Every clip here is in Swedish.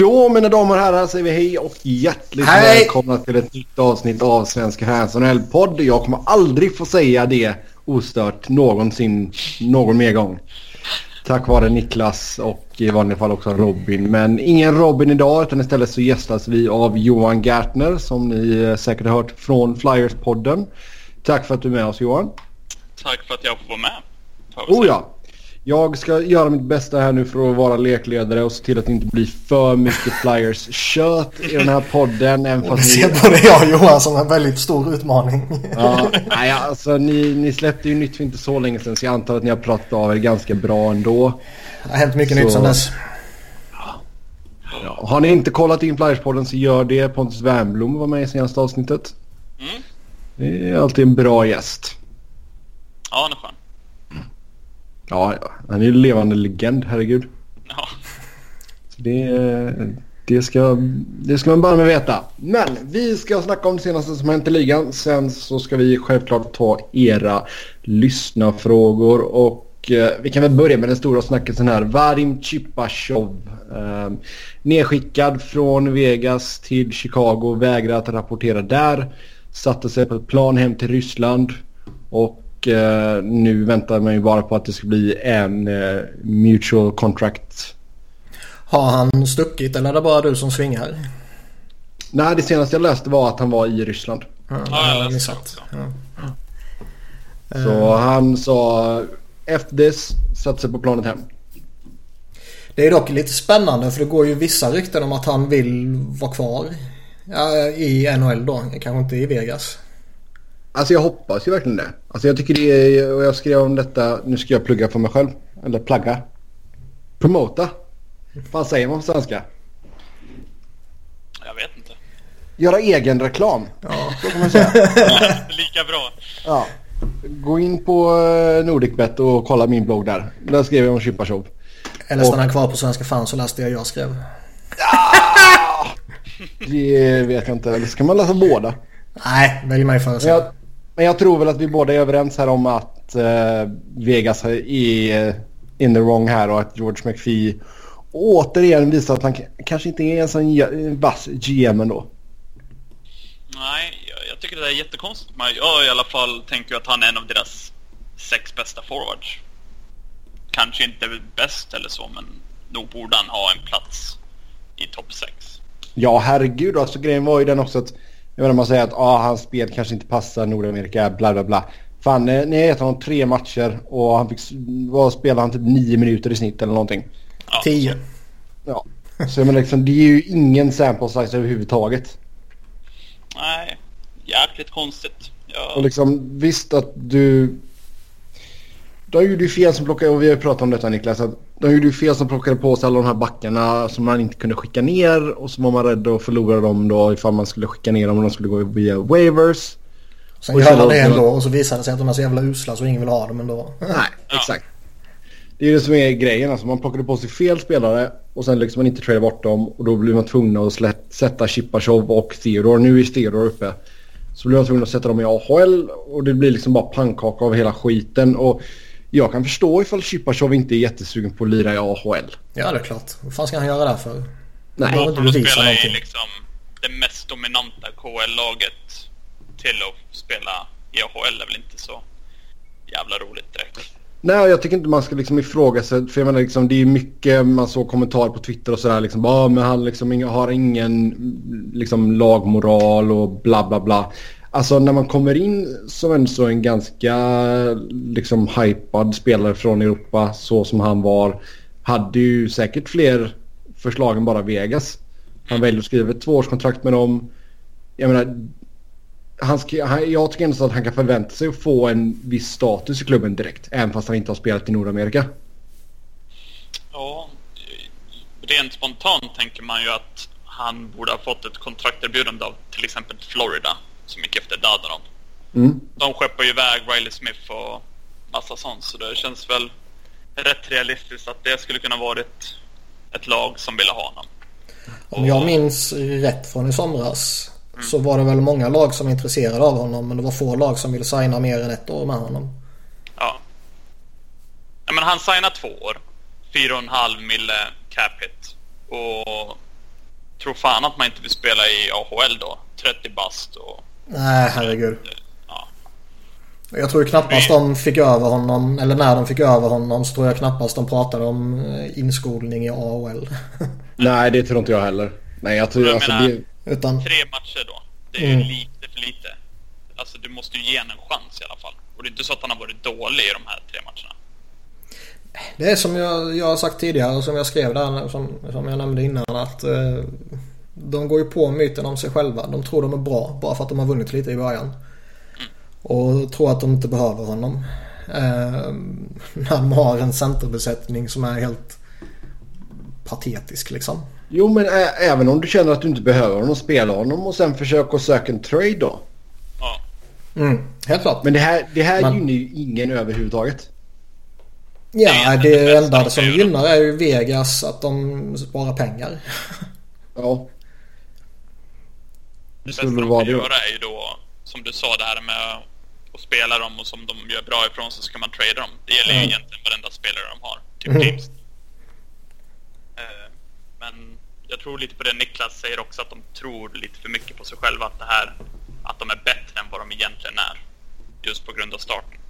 Då mina damer och herrar säger vi hej och hjärtligt Hej! välkomna till ett nytt avsnitt av Svenska fans podd Jag kommer aldrig få säga det ostört någonsin någon mer gång. Tack vare Niklas och i vanliga fall också Robin. Men ingen Robin idag utan istället så gästas vi av Johan Gärtner som ni eh, säkert har hört från Flyers-podden. Tack för att du är med oss Johan. Tack för att jag får vara med. Oh säga. ja. Jag ska göra mitt bästa här nu för att vara lekledare och se till att det inte blir för mycket Flyers kött i den här podden. Även Det fast ser ni, både jag och Johan som en väldigt stor utmaning. ja, nej, alltså, ni, ni släppte ju nytt för inte så länge sedan så jag antar att ni har pratat av er ganska bra ändå. Det har hänt mycket Så- nytt sedan dess. Ja, har ni inte kollat in Flyers-podden så gör det. Pontus Wernbloom var med i senaste avsnittet. Mm. Det är alltid en bra gäst. Ja, han är skön. Ja, ja, han är ju levande legend, herregud. Ja. Så det, det, ska, det ska man bara med veta. Men vi ska snacka om det senaste som hänt i ligan. Sen så ska vi självklart ta era lyssnarfrågor. Och eh, vi kan väl börja med den stora snackisen här. Vadim Chipachov. Eh, nedskickad från Vegas till Chicago. Vägrar att rapportera där. Satte sig på ett plan hem till Ryssland. Och eh, nu väntar man ju bara på att det ska bli en eh, mutual contract Har han stuckit eller är det bara du som svingar? Nej, det senaste jag läste var att han var i Ryssland. Ja, jag jag läste missat. också. Ja. Så han sa efter this satte sig på planet hem. Det är dock lite spännande för det går ju vissa rykten om att han vill vara kvar ja, i NHL då. Kanske inte i Vegas. Alltså jag hoppas ju verkligen det. Alltså jag tycker det är, och jag skrev om detta, nu ska jag plugga för mig själv. Eller plugga. Promota. Vad säger man på svenska? Jag vet inte. Göra egen reklam. Ja. Så kan man säga. Lika bra. Ja. Gå in på eh, Nordicbet och kolla min blogg där. Där skrev jag om Chipachov. Eller stannar han kvar på Svenska fans och läste det jag skrev. Det vet jag inte. Eller ska man läsa båda? Nej, välj mig före Men sen. men jag tror väl att vi båda är överens här om att eh, Vegas är eh, in the wrong här och att George McPhee återigen visar att han kanske inte är en sån vass GM ändå. Nej, jag, jag tycker det är jättekonstigt. Men jag i alla fall tänker att han är en av deras sex bästa forwards. Kanske inte bäst eller så, men nog borde han ha en plats i topp sex. Ja, herregud. Alltså grejen var ju den också att jag menar man säger att ah, hans spel kanske inte passar Nordamerika, bla bla bla. Fan, eh, ni har gett honom tre matcher och han fick, vad spelade han typ nio minuter i snitt eller någonting. Ja, Tio. Ja. Så jag menar liksom, det är ju ingen sample size överhuvudtaget. Nej, jäkligt konstigt. Och Jag, liksom visst att du... De gjorde ju fel som plockade, och vi har ju pratat om detta Niklas, att de gjorde ju fel som plockade på sig alla de här backarna som man inte kunde skicka ner och så var man rädd att förlora dem då ifall man skulle skicka ner dem och de skulle gå via waivers. Sen Och gör då- det ändå och så visar det sig att de är så jävla usla så ingen vill ha dem ändå. Nej, Ja. exakt. Det är ju det som är grejen, alltså man plockade på sig fel spelare och sen liksom man inte tradea bort dem och då blir man tvungen att slä, sätta Chipachov och Theodore. Nu är Theodore uppe. Så blir man tvungen att sätta dem i AHL och det blir liksom bara pannkaka av hela skiten. Och jag kan förstå ifall Chipachov inte är jättesugen på att lira i AHL. Ja, det är klart. Vad fan ska han göra där för? Nej. behöver inte bevisa i någonting. liksom det mest dominanta KHL-laget till att spela i AHL är väl inte så jävla roligt direkt. Nej, jag tycker inte man ska liksom ifrågasätta. För jag menar liksom, det är mycket man såg kommentarer på Twitter och sådär. Liksom, ah, men han liksom har ingen liksom, lagmoral och bla bla bla. Alltså när man kommer in som en, så en ganska liksom hypad spelare från Europa så som han var. Hade ju säkert fler förslag än bara Vegas. Han väljer att skriva ett tvåårskontrakt med dem. Jag menar, han ska, han, jag tycker ändå så att han kan förvänta sig att få en viss status i klubben direkt. Även fast han inte har spelat i Nordamerika. Ja, rent spontant tänker man ju att han borde ha fått ett kontrakterbjudande av till exempel Florida som gick efter Dadron. Mm. De skeppar ju iväg Riley Smith och massa sånt så det känns väl rätt realistiskt att det skulle kunna varit ett lag som ville ha honom. Om jag minns rätt från i somras så var det väl många lag som var intresserade av honom men det var få lag som ville signa mer än ett år med honom. Ja. ja men han signar två år. 4,5 mille cap hit. Och tror fan att man inte vill spela i AHL då. 30 bast och... Nej, herregud. Ja. Jag tror knappast de fick över honom, eller när de fick över honom så tror jag knappast de pratade om eh, inskolning i AHL. Nej, det tror inte jag heller. Nej, jag tror Jag alltså menar- det... Utan, Tre matcher då. Det är ju Mm. lite för lite. Alltså du måste ju ge en en chans i alla fall. Och det är inte så att han har varit dålig i de här tre matcherna. det är som jag, jag har sagt tidigare och som jag skrev där, som, som jag nämnde innan att eh, de går ju på myten om sig själva. De tror de är bra bara för att de har vunnit lite i början. Och tror att de inte behöver honom. Eh, när de har en centerbesättning som är helt patetisk liksom. Jo, men ä- även om du känner att du inte behöver honom, spela honom och sen försök att söka en trade då. Ja. Mm, helt klart. Men det här, det här Men- gynnar ju ingen överhuvudtaget. Ja, Det enda som gynnar är ju Vegas att de sparar pengar. Ja. Det bästa de kan det. göra är ju då, som du sa det här med att spela dem och som de gör bra ifrån så ska man trada dem. Det gäller ju Mm. egentligen varenda spelare de har. Typ Mm. James. Eh, Men jag tror lite på det Niklas säger också, att de tror lite för mycket på sig själva. Att det här, att de är bättre än vad de egentligen är. Just på grund av starten.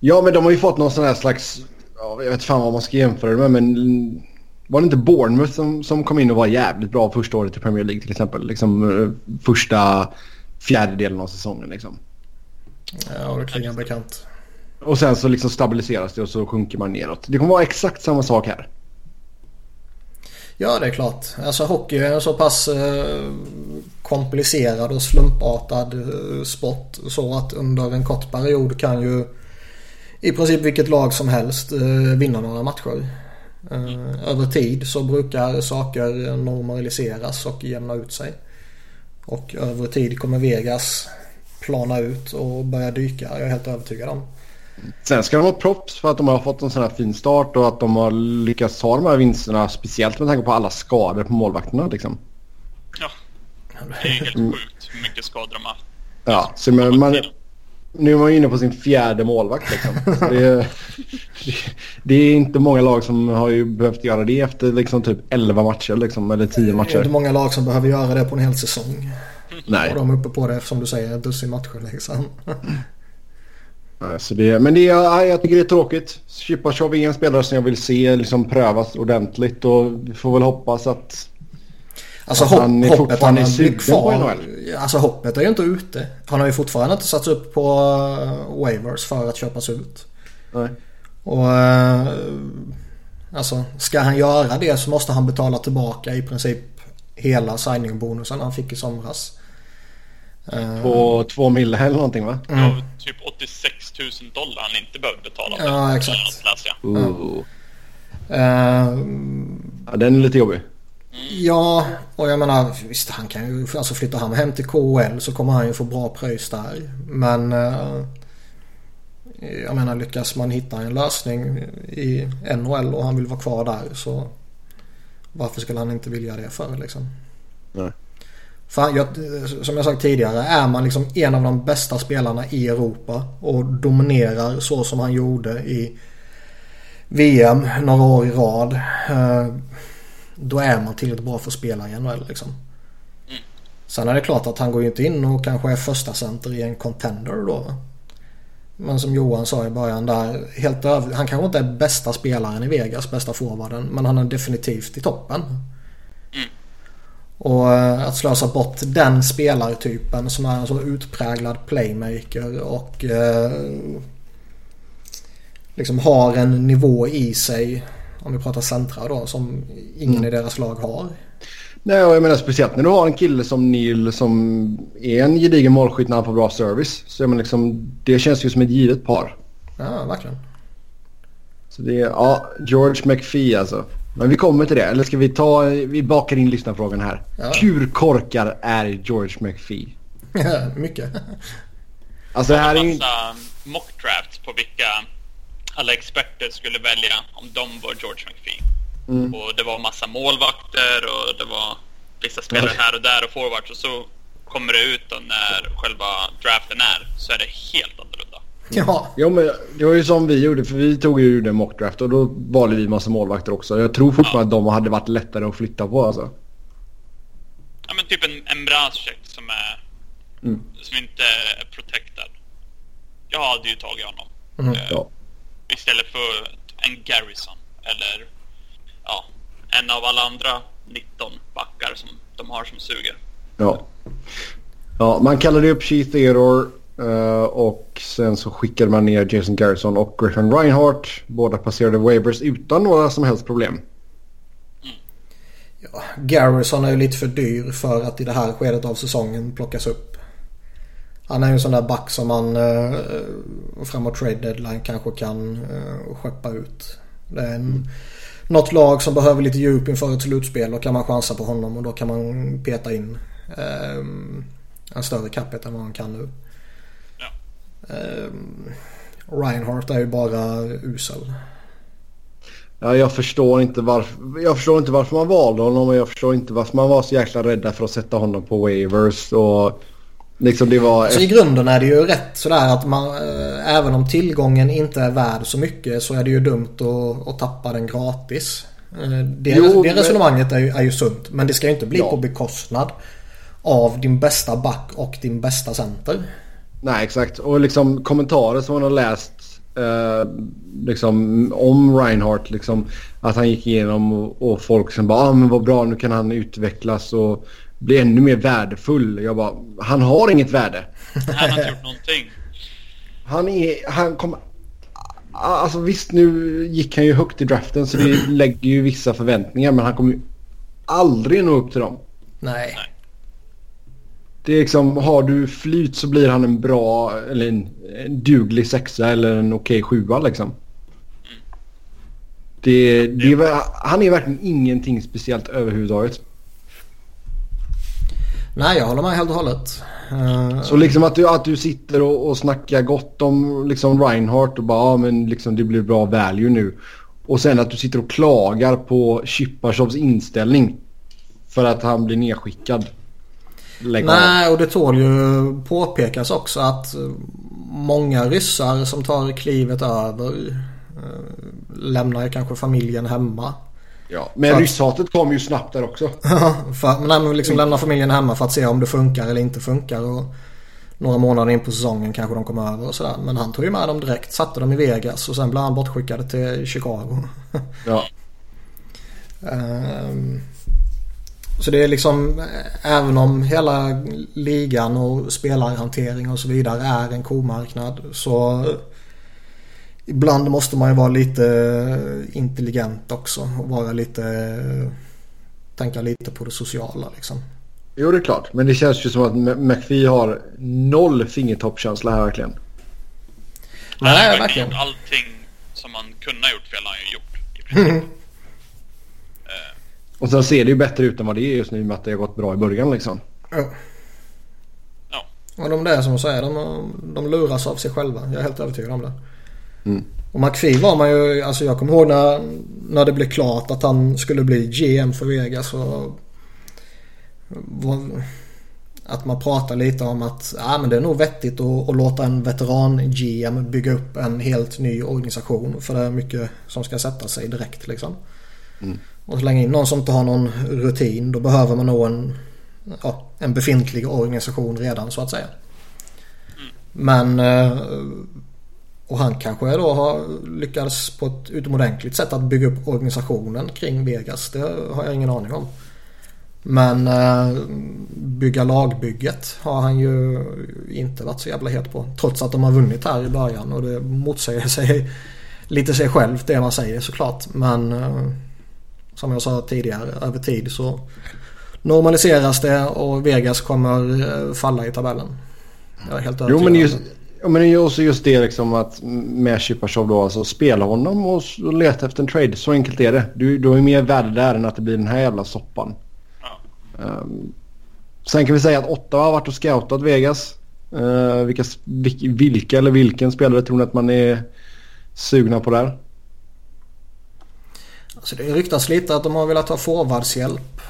Ja, men de har ju fått någon sån här slags... Ja, jag vet fan vad man ska jämföra det med, men... Var det inte Bournemouth som, som kom in och var jävligt bra första året i Premier League till exempel? Liksom eh, första fjärdedelen av säsongen liksom. Ja, det klingar bekant. Och sen så liksom stabiliseras det och så sjunker man neråt. Det kommer vara exakt samma sak här. Ja, det är klart. Alltså hockey är en så pass eh, komplicerad och slumpartad eh, sport så att under en kort period kan ju i princip vilket lag som helst eh, vinna några matcher. Eh, över tid så brukar saker normaliseras och jämna ut sig. Och över tid kommer Vegas plana ut och börja dyka. Jag är helt övertygad om. Sen ska de ha props för att de har fått en sån här fin start och att de har lyckats ta de här vinsterna. Speciellt med tanke på alla skador på målvakterna liksom. Ja, det är helt sjukt hur mycket skador de har. Ja, så man, man, nu är man inne på sin fjärde målvakt liksom. Det, är, det, är inte många lag som har ju behövt göra det efter liksom typ 11 matcher liksom, eller 10 Det är inte matcher. många lag som behöver göra det på en hel säsong. Nej. Och de är uppe på det som du säger, ett dussin matcher liksom. Så det, men det ja, jag tycker det är tråkigt. Chipachov är en spelare som jag vill se liksom prövas ordentligt och vi får väl hoppas att... Alltså hopp, han är hoppet han på kvar. Alltså hoppet är ju inte ute. Han har ju fortfarande inte satts upp på uh, waivers för att köpas ut. Nej. Och uh, alltså ska han göra det så måste han betala tillbaka i princip hela signingbonusen han fick i somras. Eh, På två mille eller någonting va? Det var typ 86 000 dollar han inte behövde betala. Ja, exakt. Läser jag. Ooh. eh, Ja, den är lite jobbig. Ja, och jag menar visst han kan ju, alltså flyttar han hem till KHL så kommer han ju få bra pröjs där. Men eh, jag menar lyckas man hitta en lösning i NHL och han vill vara kvar där så varför skulle han inte vilja det för liksom? Nej. Fan, jag, som jag sagt tidigare, är man liksom en av de bästa spelarna i Europa och dominerar så som han gjorde i VM några år i rad. Då är man tillräckligt bra för att spela i NHL liksom. Sen är det klart att han går ju inte in och kanske är första center i en contender då. Men som Johan sa i början där, helt över, han kanske inte är bästa spelaren i Vegas, bästa forwarden. Men han är definitivt i toppen. Och eh, att slösa bort den spelartypen som är en så utpräglad playmaker och eh, liksom har en nivå i sig, om vi pratar centra då, som ingen i deras lag har. Nej, och jag menar speciellt när du har en kille som Neil som är en gedigen målskytt när han får bra service. Så jag menar liksom, det känns ju som ett givet par. Ja, verkligen. Så det är, ja, George McPhee alltså. Men vi kommer till det. Eller ska vi ta, vi bakar in lyssnarfrågan här. Ja. Hur korkar är George McPhee? Mycket. Alltså det här är ju massa mock drafts på vilka alla experter skulle välja om de var George McPhee. Mm. Och det var massa målvakter och det var vissa spelare här och där och forwards och så kommer det ut då när själva draften är så är det helt annorlunda. Ja, Jo men det var ju som vi gjorde för vi tog ju en mockdraft och då valde vi massa målvakter också. Jag tror fortfarande att de hade varit lättare att flytta på alltså. typ en, en Brasek som är... Mm. Som inte är protected. Jag hade ju tagit honom. Mm. Eh, Ja. Istället för en Garrison. Eller ja, en av alla andra 19 backar som de har som suger. Ja. ja, man kallade upp Keith Theodore eh, och sen så skickade man ner Jason Garrison och Griffin Reinhardt. Båda passerade waivers utan några som helst problem. Ja, Garrison är ju lite för dyr för att i det här skedet av säsongen plockas upp. Han är ju en sån där back som man eh, framåt trade deadline kanske kan eh, skeppa ut. Det är en, något lag som behöver lite djup inför ett slutspel och kan man chansa på honom och då kan man peta in eh, en större capita än vad man kan nu. Ja. Eh, Reinhardt är ju bara usel. Ja, jag, förstår inte varför, jag förstår inte varför man valde honom och jag förstår inte varför man var så jäkla rädda för att sätta honom på waivers. Och liksom det var... Så i grunden är det ju rätt sådär att man, eh, även om tillgången inte är värd så mycket så är det ju dumt att, att tappa den gratis. Eh, Det, Jo, det resonemanget är ju, är ju sunt. Men det ska ju inte bli Ja. på bekostnad av din bästa back och din bästa center. Nej, exakt. Och liksom kommentarer som man har läst eh, liksom om Reinhardt. Liksom, att han gick igenom och, och folk som bara ah, men vad bra nu kan han utvecklas och bli ännu mer värdefull. Jag bara han har inget värde. Han har inte gjort någonting. Han är, han kommer... Alltså visst nu gick han ju högt i draften så det lägger ju vissa förväntningar men han kommer ju aldrig nå upp till dem. Nej. Det är liksom, har du flyt så blir han en bra eller en, en duglig sexa eller en okej sjua liksom. Det, det är, han är verkligen ingenting speciellt överhuvudtaget. Nej, jag håller med helt och hållet. Eh, Så liksom att du, att du sitter och, och snackar gott om liksom Reinhardt och bara ja, men liksom det blir bra value nu. Och sen att du sitter och klagar på Chipachovs inställning. För att han blir nedskickad. Lägg av. Nej, och det tål ju påpekas också att eh, många ryssar som tar klivet över eh, lämnar kanske familjen hemma. Ja, men att- rysshatet kom ju snabbt där också. för, men men liksom lämna familjen hemma för att se om det funkar eller inte funkar. Och några månader in på säsongen kanske de kommer över och sådär. Men han tog ju med dem direkt, satte dem i Vegas och sen blev han bortskickad till Chicago. Ja. Ehm, Så det är liksom, även om hela ligan och spelarhantering och så vidare är en komarknad så ibland måste man ju vara lite intelligent också och vara lite, tänka lite på det sociala liksom. Jo, det är klart. Men det känns ju som att McPhee har noll fingertoppkänsla här verkligen. Han har Nej, ju verkligen. gjort allting som man kunde ha gjort fel har han ju gjort. Princip. Eh, Och sen ser det ju bättre ut än vad det är just nu med att det har gått bra i början liksom. Ja. ja. Och de där som säger, de, de luras av sig själva. Jag är helt övertygad om det. Mm. Och McPhee var man ju, alltså jag kommer ihåg när, när det blev klart att han skulle bli GM för Vegas. Och, var, att man pratar lite om att ja, men det är nog vettigt att, att låta en veteran-GM bygga upp en helt ny organisation. För det är mycket som ska sätta sig direkt liksom. Mm. Och slänga in någon som inte har någon rutin. Då behöver man nog en, ja, en befintlig organisation redan så att säga. Men eh, och han kanske då har lyckats på ett utomordentligt sätt att bygga upp organisationen kring Vegas. Det har jag ingen aning om. Men eh, bygga lagbygget har han ju inte varit så jävla het på. Trots att de har vunnit här i början och det motsäger sig lite sig själv det man säger såklart. Men eh, som jag sa tidigare över tid så normaliseras det och Vegas kommer eh, falla i tabellen. Jag är helt Jo övertygad men, om just. Ja, men det är ju också just det liksom att med Chipachov då alltså spela honom och, leta efter en trade. Så enkelt är det. Du, du har ju mer värde där än att det blir den här jävla soppan. Ja. Ehm, sen kan vi säga att Ottawa har varit och scoutat Vegas. Uh, vilka, vilka, eller vilken spelare tror ni att man är sugna på där? Alltså det ryktas lite att de har velat ha forwardshjälp.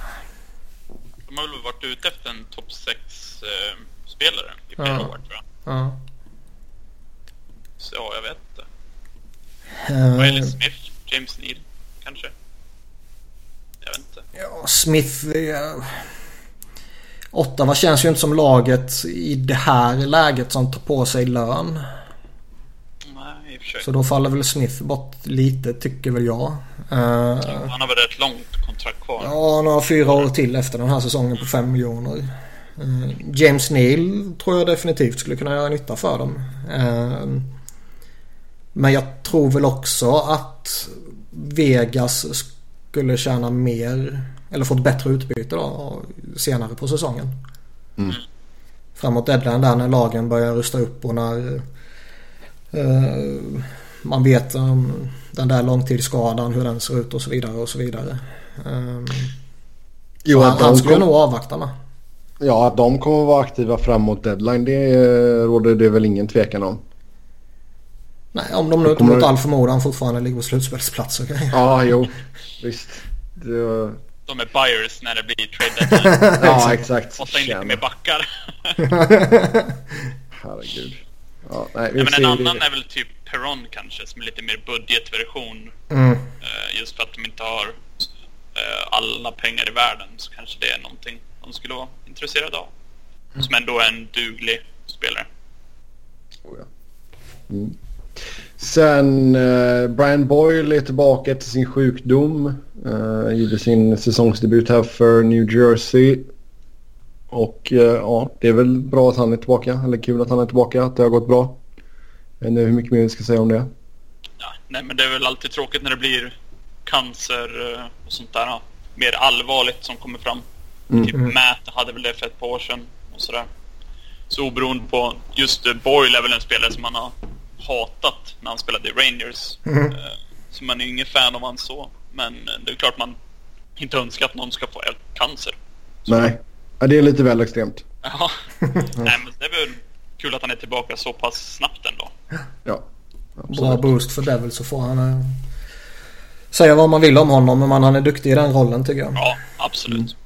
De har väl varit ute efter en topp 6-spelare i flera Ja. år tror jag. Ja. Så ja, jag vet inte. Vad Eh, gäller Smith, James Neal kanske? Jag vet inte. ja, Smith. eh, Ottawa känns ju inte som laget i det här läget som tar på sig lön. Nej, i och för sig. Så då faller väl Smith bort lite tycker väl jag. Eh, Han har väl ett långt kontrakt kvar. Ja, han har fyra år till efter den här säsongen på 5 miljoner. Eh, James Neal tror jag definitivt skulle kunna göra nytta för dem. Eh, men jag tror väl också att Vegas skulle tjäna mer eller få ett bättre utbyte då senare på säsongen. Mm. Framåt deadline där när lagen börjar rusta upp och när eh, man vet om den där långtidsskadan hur den ser ut och så vidare och så vidare. Um, Jo, han, han skulle kom, nog avvakta med. ja, att de kommer att vara aktiva framåt deadline det eh, råder det väl ingen tvekan om. Nej, om de nu inte mot all förmodan fortfarande ligger på slutspelsplats. Okay. Ja, jo. Visst. Det var... De är buyers när det blir trade. Ja, exakt. Måste in lite mer backar. Herregud. Ja, nej, vi Ja, men en det. annan är väl typ Perron kanske, som är lite mer budgetversion. Mm. Eh, just för att de inte har eh, alla pengar i världen så kanske det är någonting de skulle vara intresserade av. Som ändå är en duglig spelare. Oh, ja. Mm. Sen eh, Brian Boyle är tillbaka efter sin sjukdom. Eh, gjorde sin säsongsdebut här för New Jersey. Och eh, ja, det är väl bra att han är tillbaka. Eller kul att han är tillbaka. Att det har gått bra. Jag vet inte hur mycket mer vi ska säga om det. Ja, nej men det är väl alltid tråkigt när det blir cancer eh, och sånt där. ja, Mer allvarligt som kommer fram. Mm. Typ Matt hade väl det för ett par år sedan och sådär. Så oberoende på, just eh, Boyle är väl en spelare som man har hatat när han spelade i Rangers. Mm. Så man är ju ingen fan av han så. Men eh, det är klart man inte önskar att någon ska få cancer. Nej, ja, det är lite väl extremt. Ja. Nej men det är väl kul att han är tillbaka så pass snabbt ändå. Ja, Bra absolut. boost för Devil så får han eh, säga vad man vill om honom. Men han är duktig i den rollen tycker jag. Ja, absolut.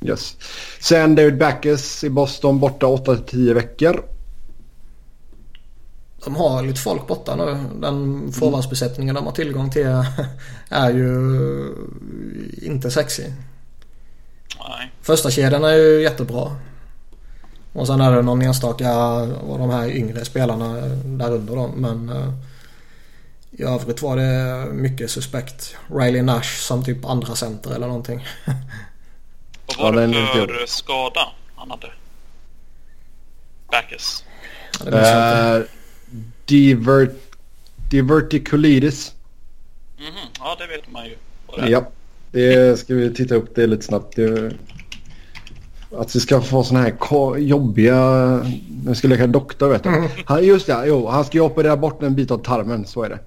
Yes. Sen David Backes i Boston borta 8-10 veckor. De har lite folk borta nu. Den forwardsbesättningen de har tillgång till är ju inte sexy. Nej. Första kedjan är ju jättebra. Och sen är det någon enstaka av de här yngre spelarna där under dem. Men eh, i övrigt var det mycket suspekt. Riley Nash som typ andra center eller någonting. Vad var den det för skada han hade? Backes. Ja, divert, diverticulitis. Mhm, ja det vet man ju. det. Ja, det ska vi titta upp det lite snabbt. Det, att vi ska få såna här jobbiga... Nu ska leka doktor vet du. Han, just det, jo, han ska ju operera bort en bit av tarmen, så är det.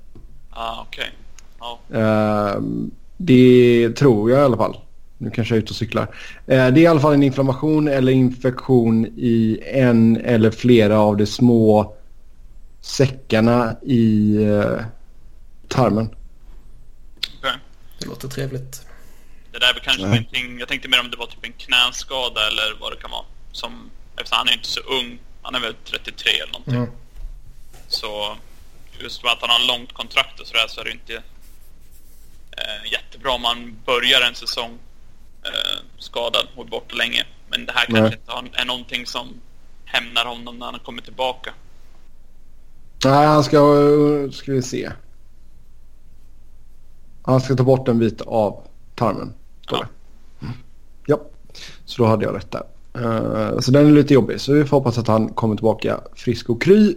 Ah, okej. Ja. Ehm, det tror jag i alla fall. Nu kanske jag är ute och cyklar. Eh, det är i alla fall en inflammation eller infektion i en eller flera av de små säckarna i eh, tarmen. okej. Det låter trevligt. Det där är väl kanske Nej. någonting, jag tänkte mer om det var typ en knäskada eller vad det kan vara. Som, eftersom han är inte så ung, han är väl 33 eller någonting. Mm. Så just för att han har en långt kontrakt och sådär så är det inte eh, jättebra om man börjar en säsong eh, skadad och borta länge. Men det här Nej. kanske inte har, är någonting som hämnar honom när han kommer tillbaka. Nej, han ska... Ska vi se. Han ska ta bort en bit av tarmen. Ja. Mm. Ja, så då hade jag rätt där. Eh, så den är lite jobbig. Så vi får hoppas att han kommer tillbaka frisk och kry.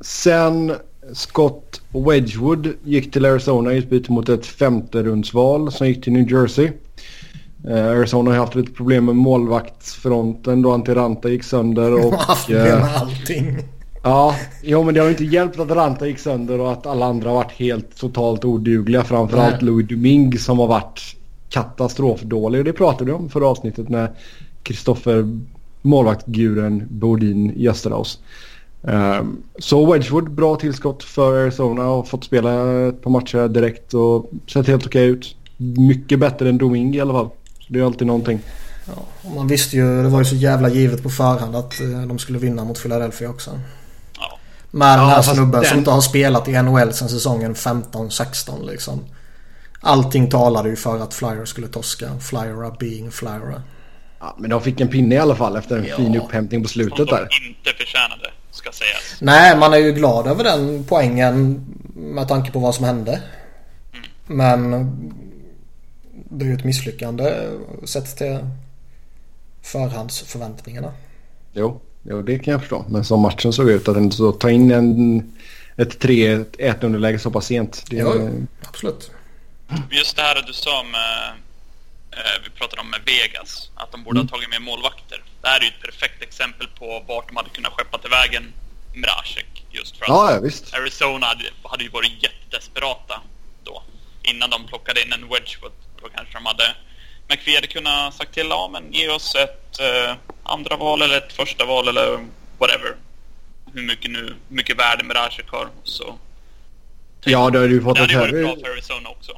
Sen Scott Wedgwood gick till Arizona i utbyte mot ett femte rundsval som gick till New Jersey. Eh, Arizona har haft lite problem med målvaktsfronten då Antiranta gick sönder. Och Och, haft med allting. Ja, jo men det har ju inte hjälpt att Ranta gick sönder och att alla andra har varit helt totalt odugliga. Framförallt Nej. Louis Domingue som har varit katastrofdålig. Och det pratade vi om förra avsnittet när Kristoffer målvaktguren Bodin gästade oss. Ehm, så Wedgwood, bra tillskott för Arizona och fått spela ett par matcher direkt och sett helt okej ut. Mycket bättre än Domingue i alla fall. Så det är alltid någonting. Ja, man visste ju, det var ju så jävla givet på förhand att eh, de skulle vinna mot Philadelphia också. Ja. Med den här snubben den- som inte har spelat i NHL sedan säsongen 15-16 liksom. Allting talade ju för att Flyers skulle torska. Flyera being Flyera. Ja, men de fick en pinne i alla fall efter en Ja. fin upphämtning på Som slutet där. de inte förtjänade, ska sägas. Nej, man är ju glad över den poängen med tanke på vad som hände. Men det är ju ett misslyckande sett till förhandsförväntningarna. Jo, jo, det kan jag förstå. Men som matchen såg ut, att så ta in en, ett 3-1 underläge så pass sent. Det, Jo, absolut. Just det här du sa med, eh, vi pratade om med Vegas, att de borde Mm. ha tagit med målvakter. Det här är ju ett perfekt exempel på vart de hade kunnat skeppa till vägen Mrazek. Just för att ja, ja, visst. Arizona hade, hade ju varit jättedesperata då. Innan de plockade in en Wedgwood. Då kanske de hade... McPhee hade kunnat sagt till, ja men ge oss ett eh, andra val eller ett första val eller whatever. Hur mycket nu, hur mycket värde Mrazek har. Så Ja, då har du fått det ett hade ju varit högre, bra för Arizona också.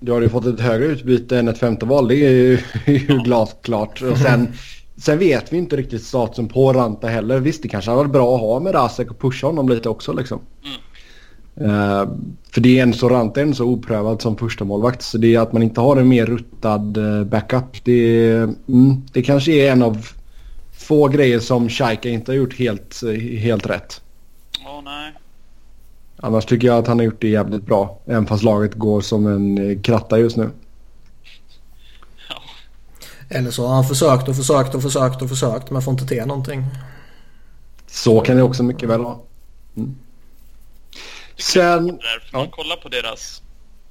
du har ju fått ett högre utbyte än ett femte val. Det är ju, ju glasklart. Och sen, sen vet vi inte riktigt statusen på Ranta heller. Visst, det kanske hade varit bra att ha med Rasek och pusha honom lite också liksom. Mm. Eh, för det är en så Ranta är en så oprövad som första målvakt Så det är att man inte har en mer ruttad eh, backup. Det, är- mm, det kanske är en av få grejer som Shaika inte har gjort helt, eh, helt rätt. Åh nej. Annars tycker jag att han har gjort det jävligt bra. Även fast laget går som en kratta just nu. Ja. Eller så har han försökt och försökt och försökt och försökt men får inte till någonting. Så kan det också mycket väl vara. Mm. Sen... Där, för Ja. man kollar på deras,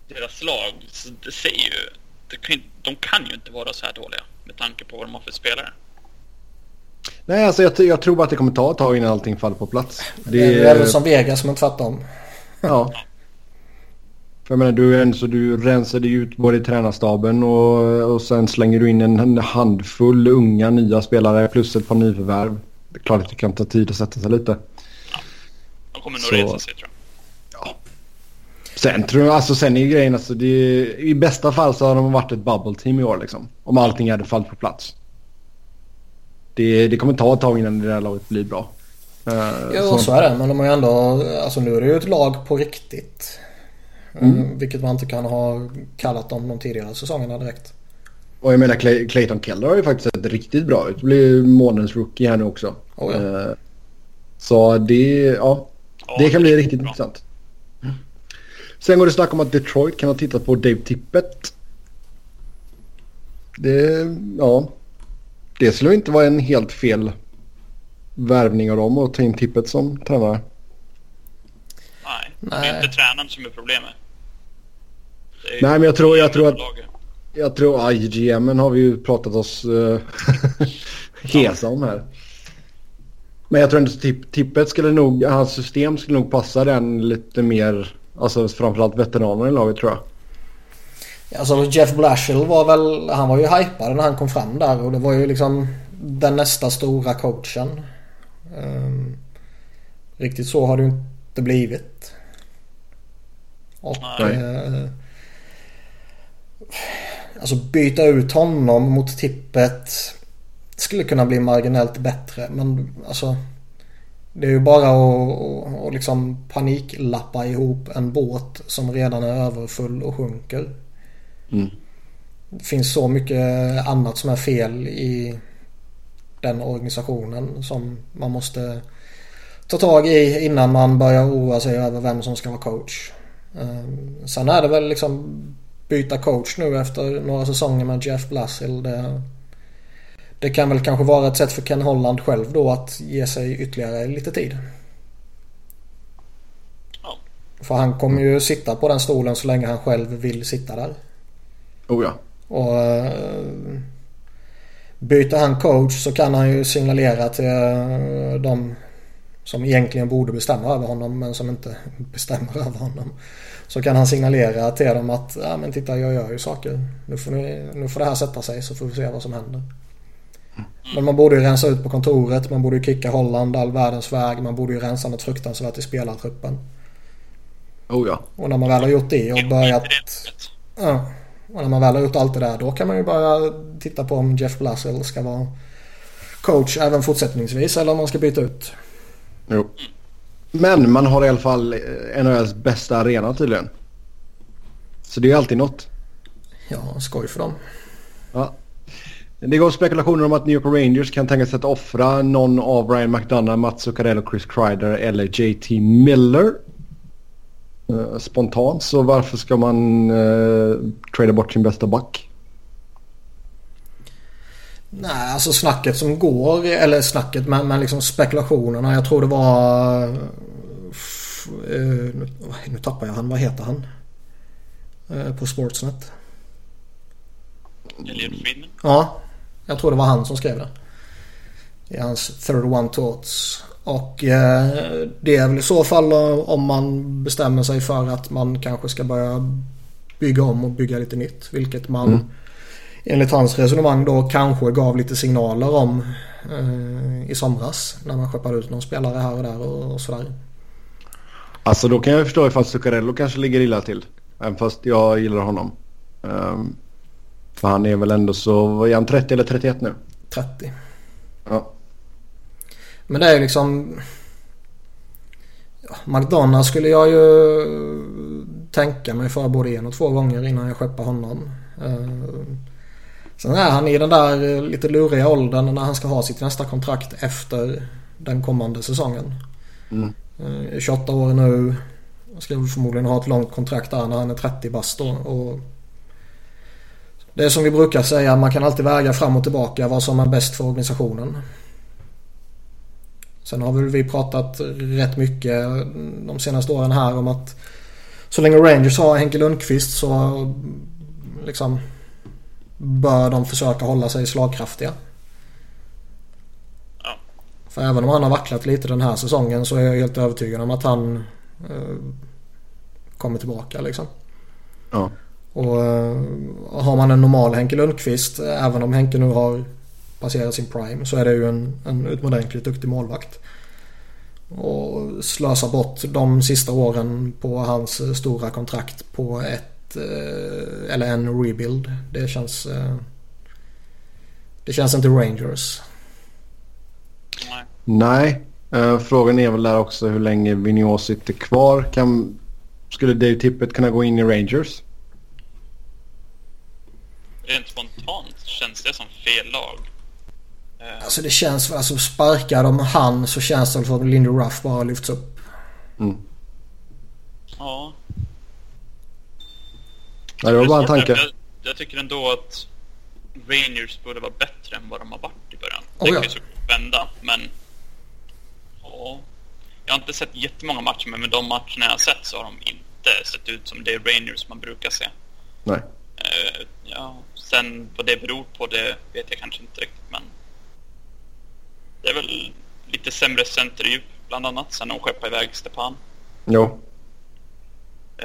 deras lag, så det säger ju... Det kan, de kan ju inte vara så här dåliga med tanke på vad de har för spelare. Nej, alltså jag, jag tror bara att det kommer ta ett tag innan allting faller på plats. Det är väl som Vegas men tvärtom. Ja. För jag menar, du, är så du rensade ju ut både i tränarstaben och, och sen slänger du in en, handfull unga nya spelare plus ett par nyförvärv. Det är klart att det kan ta tid att sätta sig lite. De kommer nog Så- resa sig tror jag. Sen tror jag, alltså sen är ju grejen alltså det, i bästa fall så har de varit ett bubble team i år liksom. Om allting hade fallit på plats. Det, det kommer ta ett tag innan det där laget blir bra. Eh, Jo, så är det. Men de har ju ändå... Alltså nu är det ju ett lag på riktigt. Eh, Vilket man inte kan ha kallat dem de tidigare säsongerna direkt. Och jag menar Clay, Clayton Keller har ju faktiskt sett riktigt bra ut. Blir månadens rookie här nu också. Oh, ja. Eh, så det, ja, Ja, det kan är bli riktigt bra. intressant. Sen går det snack om att Detroit kan ha tittat på Dave Tippett. Det, ja. Det skulle inte vara en helt fel värvning av dem att ta in Tippett som tränare. Nej, det är inte tränaren som är problemet. Är- Nej, men jag tror- jag tror att-. Jag tror IGMen har vi ju pratat oss uh, hesa om här. Men jag tror ändå tipp, tippet skulle nog, hans system skulle nog passa den lite mer, alltså framförallt veteraner i laget tror jag. Alltså Jeff Blashill var väl... Han var ju hypad när han kom fram där och det var ju liksom den nästa stora coachen. Ehm, riktigt så har det ju inte blivit. Och... Eh, alltså byta ut honom mot tippet skulle kunna bli marginellt bättre men alltså det är ju bara att, att, liksom paniklappa ihop en båt som redan är överfull och sjunker. Mm. Det finns så mycket annat som är fel i den organisationen som man måste ta tag i innan man börjar oroa sig över vem som ska vara coach. Eh, Sen är det väl liksom byta coach nu efter några säsonger med Jeff Blassill. Det, det kan väl kanske vara ett sätt för Ken Holland själv då att ge sig ytterligare lite tid. Ja. För han kommer ju sitta på den stolen så länge han själv vill sitta där. Oh ja. Och eh, byter han coach så kan han ju signalera till eh, de som egentligen borde bestämma över honom men som inte bestämmer över honom. Så kan han signalera till dem att ja men titta jag gör ju saker. Nu får, ni, nu får det här sätta sig så får vi se vad som händer. Men man borde ju rensa ut på kontoret. Man borde ju kicka Holland all världens väg. Man borde ju rensa något fruktansvärt i spelartruppen. Oh ja. Och när man väl har gjort det och börjat... Ja. Och när man väl har gjort allt det där då kan man ju börja titta på om Jeff Blassel ska vara coach även fortsättningsvis eller om man ska byta ut. Jo. Men man har i alla fall eh, NHLs bästa arena tydligen. Så det är alltid något. Ja, skoj för dem. Ja. Det går spekulationer om att New York Rangers kan tänka sig att offra någon av Ryan McDonough, Mats Zuccarello, Chris Kreider eller JT Miller. Uh, spontant så varför ska man uh, trada bort sin bästa back? Nej, alltså snacket som går, eller snacket men, men liksom spekulationerna. Jag tror det var... Uh, nu tappar jag han, vad heter han? på Sportsnet. Elliot Friedman? Ja, jag tror det var han som skrev det. I hans 31 Thoughts. Och eh, det är väl i så fall om man bestämmer sig för att man kanske ska börja bygga om och bygga lite nytt. Vilket man mm. enligt hans resonemang då kanske gav lite signaler om eh, i somras. När man skeppade ut någon spelare här och där och, och sådär. Alltså då kan jag förstå ifall Zuccarello kanske ligger illa till. Även fast jag gillar honom. Um, för han är väl ändå så, är han 30 eller 31 nu? 30. Ja. Men det är liksom... Ja, McDonalds skulle jag ju tänka mig för både en och två gånger innan jag skeppar honom. Uh, sen är han i den där lite luriga åldern när han ska ha sitt nästa kontrakt efter den kommande säsongen. Mm. Uh, 28 år nu. Ska förmodligen ha ett långt kontrakt där när han är 30 bast då. Och det är som vi brukar säga, man kan alltid väga fram och tillbaka vad som är bäst för organisationen. Sen har väl vi pratat rätt mycket de senaste åren här om att så länge Rangers har Henke Lundqvist så liksom bör de försöka hålla sig slagkraftiga. Ja. För även om han har vacklat lite den här säsongen så är jag helt övertygad om att han eh, kommer tillbaka liksom. Ja. Och eh, har man en normal Henke Lundqvist, även om Henke nu har passerat sin prime, så är det ju en, en utomordentligt duktig målvakt. Och slösa bort de sista åren på hans eh, stora kontrakt på ett eh, eller en rebuild. Det känns... Det känns inte Rangers. Nej. Nej. Frågan är väl där också hur länge Vigneault sitter kvar. Kan, skulle Dave Tippett kunna gå in i Rangers? Rent spontant känns det som fel lag. Eh, alltså det känns, alltså sparkar de han så känns det som att Lindy Ruff bara lyfts upp. Mm. Ja. Ja, det var bara en tanke. Jag, jag, tycker ändå att Rangers borde vara bättre än vad de har varit i början. Oh, det kan ju såklart vända, men... Ja. Jag har inte sett jättemånga matcher, men med de matcherna jag har sett så har de inte sett ut som det Rangers man brukar se. Nej. Uh, ja, Sen vad det beror på det vet jag kanske inte riktigt men det är väl lite sämre centerdjup bland annat sen de skeppade iväg Stepan. Jo.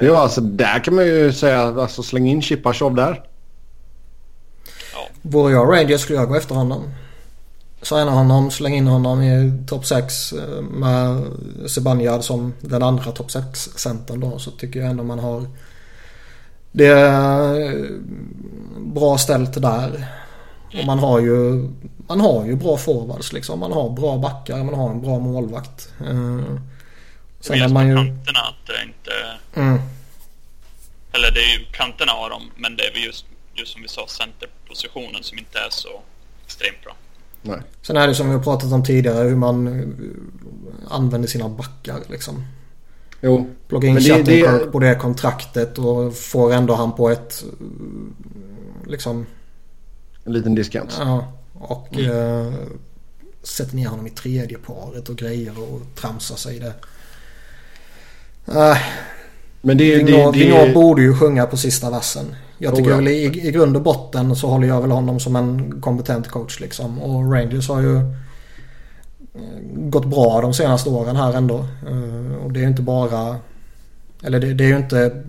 Jo, alltså där kan man ju säga alltså släng in Chipachov där. Ja. Vore jag Rangers skulle jag gå efter honom. Signa honom, slänga in honom i topp 6 eh, med Sebanjad som den andra topp 6-centern då. Så tycker jag ändå man har det är bra ställt där. Och man har ju, man har ju bra forwards liksom. Man har bra backar, man har en bra målvakt. Uh, sen är man ju... kanterna att det inte... Mm. Eller det är ju kanterna har de, men det är just, just som vi sa centerpositionen som inte är så extremt bra. Nej. Sen är det som vi har pratat om tidigare hur man använder sina backar liksom. Jo. Plocka in Shattenkirk på det kontraktet och får ändå han på ett liksom... En liten diskant. Ja. Och mm. eh, sätter ner honom i tredje paret och grejer och tramsar sig det. Äh, Men det, Vignor, det, det, borde ju sjunga på sista versen. Jag tycker oh, ja. väl i, i grund och botten så håller jag väl honom som en kompetent coach liksom. Och Rangers har ju gått bra de senaste åren här ändå. Eh, och det är inte bara... Eller det, det är ju inte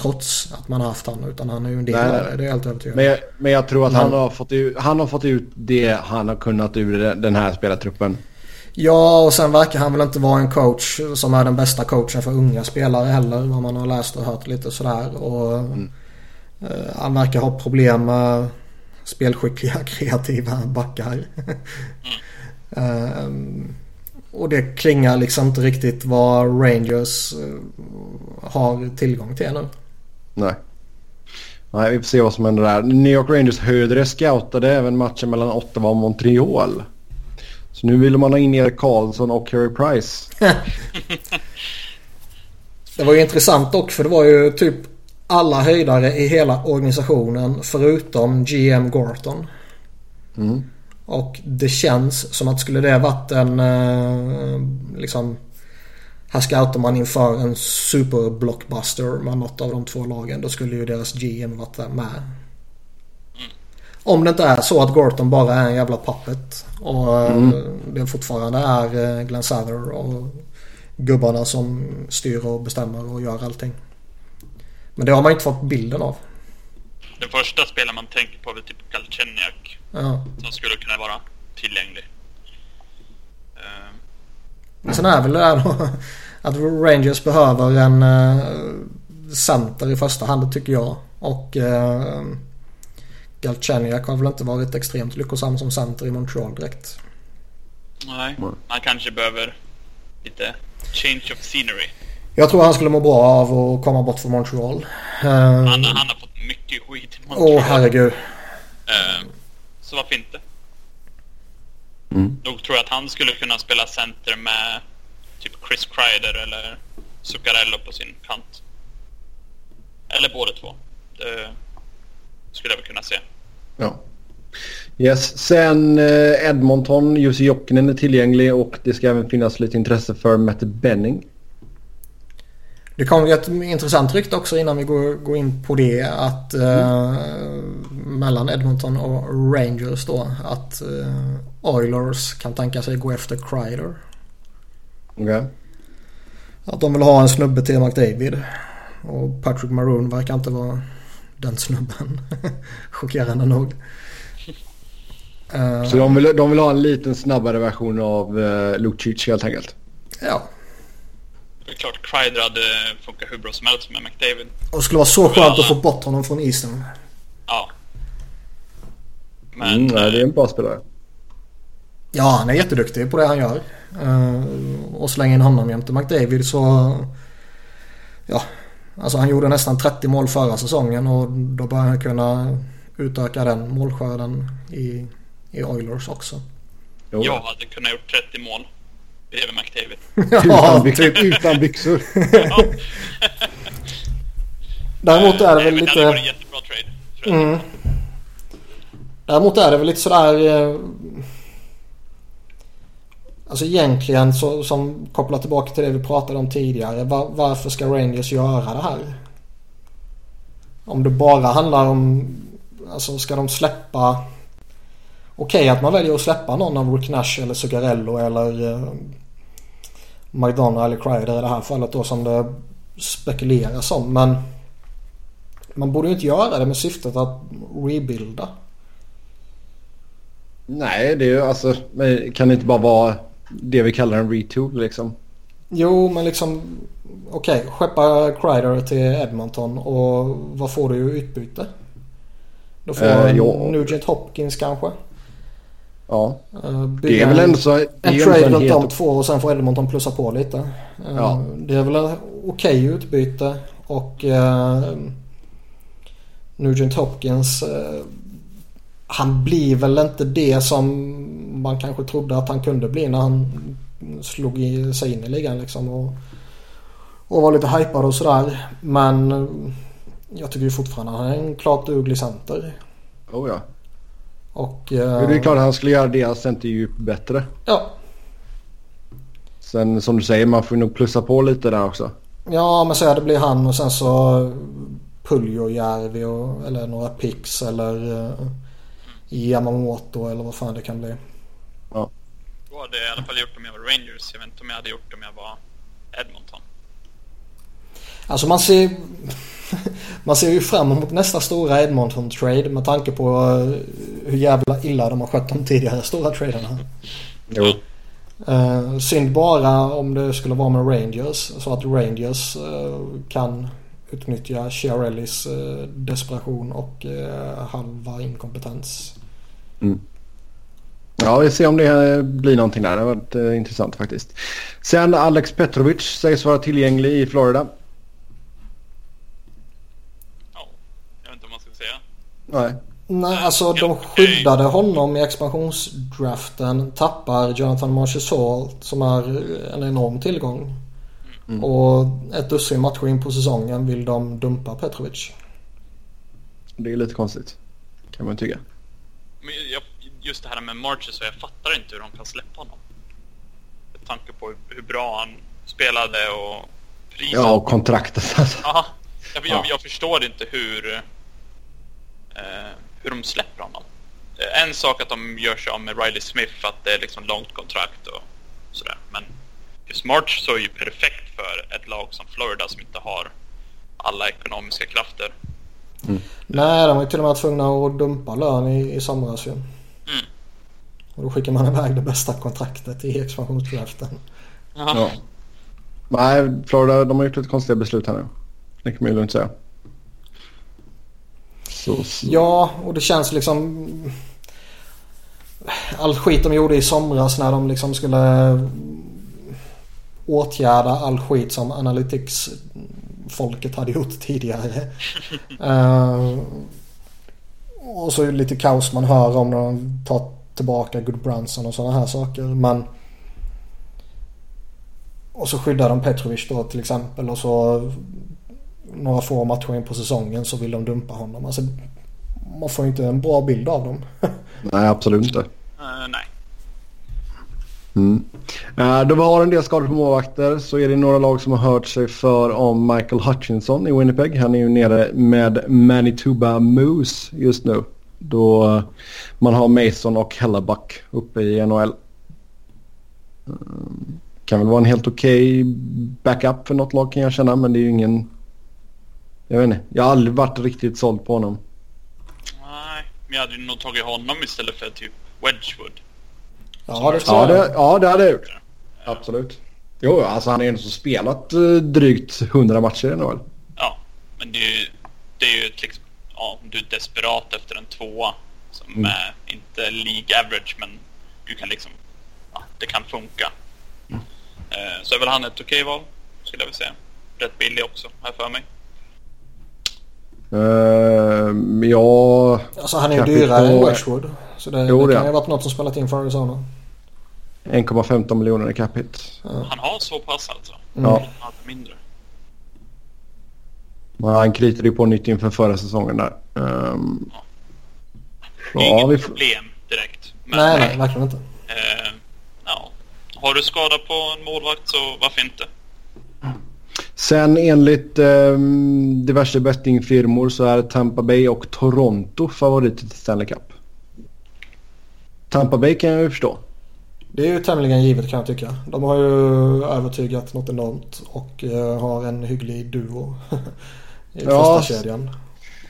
trots att man har haft han utan han är ju en del av det. Det är helt övertygad men jag, men jag tror att han, har fått ut, han har fått ut det han har kunnat ur den här spelartruppen. Ja och sen verkar han väl inte vara en coach som är den bästa coachen för unga spelare heller. Vad man har läst och hört lite sådär. Och, mm. han verkar ha problem med spelskickliga, kreativa backar. um, och det klingar liksom inte riktigt vad Rangers uh, har tillgång till nu. Nej. Nej, vi får se vad som händer där. New York Rangers högre scoutade även matchen mellan Ottawa och Montreal. Så nu vill man ha in Erik Karlsson och Carey Price. det var ju intressant dock för det var ju typ alla höjdare i hela organisationen förutom GM Gorton. Mm. Och det känns som att skulle det varit en eh, liksom här scoutar man inför en superblockbuster med något av de två lagen. Då skulle ju deras GM varit där med. Om det inte är så att Gorton bara är en jävla puppet. Och eh, mm. det fortfarande är eh, Glenn Sather och gubbarna som styr och bestämmer och gör allting. Men det har man inte fått bilden av. Den första spelaren man tänker på är typ Galchenyuk. Ja. Som skulle kunna vara tillgänglig. Uh. Sen är väl det där att Rangers behöver en uh, center i första hand tycker jag. Och uh, Galchenyuk har väl inte varit extremt lyckosam som center i Montreal direkt. Nej, han kanske behöver lite change of scenery. Jag tror han skulle må bra av att komma bort från Montreal. Han, han har fått mycket skit i Montreal. Åh herregud. Uh, så varför inte? Mm. Nog tror jag att han skulle kunna spela center med typ Chris Kreider eller Zuccarello på sin kant. Eller båda två. Det skulle jag väl kunna se. Ja. Yes. Sen eh, Edmonton, Jussi Jokinen är tillgänglig och det ska även finnas lite intresse för Matt Benning. Det kom ju ett intressant rykte också innan vi går, går in på det att eh, mellan Edmonton och Rangers då att eh, Oilers kan tänka sig gå efter Kreider. Okej. Okay. Att de vill ha en snubbe till McDavid. Och Patrick Maroon verkar inte vara den snubben. Chockerande nog. Så de vill, de vill ha en liten snabbare version av uh, Lucic helt enkelt? Ja. Det är klart Kreider hade funkat hur bra som helst med McDavid. Och det skulle vara så skönt att få bort honom från isen. Ja. Men... Mm, nej, det är en bra spelare. Ja, han är jätteduktig på det han gör. Uh, och slänga in honom jämte McDavid så... Ja, alltså han gjorde nästan 30 mål förra säsongen och då börjar han kunna utöka den målskörden i, i Oilers också. Jo. Jag hade kunnat gjort 30 mål bredvid McDavid. ja, utan, typ utan byxor. Däremot är det väl Nej, lite... Det hade varit en jättebra trade. Mm. Däremot är det väl lite sådär... Eh, alltså egentligen så, som kopplar tillbaka till det vi pratade om tidigare. Var, varför ska Rangers göra det här? Om det bara handlar om... Alltså ska de släppa... Okej okay, att man väljer att släppa någon av Rick Nash eller Zuccarello eller eh, McDonough eller Kreider i det här fallet då som det spekuleras om. Men man borde ju inte göra det med syftet att rebuilda. Nej, det är ju alltså... Kan det inte bara vara det vi kallar en retool liksom? Jo, men liksom... Okej, okay, skeppa Kreider till Edmonton och vad får du i utbyte? Då får du Nugent Hopkins kanske? Ja. Uh, det är väl ändå så... En trade runt de två och sen får Edmonton plussa på lite. Uh, ja. Det är väl okej okay utbyte och uh, Nugent Hopkins han blir väl inte det som man kanske trodde att han kunde bli när han slog sig in i ligan liksom. Och, och var lite hypad och sådär. Men jag tycker ju fortfarande att han är en klart duglig center. Oh ja. Och... Uh, det är klart att han skulle göra deras centerdjup bättre. Ja. Sen som du säger, man får nog plussa på lite där också. Ja, men så det blir han och sen så Puljojärvi och eller några pix eller uh, Yamamoto eller vad fan det kan bli. Ja. Då hade jag i alla fall gjort om jag var Rangers. Jag vet inte om jag hade gjort om jag var Edmonton. Alltså man ser... man ser ju fram emot nästa stora Edmonton-trade med tanke på eh, hur jävla illa de har skött de tidigare stora traderna. Jo. Uh, synd bara om det skulle vara med Rangers så att Rangers uh, kan utnyttja Chiarellis uh, desperation och halva inkompetens. Mm. Ja, vi ser om det blir någonting där. Det har varit intressant faktiskt. Sen Alex Petrovic sägs vara tillgänglig i Florida. Ja, jag vet inte om man ska Nej. Nej, alltså de skyddade honom i expansionsdraften. Tappar Jonathan Marchessault som är en enorm tillgång. Mm. Och ett dussin matcher in på säsongen vill de dumpa Petrovic. Det är lite konstigt. Kan man tycka. Men jag, just det här med Marches, så jag fattar inte hur de kan släppa honom. Med tanke på hur, bra han spelade och priset. Ja, och kontraktet alltså. Ja, jag, jag, Ja. jag förstår inte hur, eh, hur de släpper honom. Eh, En sak att de gör sig av med Riley Smith för att det är liksom långt kontrakt och sådär. Men just March så är ju perfekt för ett lag som Florida som inte har alla ekonomiska krafter. Nej, de var ju till och med tvungna att dumpa lön i, i somras ju. Mm. Och då skickar man iväg det bästa kontraktet i expansionsdraften. Ja. Nej, Florida de har gjort lite konstiga beslut här nu. Det kan man ju lugnt säga. Så, så. Ja, och det känns liksom... All skit de gjorde i somras när de liksom skulle åtgärda all skit som Analytics-folket hade gjort tidigare. Eh, och så lite kaos man hör om när de tar tillbaka Good Brunson och sådana här saker. Men... Och så skyddar de Petrovic då till exempel och så några få matcher in på säsongen så vill de dumpa honom. Alltså, man får ju inte en bra bild av dem. Nej, absolut inte. Eh, nej. Mm. Eh, Då vi har en del skador på målvakter så är det några lag som har hört sig för om Michael Hutchinson i Winnipeg. Han är ju nere med Manitoba Moose just nu. Då eh, man har Mason och Hellebuck uppe i NHL. Kan väl vara en helt okej backup för något lag kan jag känna men det är ju ingen... Jag vet inte. Jag har aldrig varit riktigt såld på honom. Nej, men jag hade ju nog tagit honom istället för typ Wedgwood. Ja, det Ja det, ja, det hade jag gjort. Absolut. Jo, alltså han är en som spelat eh, drygt 100 matcher i NHL. Ja, men det är ju, det är ju ett liksom, ja, om du är desperat efter en tvåa som Mm. är inte League average men du kan liksom, ja, det kan funka. Mm. Eh, så är väl han ett okej val, skulle jag vilja säga. Rätt billig också, här för mig. Uh, ja, Alltså han är ju dyrare än Wedgwood. Så det, Jo, det kan är ju ha varit något som spelat in för Arizona. 1,15 miljoner i cap hit. Han har så pass alltså. Mm. Ja. Han hade mindre. Men han kritade ju på nytt inför förra säsongen där. Um, Det är ja, inget vi får, problem direkt. Men, Nej, nej, verkligen inte. Eh, ja. Har du skada på en målvakt så varför inte? Sen enligt um, diverse bettingfirmor så är Tampa Bay och Toronto favoriter till Stanley Cup. Tampa Bay kan jag ju förstå. Det är ju tämligen givet kan jag tycka. De har ju övertygat något enormt och eh, har en hygglig duo i Ja. första kedjan.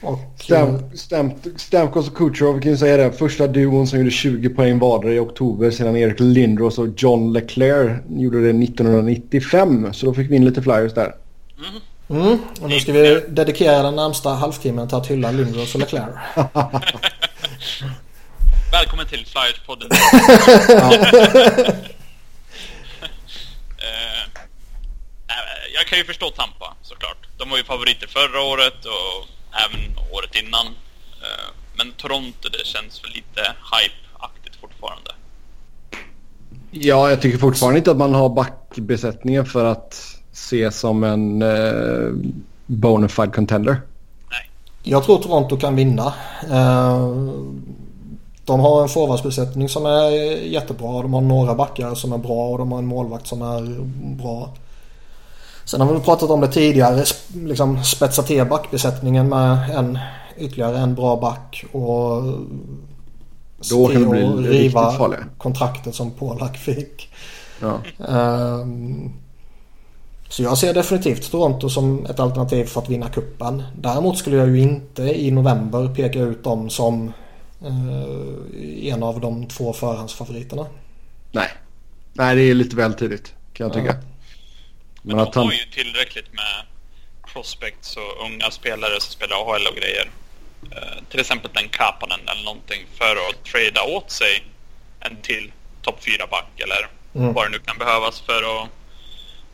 Och, Stam, Stam, Stamkos och Kucherov, vi kan ju säga det. Första duon som gjorde 20 poäng vardera i oktober sedan Erik Lindros och John Leclerc gjorde det 1995. Så då fick vi in lite flyers där. mm, och nu ska vi dedikera den närmsta halvtimmen till att hylla Lindros och Leclerc. Välkommen till Flyers-podden. Eh, jag kan ju förstå Tampa såklart. De var ju favoriter förra året och även året innan. Eh, men Toronto, det känns väl lite hype-aktigt fortfarande. Ja, jag tycker fortfarande inte att man har backbesättningen för att se som en eh, bona fide contender. Nej. Jag tror Toronto kan vinna. Eh, De har en forwardsbesättning som är jättebra. De har några backar som är bra och de har en målvakt som är bra. Sen har vi pratat om det tidigare. Liksom spetsa till backbesättningen med en, ytterligare en bra back. Och Då kan det bli riktigt kontraktet som Polak fick. Ja. Ehm, Så jag ser definitivt Toronto som ett alternativ för att vinna kuppen. Däremot skulle jag ju inte i november peka ut dem som eh, en av de två förhandsfavoriterna. Nej. Nej, det är lite väl tidigt kan jag tycka. Men Men att de han... har ju tillräckligt med prospects och unga spelare som spelar AHL och grejer. Eh, till exempel den Kapanen eller någonting för att trada åt sig en till topp 4-back eller Mm. vad det nu kan behövas för att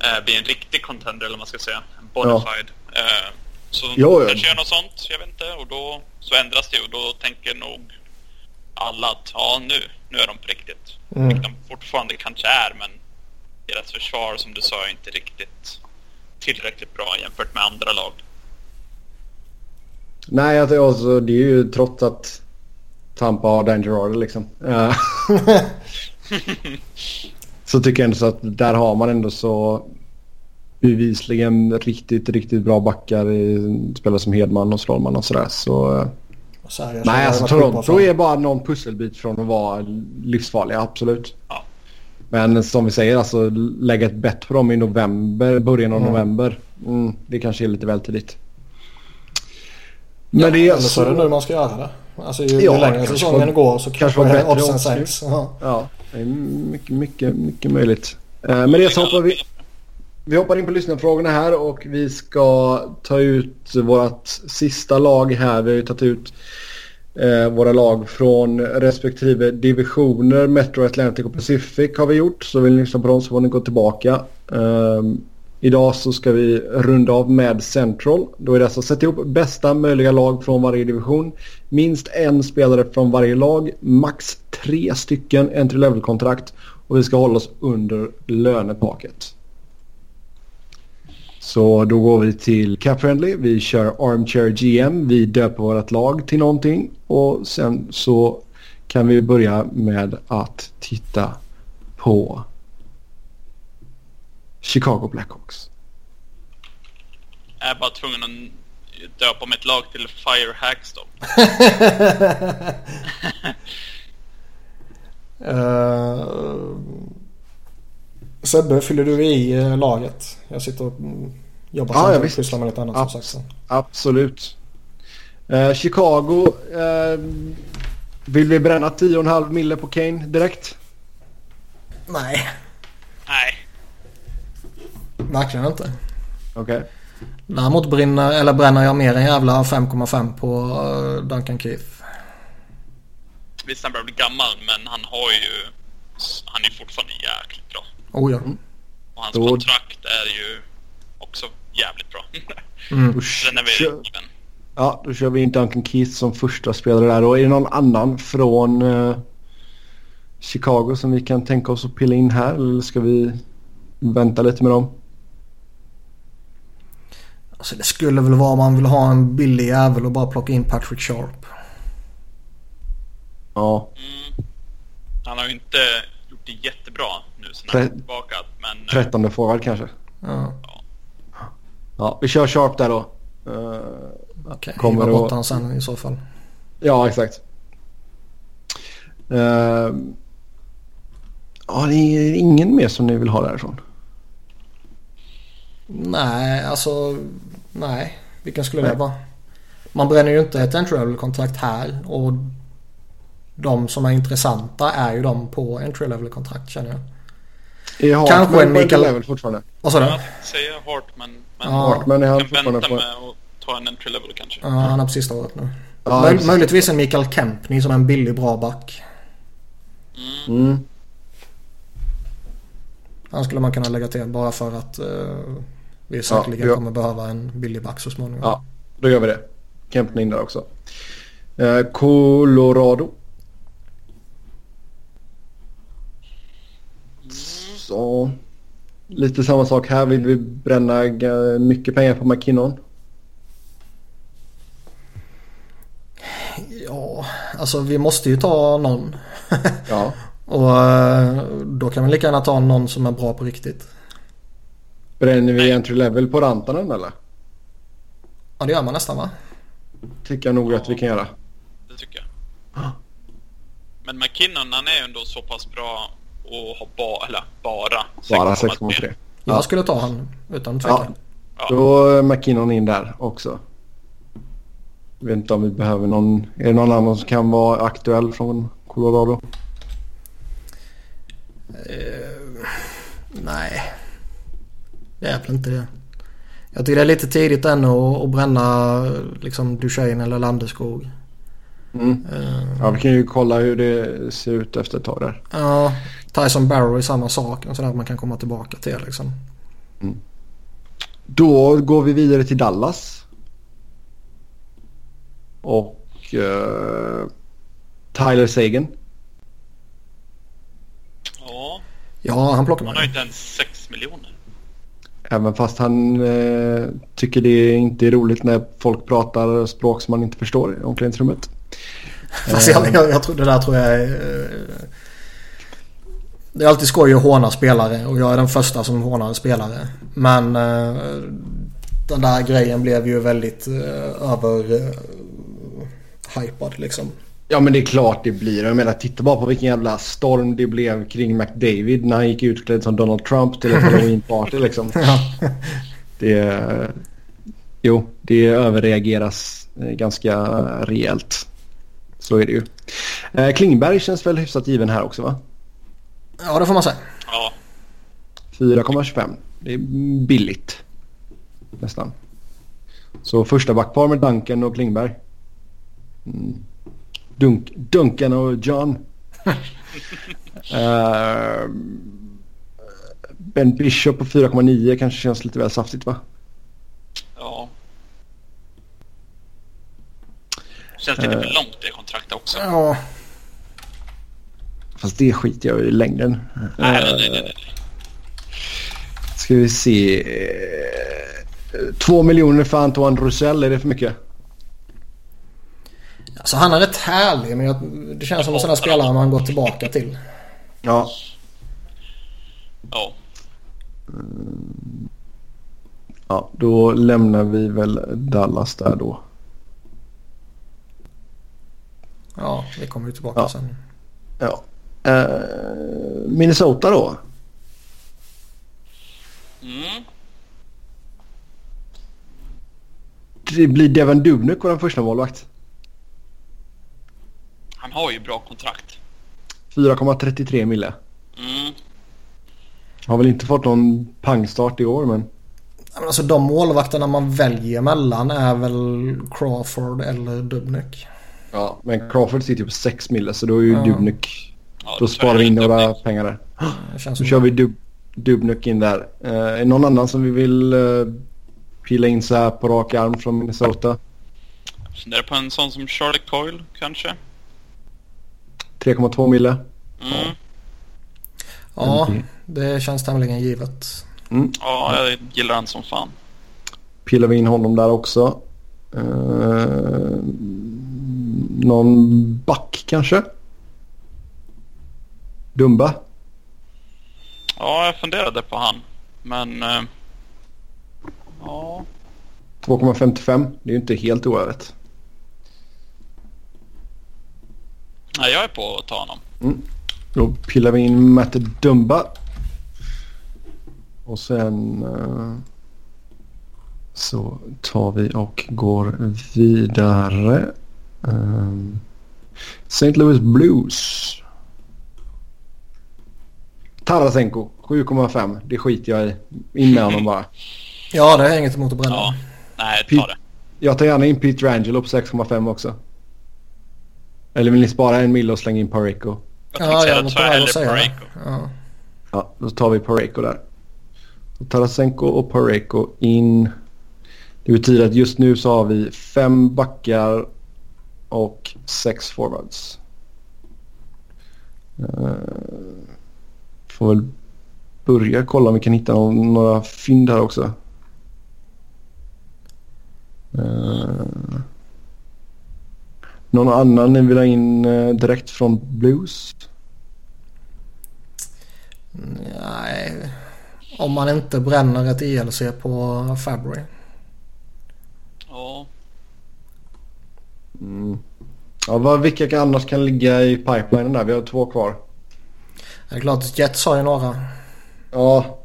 eh, bli en riktig contender eller vad man ska säga. En bonafide. Eh, så Jo, ja. kanske gör något sånt, jag vet inte. Och då så ändras det och då tänker nog alla att ja, nu, nu är de på riktigt. Mm. Vilket de fortfarande kanske är, men deras försvar som du sa är inte riktigt tillräckligt bra jämfört med andra lag. Nej, alltså, alltså, det är ju trots att Tampa har Dan Girardi liksom. Eh, så tycker jag ändå så att där har man ändå så bevisligen riktigt, riktigt bra backar i spelare som Hedman och Strålman och sådär. Så, eh, Så här, jag nej, alltså Toronto är bara någon pusselbit från att vara livsfarliga, absolut. Ja. Men som vi säger, alltså lägga ett bett på dem i november, början av Mm. november. Mm, det kanske är lite väl tidigt. Men Ja, det är så är det nu man ska göra det. Alltså ju, Ja, ju längre säsongen går så kanske bättre oddsen också. sänks. Ja. Det är mycket, mycket, mycket möjligt. Eh, Med det så hoppar vi, vi hoppar in på lyssnarfrågorna här och vi ska ta ut vårt sista lag här. Vi har ju tagit ut eh, våra lag från respektive divisioner. Metro, Atlantic och Pacific har vi gjort. Så vill ni lyssna på dem så får ni gå tillbaka. Eh, idag så ska vi runda av med Central. Då är det alltså att sätta ihop bästa möjliga lag från varje division. Minst en spelare från varje lag. Max tre stycken entry level-kontrakt. Och vi ska hålla oss under lönetaket. Så då går vi till Cap Friendly. Vi kör Armchair GM. Vi döper vårt lag till någonting. Och sen så kan vi börja med att titta på Chicago Blackhawks. Jag är bara tvungen att döpa mitt lag till Fire Hackstop. Uh, Sebbe, fyller du i eh, laget? Jag sitter och mm, jobbar Ja, och pysslar med lite annat Ja. som sagt. Så. Absolut. Eh, Chicago. Eh, vill vi bränna 10,5 mille på Kane direkt? Nej, Nej, verkligen inte. Okej. Däremot brinner, eller bränner jag mer än jävla 5,5 på eh, Duncan Keith. visst han börjar bli gammal, men han har ju... Han är fortfarande jäkligt bra. Oh ja. Och hans Då- kontrakt är ju också jävligt bra. Mm. Då, Sen är kör, given. ja, då kör vi in Duncan Keith som första spelare där. Och är det någon annan från eh, Chicago som vi kan tänka oss att pilla in här? Eller ska vi vänta lite med dem? Alltså det skulle väl vara om man vill ha en billig jävel och bara plocka in Patrick Sharp. Ja, Mm. Han har ju inte gjort det jättebra nu är tillbaka, men... eh, trettonde forward kanske. Ja. Ja, vi kör Sharp där då. Eh, Okej, Kommer hiva bort han sen i så fall. Ja, exakt. Uh, ja, det är ingen mer som ni vill ha därifrån. Nej, alltså nej. Vilken skulle det vara? Man bränner ju inte ett entry kontrakt här och de som är intressanta är ju de på entry level kontrakt känner jag. Är Kanske Hartman en på Mikael- level fortfarande? Vad sa du? Jag säger Hartman, men Ja. Hartman är han kan fortfarande vänta på... med att ta en entry level kanske. Ja, han är på sista året nu. Ja, Möj- precis. möjligtvis en Mikael Kempney som är en billig bra back. Mm. Mm. Han skulle man kunna lägga till bara för att eh, vi säkerligen ja. kommer behöva en billig back så småningom. Ja, då gör vi det. Kempten in där också. Eh, Colorado. Så lite samma sak här. Vill vi bränna eh, mycket pengar på McKinnon? Ja, alltså vi måste ju ta någon. Ja. och eh, då kan vi lika gärna ta någon som är bra på riktigt. Bränner vi entry level på Rantanen eller? Ja, det gör man nästan va? Tycker jag nog att vi kan göra. Det tycker jag. Men McKinnon, han är ju ändå så pass bra och har ba, eller bara Bara 6,3. 6,3. Jag Ja. skulle ta han utan tvekan. Ja. då är McKinnon in där också. Jag vet inte om vi behöver någon. Är det någon annan som kan vara aktuell från Colorado? Eh, nej. Det är väl inte det. Jag tycker det är lite tidigt ännu att, att bränna liksom Duchene eller Landeskog. Mm. Eh, Ja, vi kan ju kolla hur det ser ut efter ett tag där. ja, Tyson Barrow är samma sak. En sån där man kan komma tillbaka till liksom. Då går vi vidare till Dallas. Och uh, Tyler Sagan. Ja, Ja, han plockar han man har ju. ju inte ens 6 miljoner. Även fast han eh, tycker det inte är roligt när folk pratar språk som man inte förstår i omklädningsrummet. Fast jag, jag, jag tror det där tror jag är... eh, Det är alltid skoj att håna spelare och jag är den första som hånar spelare. Men eh, den där grejen blev ju väldigt eh, över... Eh, hypad liksom. Ja men det är klart det blir. Jag menar titta bara på vilken jävla storm det blev kring McDavid när han gick utklädd som Donald Trump till ett halloween-party liksom. Ja. Det, jo, det överreageras ganska rejält. Så är det ju. Eh, Klingberg känns väl hyfsat given här också va? ja, det får man säga. Ja, 4,25. Det är billigt. Nästan. Så första backpar med Duncan och Klingberg. Mm. Dunk, Duncan och John. Eh, ben Bishop på 4,9 kanske känns lite väl saftigt va? ja. Känns lite för långt det kontraktet också. Ja, Fast det skiter jag i längden. Nej, nej, nej, nej, nej. Ska vi se. Eh, Två miljoner för Antoine Roussel, är det för mycket? alltså han är rätt härlig men jag, det känns som en sån där spelare man går tillbaka till. Ja. Ja. Ja, då lämnar vi väl Dallas där då. Ja, vi kommer ju tillbaka Ja. sen. Ja. Eh, Minnesota då? Mm. Det blir Devin Dubnyk och den första målvakt. Han har ju bra kontrakt. 4,33 mille. Mm. Har väl inte fått någon pangstart i år men. Alltså de målvakterna man väljer mellan är väl Crawford eller Dubnyk. Ja. Men Crawford sitter ju på 6 mille så då är ju Ja. Dubnyk. Ja, Då sparar vi in några inte. pengar där. Som kör vi Dub Dubnyk in där. Eh, är det någon annan som vi vill uh, pila in så här på rak arm från Minnesota? Funderar på en sån som Charlie Coyle kanske? 3,2 mille. Mm. Ja, det känns tämligen givet. Ja, jag gillar han som fan. Pillar vi in honom där också. Eh, någon back kanske? Dumba? Ja, jag funderade på han. Men... eh, ja, 2,55. Det är ju inte helt oärligt. nej, jag är på att ta honom. Då pillar vi in Matte Dumba. Och sen eh, så tar vi och går vidare. Um, St. Louis Blues. Tarasenko 7,5. Det skiter jag i. In med honom bara. Ja, det har jag inget emot att bränna. Ja, nej, ta Pete- det. Jag tar gärna in Peter Angelo på 6,5 också. Eller vill ni spara en mille och slänga in Pareko? Jag tänkte säga jag att var ta på väg hellre. Pareko. Ja. Ja, då tar vi Pareko där. Tarasenko och Pareko in. Det betyder att just nu så har vi fem backar och sex forwards. Uh, får väl börja kolla om vi kan hitta någon, några fynd här också. Eh, någon annan ni vill ha in eh, direkt från Blues? Nej, om man inte bränner ett ELC på Fabry. Ja, Mm. Ja, vad, vilka kan annars kan ligga i pipelinen där? Vi har två kvar. Det är klart att Jets har ju några. Ja.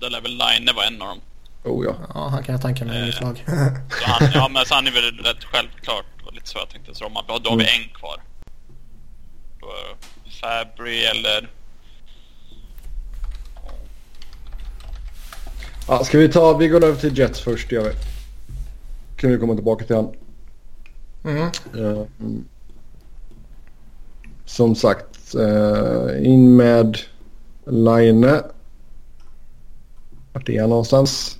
det lär väl Line vara en av dem. Oh ja. Ja, han kan jag tänka mig i mitt lag. Så han, ja, men så han är väl rätt självklart och lite så jag tänkte. Så de, då har vi en kvar. Då Fabry eller... ja. Ska vi ta... Vi går över till Jets först, gör vi. Kan vi komma tillbaka till han. Mm. Mm. Som sagt, eh, in med Line. Vart är han någonstans?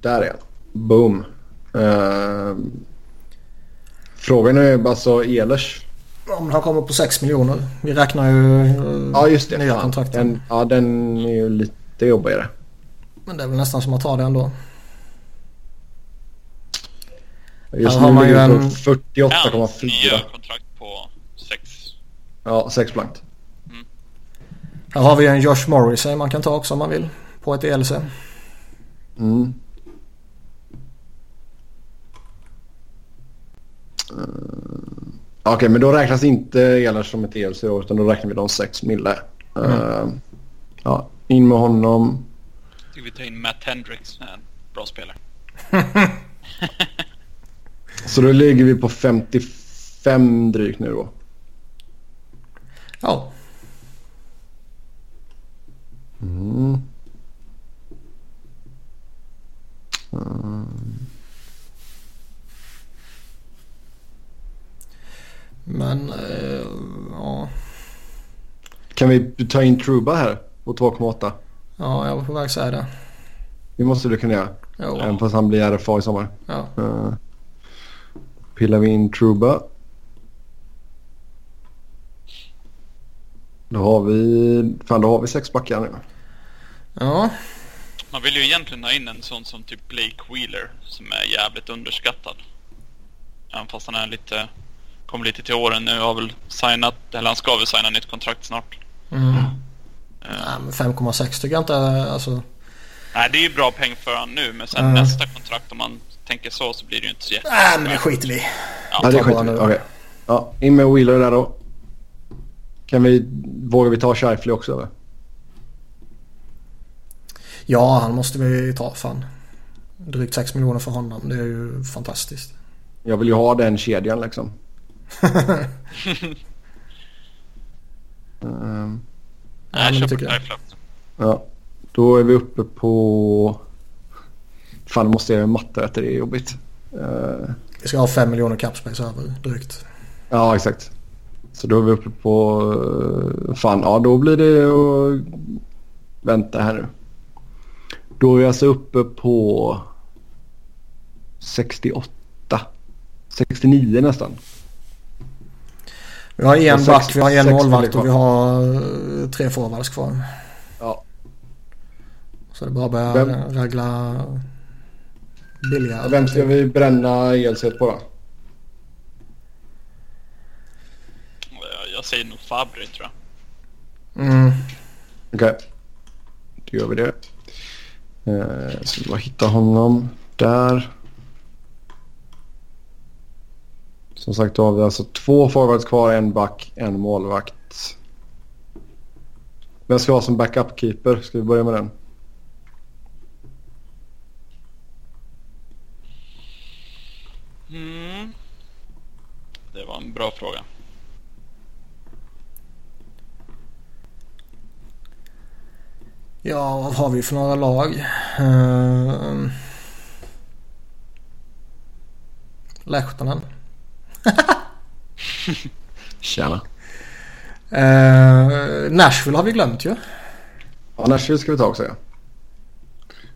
Där är han. Boom. Uh, frågan är alltså Ehlers. Om han kommer på 6 miljoner. Vi räknar ju eh, Ja just det. nya kontrakten. Den, ja den är ju lite jobbigare. Men det är väl nästan som att ta det ändå. Just Här har nu man ju ligger det en- på Hans nya 48,4. kontrakt på 6. Ja, sex blankt. Här har vi en Josh Morrissey man kan ta också om man vill. På ett ELC. Mm. Eh, Okej, men då räknas inte Ehlers som ett ELC då, utan då räknar vi de sex mille. Eh, ja, in med honom. Vi ta in Matt Hendricks, en bra spelare. Så då ligger vi på 55 drygt nu då. Ja. Mm. Mm. Men eh, ja. Kan vi ta in Truba här på 2,8? Ja, jag var på väg att säga det. Det måste du kunna göra. Jo. Även fast han blir RFA i sommar. Ja. Uh, pillar vi in Truba. Då har vi... Fan, då har vi sex backar nu. Ja. Man vill ju egentligen ha in en sån som typ Blake Wheeler som är jävligt underskattad. Även fast han är lite... Kommer lite till åren nu har väl signat, eller han ska väl signa nytt kontrakt snart. Mm. Eh, Nej, men 5,6 tycker jag inte. Alltså. Nej, det är ju bra peng för han nu, men sen Mm. nästa kontrakt om man tänker så så blir det ju inte så jätte... Nej, men det skiter vi i. Ja, det skiter vi. Okej. Ja, in med Wheeler där då. Kan vi... Vågar vi ta Scheifele också eller? Ja, han måste vi ta. Fan. Drygt 6 miljoner för honom. Det är ju fantastiskt. Jag vill ju ha den kedjan liksom. Ehm, jag tycker köper jag. Scheifele. ja, då är vi uppe på... Fan, nu måste jag göra matte rätt. Det är jobbigt. Ehm, Vi ska ha 5 miljoner capspace över drygt. Ja, exakt. Så då är vi uppe på... eh, Fan, ja då blir det att vänta här nu. Då är vi alltså uppe på 68. 69 nästan. Vi har en sex- back, vi har en målvakt och vi har eh, tre forwards kvar. Ja. Så det är bara att börja Vem- regla billiga. Vem ska vi bränna elset på då? Jag- säger nog Fabry tror jag. Mm. Okej. Då gör vi det. Eh, ska vi bara hitta honom där. Som sagt då har vi alltså två forwards kvar, en back, en målvakt. Vem ska ha som backup-keeper? Ska vi börja med den? Mm. Det var en bra fråga. Ja, vad har vi för några lag? Uh, Lehtonen. Tjena. Uh, Nashville har vi glömt ju. Ja, Nashville ska vi ta också ja.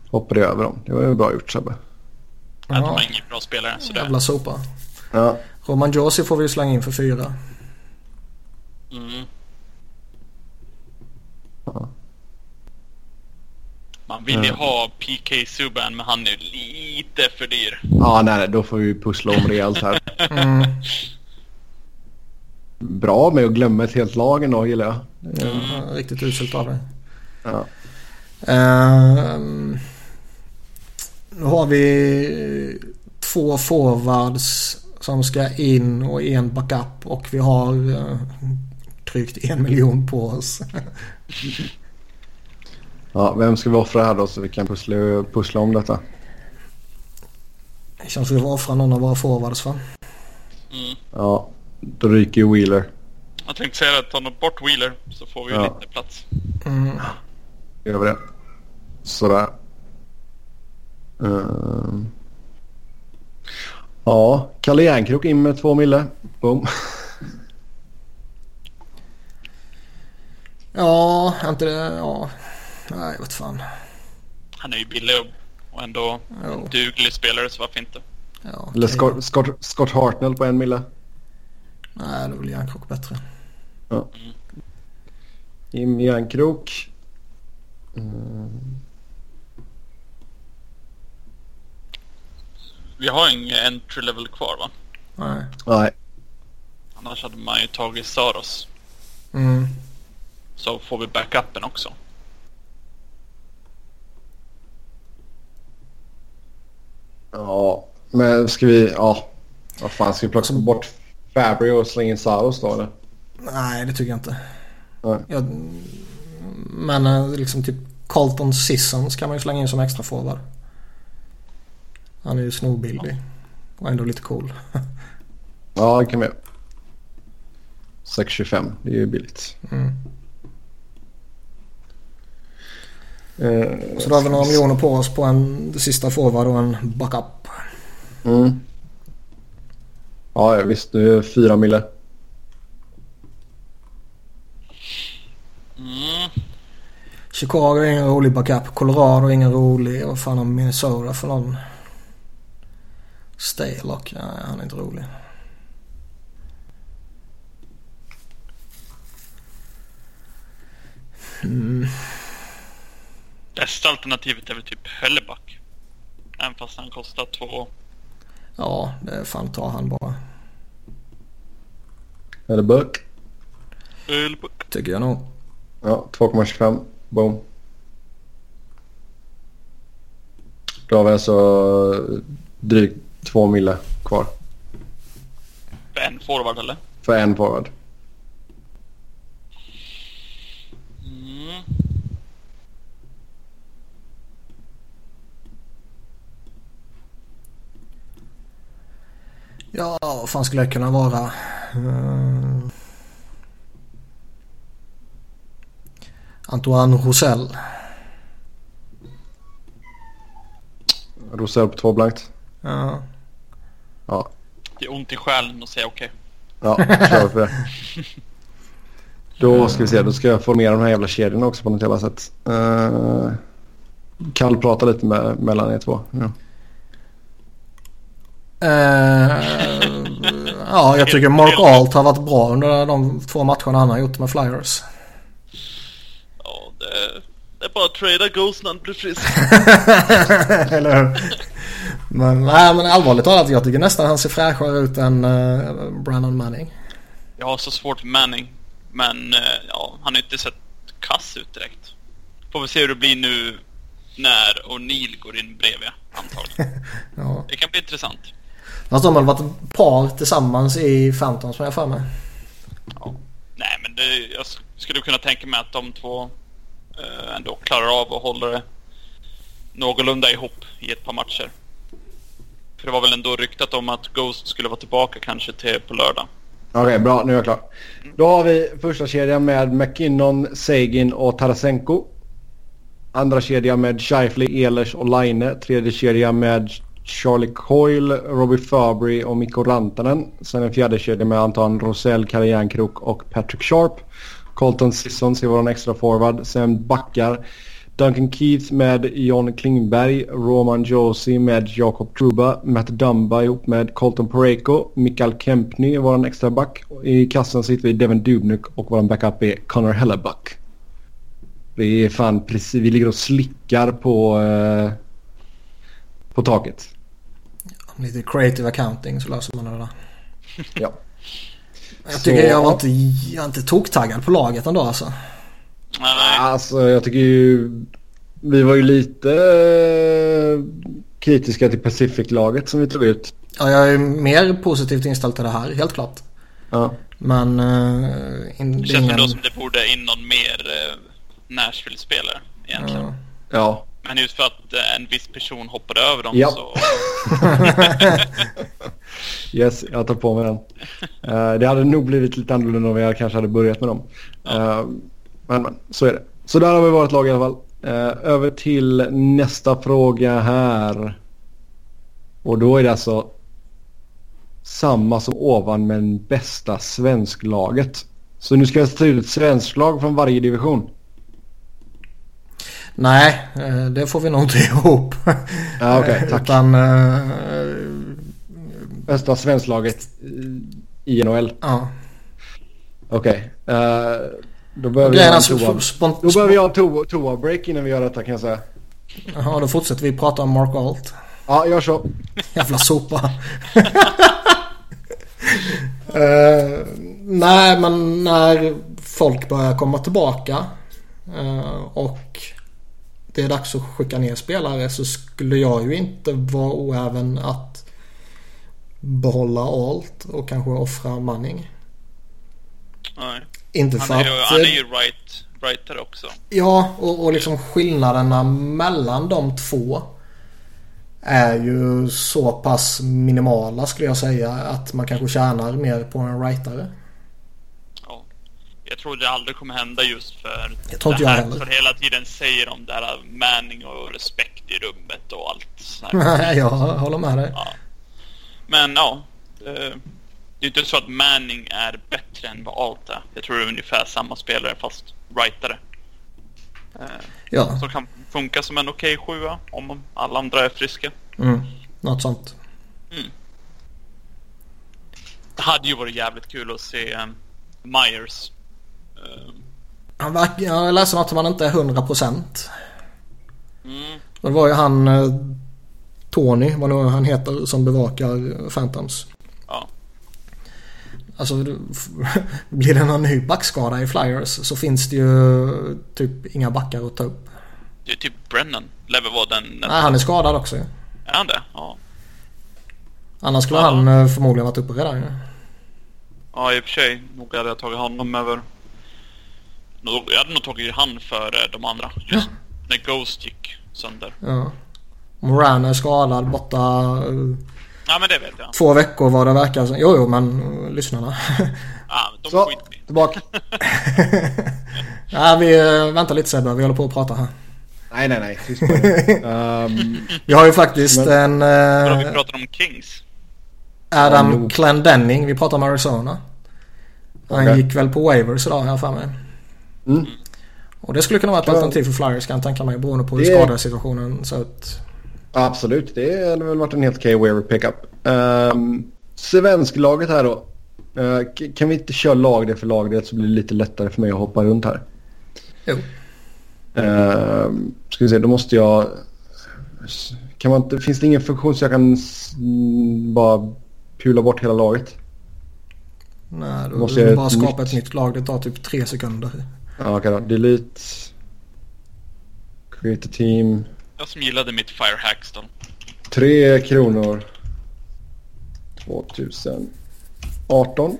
Hoppade över dem. Det var ju bra gjort Sebbe. Ja. De har ingen bra spelare. Så det, jävla sopa. Ja. Roman Josi får vi slänga in för fyra. mm. Ja. Man vill ju Ja. ha PK Subban men han är lite för dyr. Ja, nej, nej, då får vi pussla om rejält här. Mm. Bra med att glömma ett helt lag ändå gillar jag. Ja, riktigt uselt av dig. Ja. Ehm, nu har vi två forwards som ska in och en backup och vi har uh, drygt en miljon på oss. Ja, vem ska vi offra här då så vi kan pussla, pussla om detta? Det känns som att vi får offra någon av våra forwards va? Mm. Ja, då ryker ju Wheeler. Jag tänkte säga att ta något bort Wheeler så får vi Ja. lite plats. Mm. Gör vi det. Sådär. Ehm. Ja, Kalle Järnkrok in med två mille. Boom. Ja, inte det. Ja. Nej, vad fan. Han är ju billig Och ändå Jo. duglig spelare, så varför inte? Ja, Eller okej. Scott, Scott, Scott Hartnell på en mille. Nej, då vill Järnkrok bättre. Jim Järnkrok. Mm. Vi har ingen entry level kvar va? Nej. Nej. Annars hade man ju tagit Saros. Mm. Så får vi backupen också. Ja, men ska vi... Ja. Vad fan, ska vi plocka bort Fabry och slänga in Saros då eller? Nej, det tycker jag inte. Nej. Jag, men eh, liksom typ Colton Sissons kan man ju slänga in som extra forward. Han är ju snorbillig. Och ändå lite cool. Ja, det kan vi göra. 6,25. Det är ju billigt. Mm. Eh, Så då har vi några miljoner på oss på en sista forward och en backup. Mm. Ja, visst. Nu är det fyra mille. Mm. Chicago är ingen rolig backup. Colorado är ingen rolig. Vad fan har Minnesota för någon? Staylock? Nej, han är inte rolig. Mm. Bästa alternativet är väl typ Helleback. Även fast han kostar två. Ja, det fan ta han bara. Eller Buck. Helleback. Tycker jag nog. Ja, 2,25. Boom. Då har vi alltså drygt två mille kvar. För en forward eller? För en forward. Mm. Ja, vad fan skulle det kunna vara? Mm. Antoine Roussel. Rosell på två blankt. Ja. Ja, Det är ont i själen att säga okej. ja kör för det. Då ska vi se, då ska jag formera de här jävla kedjorna också på något jävla sätt. Uh, Kall prata lite med, mellan er två. Ja. Eh, ja, jag tycker Mark Alt har varit bra under de två matcherna han har gjort med Flyers. Ja, det, det är bara att trada Ghost när han blir frisk. Eller hur? Men, nej, men allvarligt talat, jag tycker nästan han ser fräschare ut än uh, Brandon Manning. Jag har så svårt för Manning. Men eh, ja, han har inte sett kass ut direkt. Får vi se hur det blir nu när O'Neill går in bredvid antagligen. Ja. Det kan bli intressant. Fast de har varit ett par tillsammans i Phantom som jag för mig. Ja. Nej, men det, jag sk- skulle kunna tänka mig att de två eh, ändå klarar av att hålla det någorlunda ihop i ett par matcher. För det var väl ändå ryktat om att Ghost skulle vara tillbaka kanske till på lördag. Okej, bra. Nu är jag klar. Då har vi första kedjan med McKinnon, Sagin och Tarasenko. Andra kedja med Scheifele, Ehlers och Laine. Tredje kedja med Charlie Coyle, Robbie Fabry och Mikko Rantanen. Sen en fjärde kedja med Anton Rosell, Kalle Järnkrok och Patrick Sharp. Colton Sissons är vår extra forward. Sen backar Duncan Keith med John Klingberg, Roman Josie med Jakob Truba, Matt Dumba ihop med Colton Pareko, Mikael Kempny är vår extra back. I kassen sitter vi Devin Dubnik och vår backup är Connor Hellebuck. Det är fan precis, vi ligger och slickar på, eh, på taket. Lite creative accounting så löser man det där. Ja. Jag Så- tycker jag var inte, jag inte toktaggad på laget ändå alltså. Nej, Alltså jag tycker ju... Vi var ju lite eh, kritiska till Pacific-laget som vi tog ut. Ja, jag är mer positivt inställd till det här, helt klart. Ja. Men... Uh, in, det känns ingen- ändå som det borde in någon mer eh, Nashville-spelare egentligen. Ja. Ja. Men just för att eh, en viss person hoppade över dem Ja. så... Yes, jag tar på mig den. Eh, det hade nog blivit lite annorlunda om jag kanske hade börjat med dem. Eh, men, men så är det. Så där har vi vårt lag i alla fall. Eh, över till nästa fråga här. Och då är det alltså samma som ovan men bästa svensklaget. Så nu ska jag ta ut ett svenskt lag från varje division. Nej, eh, det får vi nog inte ihop. Ja, okej, tack. Utan, eh, Bästa svensklaget i NHL. ja. Okej. eh, då behöver Grejen jag en toa. alltså, Då behöver jag en toa- toa-break innan vi gör detta kan jag säga. Ja, då fortsätter vi prata om Mark Alt. Ja, gör så. Jävla sopa. Eh, nej, men när folk börjar komma tillbaka eh, och det är dags att skicka ner spelare så skulle jag ju inte vara oäven att behålla Alt och kanske offra Manning. Nej. Inte för Han är ju, att... han är ju right, rightare också. Ja, och, och liksom skillnaderna mellan de två är ju så pass minimala skulle jag säga att man kanske tjänar mer på en rightare. Ja. Jag tror det aldrig kommer hända just för Jag tror det jag här heller. som hela tiden säger om det här manning och respekt i rummet och allt så här. Nej, jag håller med dig. Ja. Men ja. Det, det är inte så att Manning är bättre än vad Alt är. Jag tror det är ungefär samma spelare fast rightare. Eh, Ja, Som kan funka som en okej sjua om alla andra är friska. mm, något sånt. Det hade ju varit jävligt kul att se um, Myers. Han verkar, jag läste något om han inte är 100%. mm, Och det var ju han eh, Tony, vad nu han heter, som bevakar Phantoms. ja. Alltså blir det någon ny backskada i Flyers så finns det ju typ inga backar att ta upp. Det är typ Brennan. Lär vara den... Nej, han är skadad också. Är han det? Ja. Annars skulle Ja. han eh, förmodligen varit uppe redan ju. Ja, i och för sig. Nog hade jag tagit honom över... Nog- Jag hade nog tagit han före de andra. Just när Ghost gick sönder. Ja. Moran är skadad borta eh, Ja, men det vet jag. två veckor vad det verkar som. Jo, jo, men uh, lyssnarna. Ja, men de Så, skiter tillbaka. ja, vi uh, väntar lite Sebbe, vi håller på att prata här. Nej, nej, nej. Tyst på dig. Ehm, Vi har ju faktiskt en Vadå, vi uh, pratar om Kings? Adam nog. Clendenning. Vi pratar om Arizona. Han Okej. gick väl på waivers idag jag för mig. Mm. Och det skulle kunna vara ett alternativ för Flyers kan jag tänka mig beroende på hur Det- skadesituationen ser ut. absolut, det hade väl varit en helt okej waiver pickup. Um, Svensklaget här då. K- kan vi inte köra lagdel för lagdel så blir det lite lättare för mig att hoppa runt här. Jo. Ehm, ska vi se, då måste jag... Kan man inte, finns det ingen funktion så jag kan bara pula bort hela laget? Nej, då Måste du bara skapa nytt? ett nytt lag. Det tar typ tre sekunder. Ja, okej då. Delete. Create a team. Jag som gillade mitt Fire Hackstall. Tre kronor. 2018.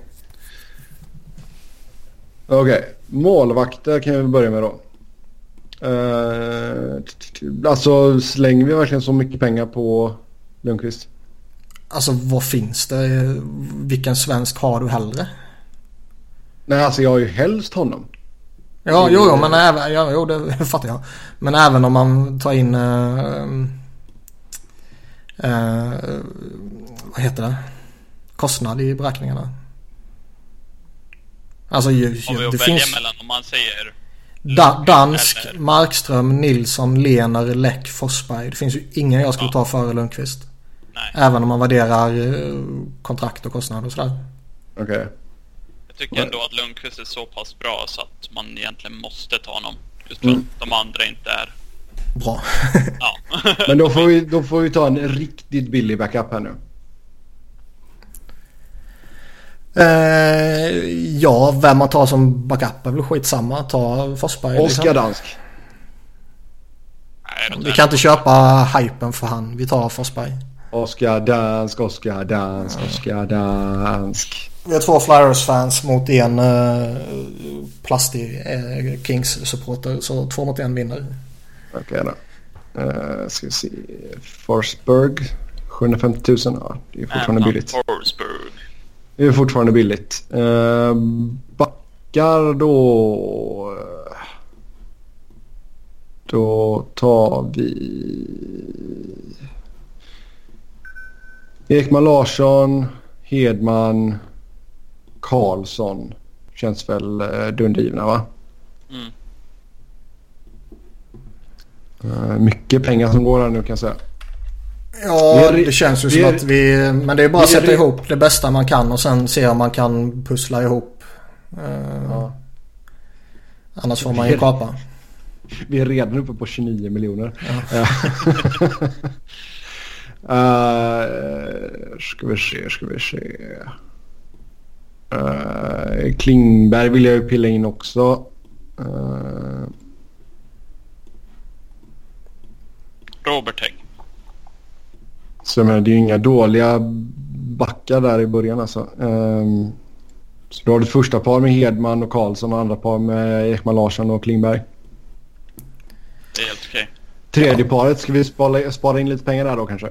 Okej, målvakter kan vi börja med då. T- alltså slänger vi verkligen så mycket pengar på Lundqvist? Alltså vad finns det? Vilken svensk har du hellre? Nej, alltså jag har ju helst honom. Ja, jo, jo, men även, ja, jo, det fattar jag. Men även om man tar in... eh, eh, vad heter det? Kostnad i beräkningarna. Alltså ju, ju, att det finns mellan om man säger... da, Dansk, eller- Markström, Nilsson, Lener, Läck, Forsberg. Det finns ju ingen jag skulle Ja. ta före Lundqvist. Nej. Även om man värderar eh, kontrakt och kostnad och sådär. Okej. Jag tycker ändå att Lundqvist är så pass bra så att man egentligen måste ta honom. Just för Mm. att de andra inte är... Bra. Ja. Men då får, vi, då får vi ta en riktigt billig backup här nu. Eh, ja, vem man tar som backup är väl skitsamma. Ta Forsberg. Oskar Dansk. Nej, de Vi kan inte köpa hypen för han. Vi tar Forsberg. Oskar Dansk, Oskar Dansk, Oskar Dansk. Vi har två Flyers-fans mot en uh, plastig uh, Kings-supporter. Så två mot en vinner. Okej då. Uh, ska vi se. Forsberg. 750 000. Ja, det är fortfarande Även billigt. Forsberg. Det är fortfarande billigt. Uh, backar då. Då tar vi. Ekman Larsson, Hedman, Karlsson. Känns väl uh, dundergivna va? Mm. Eh, mycket pengar som går här nu kan jag säga. Ja, det känns ju som är- att vi... Men det är bara att sätta ihop det bästa man kan och sen se om man kan pussla ihop. Eh, Ja. Annars får man ju kapa. Vi är redan uppe på 29 miljoner. uh, ska vi se, ska vi se. Eh, Klingberg vill jag ju pilla in också. Eh, Robert Hägg. så jag menar, det är ju inga dåliga backar där i början alltså. Ehm, så du har ditt första par med Hedman och Karlsson och andra par med Ekman Larsson och Klingberg. Det är helt okej. Tredje paret, ska vi spara, spara in lite pengar där då kanske?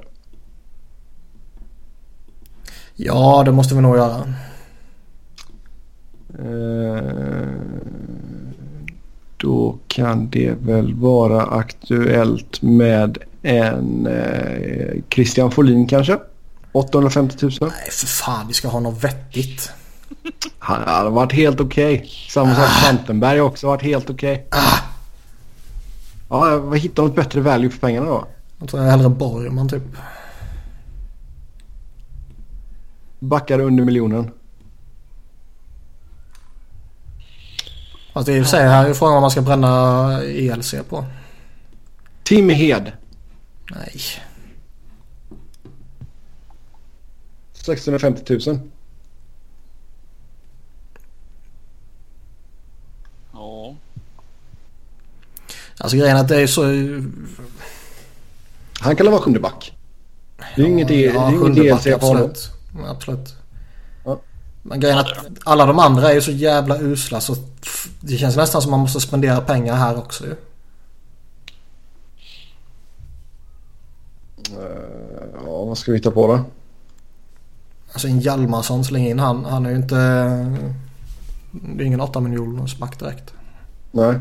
Ja, det måste vi nog göra. Eh, Då kan det väl vara aktuellt med en eh, Christian Folin kanske? 850 000. Nej, för fan. Vi ska ha något vettigt. Han hade varit helt okej. Samma sak Fantenberg har också varit helt okej. Ja, jag hittar något bättre value för pengarna då. Jag tror jag hellre Borgman typ. Backar under miljonen. Fast det är ju sig här är frågan om man ska bränna ELC på. Tim Hed. Nej. 650 000. Ja. Alltså grejen är att det är så... Han kan väl vara sjunde back. Det är inget, det är ja, inget sjunde back, DLC på honom. absolut. Men grejen är att alla de andra är ju så jävla usla så det känns nästan som man måste spendera pengar här också ju. Eh, Ja, vad ska vi hitta på då? Alltså en Hjalmarsson, släng in han. Han är ju inte... Det är ingen 8 miljoners back direkt. Nej.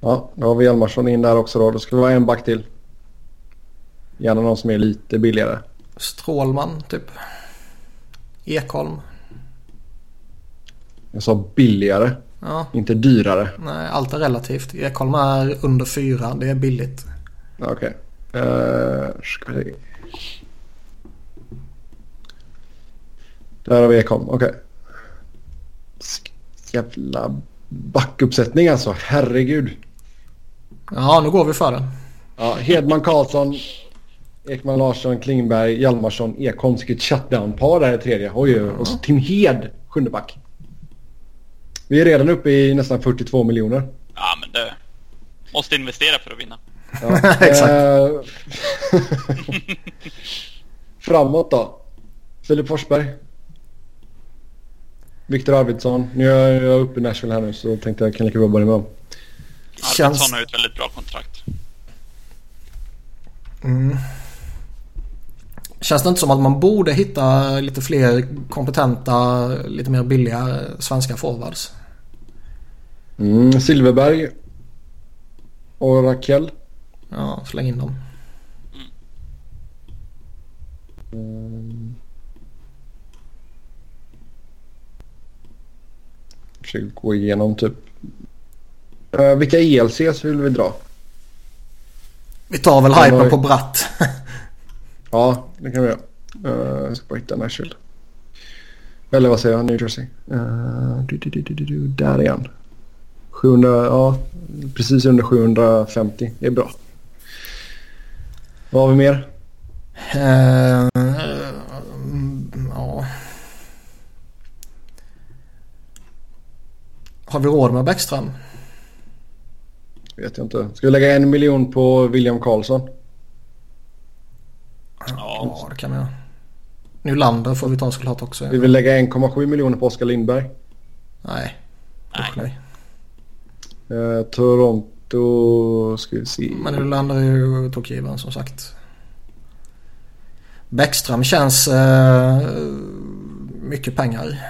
Ja, då har vi Hjalmarsson in där också då. Då ska vi ha en back till. Gärna någon som är lite billigare. Strålman typ. Ekholm. Jag sa billigare, Ja, inte dyrare. nej allt är relativt. Ekholm är under 4. Det är billigt. Okej. Eh, ska vi se. Där har vi Ekholm. Okej. Sk- Jävla backuppsättning alltså. Herregud. Ja, nu går vi för det. Ja, Hedman, Karlsson, Ekman Larsson, Klingberg, Hjalmarsson, Ekholm. Vilket shutdown-par där i tredje. Oj, oj. Och så Tim Hed, sjunde back. Vi är redan uppe i nästan 42 miljoner. Ja, men det... Måste investera för att vinna. Ja. Exakt. Eh, Framåt då. Filip Forsberg. Viktor Arvidsson. Nu är jag uppe i Nashville här nu så tänkte jag kan lika bra börja med. Känns... Arvidsson har ju ett väldigt bra kontrakt. Mm. Känns det inte som att man borde hitta lite fler kompetenta, lite mer billiga svenska forwards? Mm, Silverberg. Och Rakell. Ja, släng in dem. Mm. Försöker gå igenom typ. Eh, vilka ELCs vill vi dra? Vi tar väl hypen på Bratt. Ja, det kan vi göra. Uh, jag ska bara hitta Nashville. Eller vad säger jag? New Jersey. Uh, du, du, du. Där är han. 700, ja, precis under 750. Det är bra. Vad har vi mer? Eh, mm, ja. Har vi råd med Bäckström? Vet jag inte. Ska vi lägga en miljon på William Karlsson? Ja. Det kan vi göra. Nylander får vi ta såklart också. Vi vill lägga 1,7 miljoner på Oskar Lindberg. Nej. Usch, Nej. nej. Eh, Toronto ska vi se. Men Nylander är ju tokgiven som sagt. Bäckström känns eh, mycket pengar.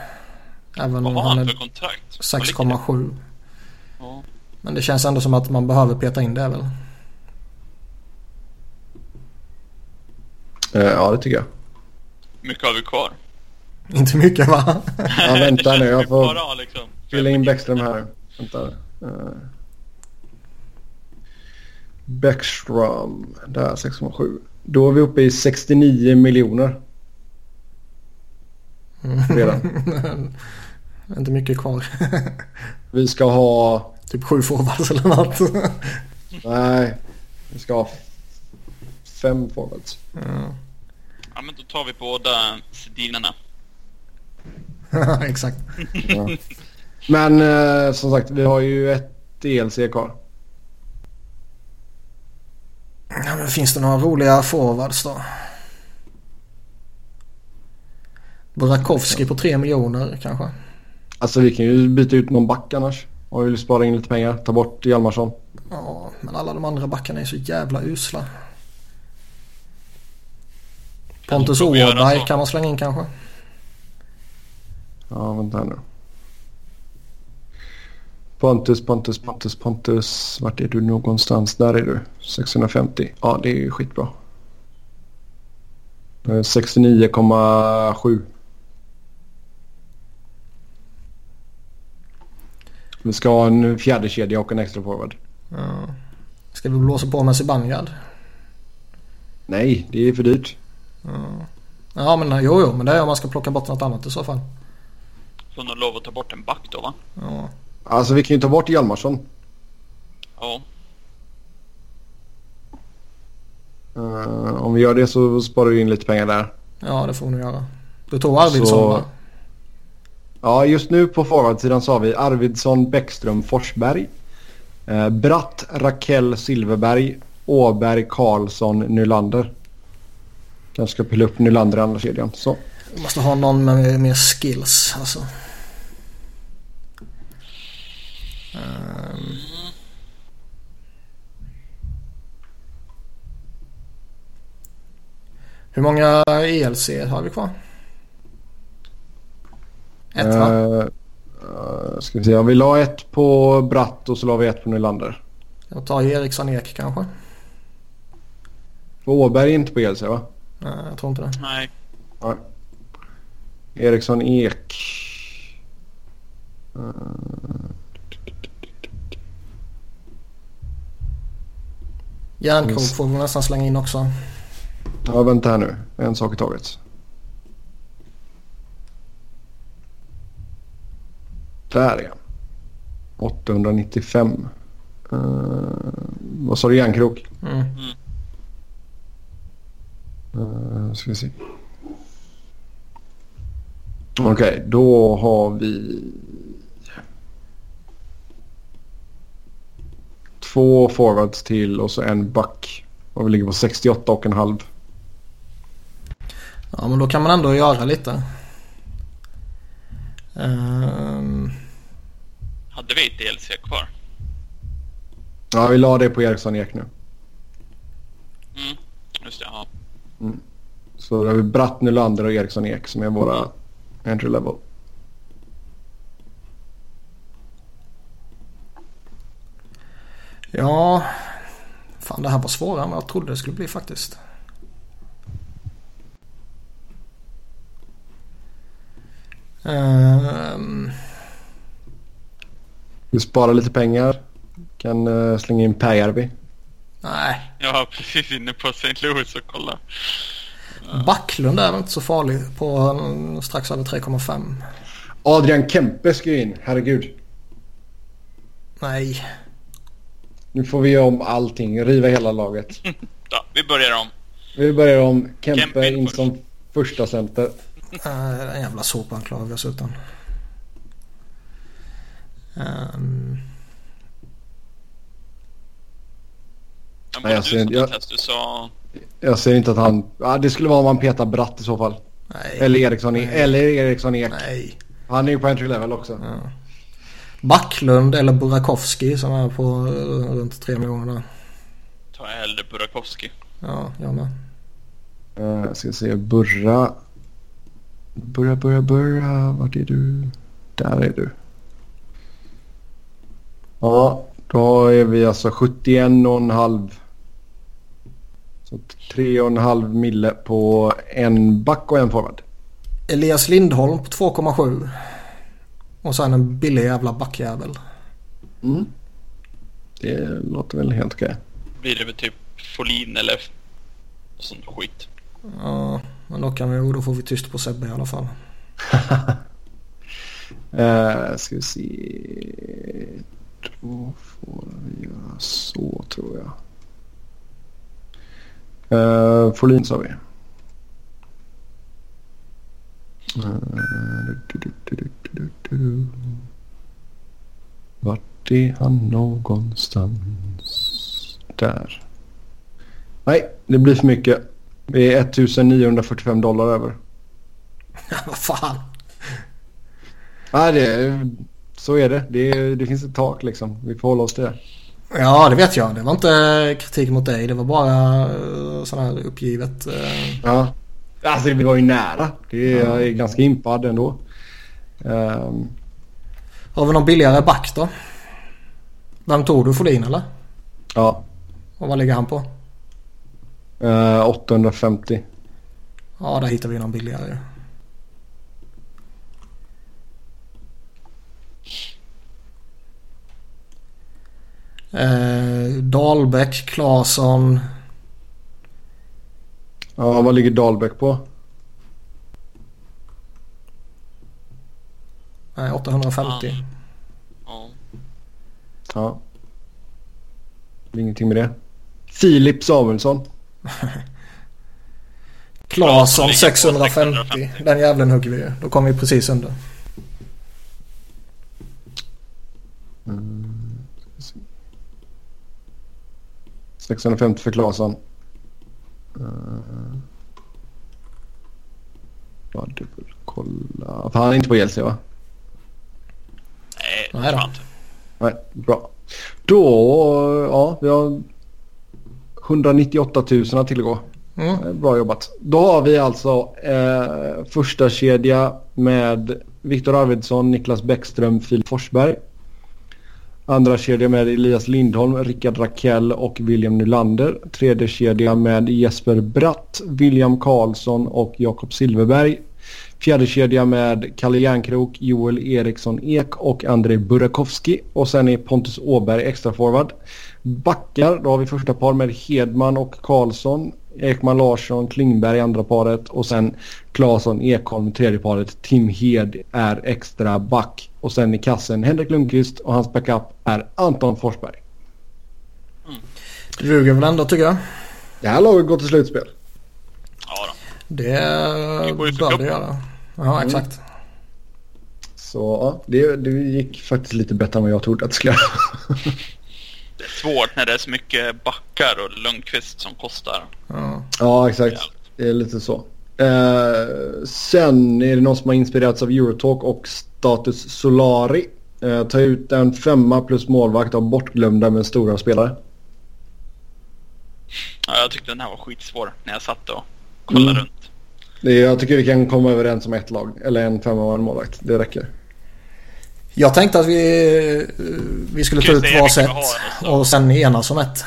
Även Vad om har han för kontrakt? Vad ligger det? 6,7. Ja. Men det känns ändå som att man behöver peta in det väl. Ja, det tycker jag. mycket har vi kvar? Inte mycket va? Ja, vänta nu. Jag får Bara liksom. fylla in Bäckström här. Vänta. Eh, Bäckström. Där 6,7. Då är vi uppe i 69 miljoner. Redan. Inte mycket kvar. Vi ska ha... typ sju forwards eller något. Nej. Vi ska ha fem forwards. ja. Ja, men då tar vi båda Sedinarna. Exakt. Ja. Men eh, som sagt, vi har ju ett DLC kvar. Ja, men finns det några roliga forwards då? Burakovsky på 3 miljoner kanske? Alltså vi kan ju byta ut någon back annars. Och vill spara in lite pengar. Ta bort Hjalmarsson. Ja, men alla de andra backarna är så jävla usla. Pontus Åberg kan man slänga in kanske? Ja, vänta här nu. Pontus, Pontus, Pontus, Pontus. Vart är du någonstans? Där är du. 650. Ja, det är ju skitbra. Eh, 69,7. Vi ska ha en fjärde kedja och en extra forward. Ja. Ska vi blåsa på med Zibanejad? Nej, det är för dyrt. Ja men jo jo men det är om man ska plocka bort något annat i så fall. Får nog lov att ta bort en back då va? Ja. Alltså vi kan ju ta bort Hjalmarsson. Ja. Eh, om vi gör det så sparar vi in lite pengar där. Ja det får vi nog göra. Du tog Arvidsson Så- va? Ja, just nu på forwardsidan så har vi Arvidsson, Bäckström, Forsberg. Eh, Bratt, Rakell, Silverberg, Åberg, Karlsson, Nylander. Kanske ska pilla upp Nylander i andra kedjan. Så. Måste ha någon med mer skills alltså. Ehm. Hur många ELC har vi kvar? Ett va? Eh, ska vi se, ja, vi la ett på Bratt och så la vi ett på Nylander. Jag tar Eriksson Ek kanske? Och Åberg är inte på ELC va? Nej, jag tror inte det. Nej. Nej. Eriksson Ek. Eh, Järnkrok får vi nästan slänga in också. Ja, vänta här nu. En sak i taget. Där är han. 895. Uh, vad sa du, järnkrok? Mm. Uh, ska vi se. Okej, då har vi... Två forwards till och så en back. Och vi ligger på 68 och en halv. Ja men då kan man ändå göra lite. Ehm, Hade vi ett DLC kvar? Ja, vi la det på Eriksson Ek nu. Mm. Just det, ja. Så då har vi Bratt, Nylander och Eriksson Ek som är våra entry level. ja, fan det här var svårare än vad jag trodde det skulle bli faktiskt. Ehm, Vi sparar lite pengar. Kan uh, slänga in Pääjärvi. nej, Jag var precis inne på St. Louis och kolla. Backlund är inte så farlig på mm, strax över 3,5. Adrian Kempe ska ju in. Herregud. Nej, Nu får vi göra om allting. Riva hela laget. Ja, vi börjar om. Vi börjar om. Kempe, Kempe in först. som första center. äh, en jävla såpanklav dessutom. Ehm, Jag Nej, jag ser inte- jag- Du sa... Jag ser inte att han... Ja, det skulle vara om man petar Bratt i så fall. nej, Eller Eriksson, Nej. eller Eriksson Ek. nej. Han är ju på entry level också. Ja. Backlund eller Burakovsky som är på eh, runt 3 miljoner där. jag hellre Burakovsky. Ja, jag med. Uh, jag ska se. Burra. Burra, burra, burra. Vart är du? Där är du. Ja, då är vi alltså 71 och en halv. Så 3 och en halv mille på en back och en forward. Elias Lindholm på 2,7. Och sen en billig jävla backjävel. Mm. Det låter väl helt okej. blir det väl typ Folin eller sån skit. Ja, men då kan vi, då får vi tyst på Sebbe i alla fall. Uh, ska vi se. Då får vi göra så tror jag. Uh, Folin sa vi. Uh, du, du, du. Vart är han någonstans? Där. Nej, det blir för mycket. Vi är 1945 dollar över. Vad fan. Nej, det, så är det. det. Det finns ett tak liksom. Vi får hålla oss till det. Ja, det vet jag. Det var inte kritik mot dig. Det var bara uh, sån här uppgivet. Uh... Ja. Alltså vi var ju nära. Det är, jag är ganska impad ändå. Um... Har vi någon billigare back då? Vem tog du? Folin eller? Ja. Och vad ligger han på? Uh, 850. Ja, där hittar vi någon billigare. Eh, Dahlbäck, Claesson. Ja, vad ligger Dahlbäck på? Nej, 850. Ja. Ja. Ja. Ingenting med det. Filip Samuelsson. Claesson ligger på 650. 650. Den jävlen hugger vi ju. Då kommer vi precis under. Mm. ska se. 650 för Claesson. Uh, bara dubbelkolla. För han är inte på Chelsea va? Nej, det Nej tror jag inte. Nej, bra. Då, ja, vi har 198 000 att tillgå. Mm. Eh, Bra jobbat. Då har vi alltså eh, första kedja med Viktor Arvidsson, Niklas Bäckström, Filip Forsberg. Andra kedja med Elias Lindholm, Rickard Rakell och William Nylander. Tredje kedja med Jesper Bratt, William Karlsson och Jakob Silverberg. Fjärde kedja med Kalle Järnkrok, Joel Eriksson Ek och Andrei Burakovsky. Och sen är Pontus Åberg extra forward. Backar, då har vi första par med Hedman och Karlsson. Ekman Larsson, Klingberg andra paret och sen Claesson, Ekholm tredje paret. Tim Hed är extra back. Och sen i kassen Henrik Lundqvist och hans backup är Anton Forsberg. Det duger väl ändå tycker jag. Det här laget går till slutspel. Ja då. Det bör det göra. Ja, exakt. Så ja, det, det gick faktiskt lite bättre än vad jag trodde att det skulle göra. Det är svårt när det är så mycket backar och Lundqvist som kostar. Ja. Ja, exakt. Det är lite så. Eh, sen är det någon som har inspirerats av Eurotalk och Status Solari. Eh, ta ut en femma plus målvakt av bortglömda men stora spelare. Ja, jag tyckte den här var skitsvår när jag satt och kollade Mm. runt. Det är, jag tycker vi kan komma överens om ett lag. Eller en femma och en målvakt. Det räcker. Jag tänkte att vi, vi skulle ta ut varsitt och sen enas om ett.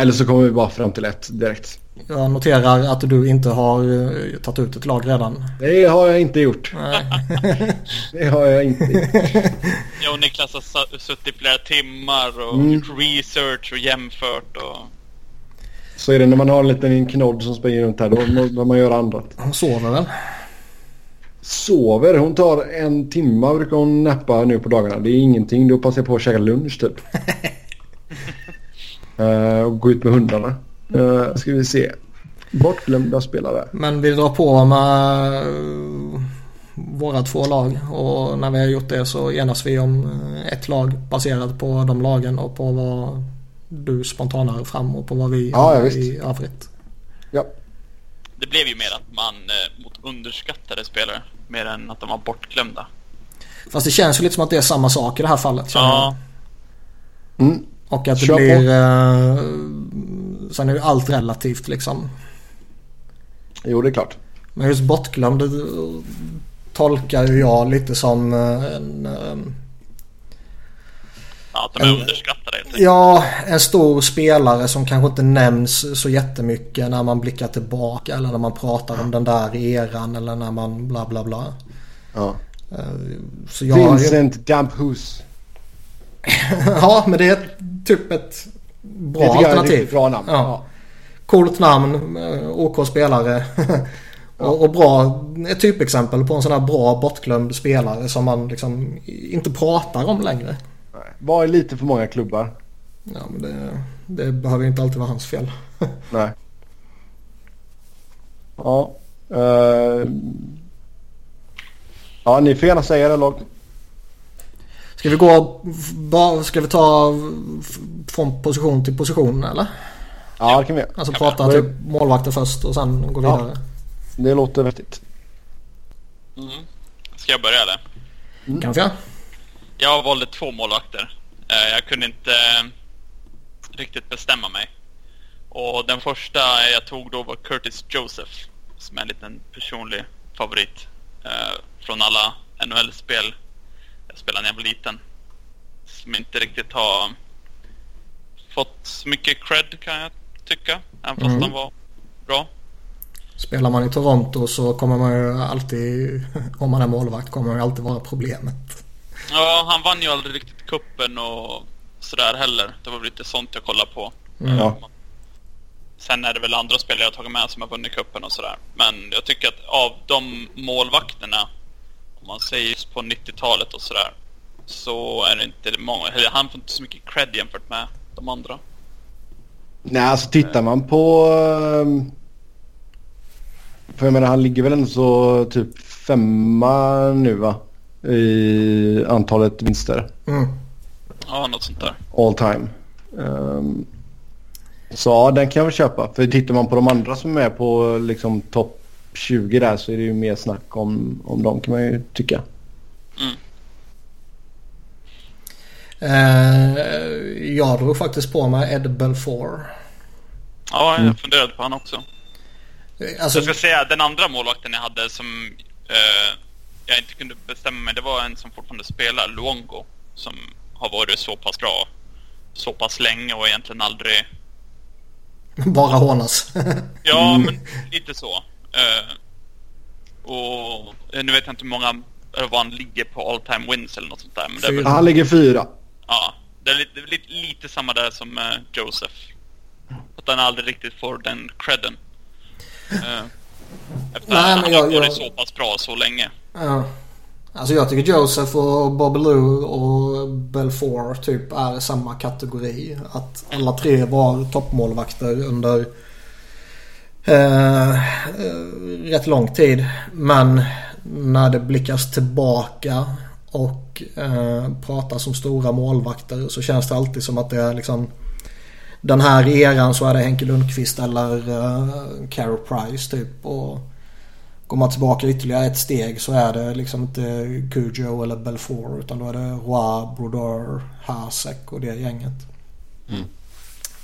Eller så kommer vi bara fram till ett direkt. Jag noterar att du inte har eh, tagit ut ett lag redan. Det har jag inte gjort. Nej. Det har jag inte gjort. Jag och Niklas har suttit flera timmar och Mm. gjort research och jämfört och... Så är det när man har en liten knodd som springer runt här. Då måste man göra annat. Hon sover väl? Sover. Hon tar en timma brukar hon nappa nu på dagarna. Det är ingenting. Då passar jag på att käka lunch typ. Eh, och gå ut med hundarna. Uh, ska vi se. Bortglömda spelare. Men vi drar på med eh, våra två lag och när vi har gjort det så enas vi om eh, ett lag baserat på de lagen och på vad du spontanar fram och på vad vi Ja, ja, har visst. i övrigt. Ja. Det blev ju mer att man mot underskattade spelare. Mer än att de var bortglömda. Fast det känns ju lite som att det är samma sak i det här fallet. Ja. Mm. Och att det Kör på. blir... Eh, sen är ju allt relativt liksom. Jo, det är klart. Men just bortglömd eh, tolkar ju jag lite som eh, en... eh, ja de är En- underskattade helt enkelt. Ja, en stor spelare som kanske inte nämns så jättemycket när man blickar tillbaka eller när man pratar om den där eran eller när man bla bla bla. Ja. Så jag. Vincent Damphus. Ja, men det är typ ett bra ett alternativ. bra namn. Ja. Ja. Coolt namn, eh, OK-spelare. och, och bra, ett typexempel på en sån här bra bortglömd spelare som man liksom inte pratar om längre. Var lite för många klubbar. Ja, men det, det behöver ju inte alltid vara hans fel. Nej. Ja. eh, ja, ni får gärna säga det lag. Ska vi gå, bara- ska vi ta från position till position eller? Ja, det kan vi göra. Alltså Ja, prata men- typ målvakter först och sen gå Ja. vidare. Det låter vettigt. Mm. Ska jag börja eller? Kan vi göra? Jag valde två målvakter. Eh, Jag kunde inte eh, riktigt bestämma mig. Och den första jag tog då var Curtis Joseph. Som är en liten personlig favorit. eh, Från alla NHL-spel spelade när jag var liten. Som inte riktigt har fått så mycket cred kan jag tycka. Även fast Mm. han var bra. Spelar man i Toronto så kommer man ju alltid, om man är målvakt, kommer man ju alltid vara problemet. Ja, han vann ju aldrig riktigt kuppen och sådär heller. Det var väl lite sånt jag kollade på. Mm. Ja. Sen är det väl andra spelare jag har tagit med som har vunnit kuppen och sådär. Men jag tycker att av de målvakterna, om man säger just på 90-talet och sådär, så är det inte många. eller Han får inte så mycket cred jämfört med de andra. Nej, alltså tittar man på... ehm, För jag menar, han ligger väl ändå så typ femma nu va? I antalet vinster. Mm. Ja, något sånt där. All time. Ehm, så ja, den kan jag väl köpa. För tittar man på de andra som är på liksom topp 20 där så är det ju mer snack om, om dem kan man ju tycka. Mm. Eh, jag drog faktiskt på mig Ed Belfour. Ja, jag Mm. funderade på han också. Alltså, Jag ska säga den andra målvakten jag hade som eh, jag inte kunde bestämma mig. Det var en som fortfarande spelar, Luongo. Som har varit så pass bra så pass länge och egentligen aldrig... bara hånas. Ja, men lite så. Eh, och eh, nu vet jag inte hur många, vad han ligger på all time wins eller något sånt där. Men det är väl. Han ligger fyra. ja, det är lite, lite, lite samma där som eh, Joseph. Att han aldrig riktigt får den credden. Uh, efter Nej, att men han jag- har varit jag- så pass bra så länge. Ja. Alltså jag tycker Joseph och Bobelou och Belfour typ är samma kategori. Att alla tre var toppmålvakter under eh, eh, rätt lång tid. Men när det blickas tillbaka och eh, pratas om stora målvakter så känns det alltid som att det är liksom den här eran så är det Henke Lundqvist eller eh, Carey Price typ. Och Går man tillbaka ytterligare ett steg så är det liksom inte Cujo eller Belfour utan då är det Roy, Brodeur, Hasek och det gänget. Mm.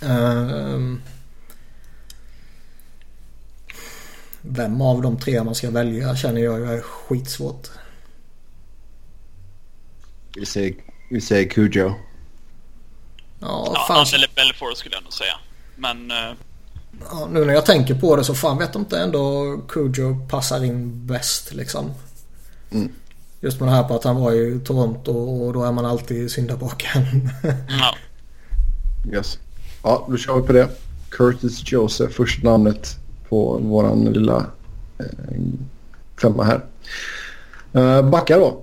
Ehm, vem av de tre man ska välja känner jag är skitsvårt. Vi säger, vi säger Cujo. Ja, Ja, fan, eller Belfour skulle jag nog säga. Men eh, ja, nu när jag tänker på det så fan vet inte ändå Cujo passar in bäst liksom. Mm. Just med det här på att han var i Toronto och då är man alltid syndabocken. ja. Yes. Ja, då kör vi på det. Curtis Joseph, första namnet på våran lilla eh, femma här. Eh, backa då.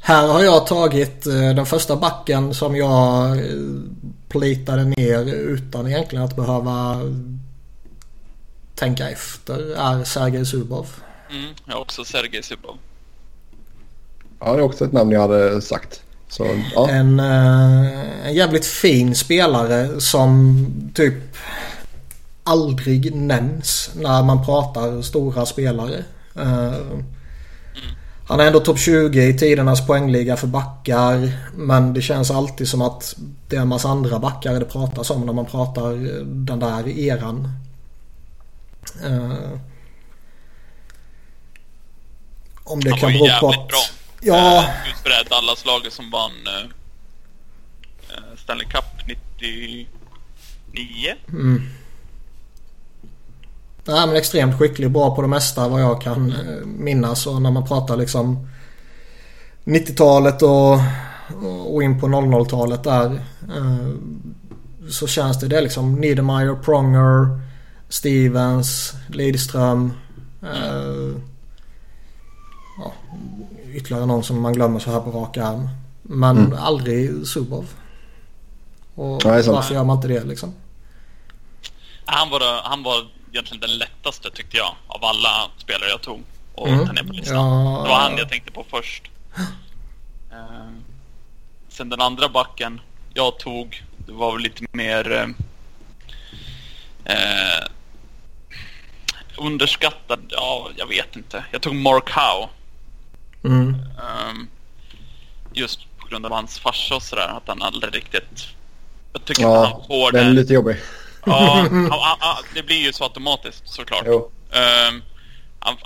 Här har jag tagit eh, den första backen som jag eh, plitade ner utan egentligen att behöva tänka efter är Sergej Zubov. Mm, jag har också Sergej Zubov. Ja, det är också ett namn jag hade sagt. Så, ja. En, eh, en jävligt fin spelare som typ aldrig nämns när man pratar stora spelare. Eh, han är ändå topp 20 i tidernas poängliga för backar. Men det känns alltid som att det är en massa andra backar det pratas om när man pratar den där eran. Eh, om det kan bero på att... bra. Ja, Just för det här Dallas-laget som vann eh, Stanley Cup 99. Mm. Nej men extremt skicklig, bra på det mesta vad jag kan minnas. Och när man pratar liksom 90-talet och och in på 00-talet där. Så känns det, det är liksom Niedermeyer, Pronger, Stevens, Lidström. Ja, ytterligare någon som man glömmer så här på rak arm. Men Mm. aldrig Zubov. Och Ja, varför gör man inte det liksom? Han var, han var egentligen den lättaste tyckte jag av alla spelare jag tog och Mm. ta ner på listan. Ja. Det var han jag tänkte på först. Eh, sen den andra backen jag tog, det var väl lite mer eh, eh, underskattad. Ja, jag vet inte. Jag tog Mark Howe. Mm. Ehm, just på grund av hans farsa och sådär. Att han aldrig riktigt... Jag tycker Ja, att han får den är det. lite jobbig. Ja, han, han, han, det blir ju så automatiskt såklart. Jo. Ehm, han,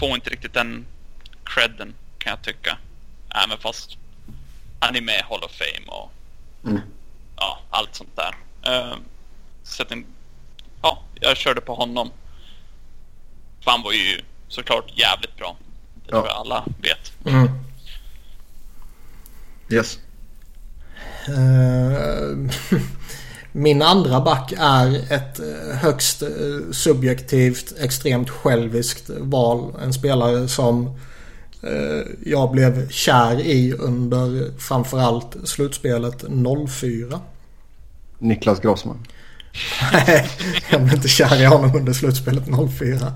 får inte riktigt den credden kan jag tycka. Även fast han är med i Hall of Fame och Mm. ja, allt sånt där. Ehm, så att den, ja, jag körde på honom. För han var ju såklart jävligt bra. Det Ja. tror jag alla vet. Mm. Yes. Eh, Min andra back är ett eh, högst eh, subjektivt, extremt själviskt val. En spelare som jag blev kär i under framförallt slutspelet 04. Niklas Grossman. Nej, jag blev inte kär i honom under slutspelet 04.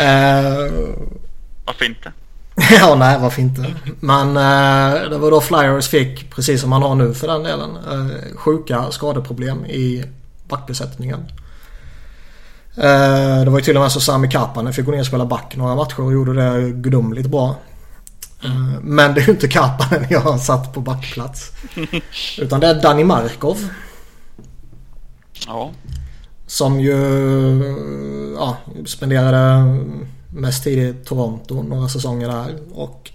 Eh, Varför inte? ja, nej varför inte. Men eh, det var då Flyers fick, precis som man har nu för den delen, eh, sjuka skadeproblem i backbesättningen. Eh, det var ju till och med så Sami Kapanen fick gå ner och spela back några matcher och gjorde det gudomligt bra. Eh, men det är ju inte Kapanen jag har satt på backplats. Utan det är Danny Markov. Ja. Som ju ja, spenderade mest tid i Toronto några säsonger där. Och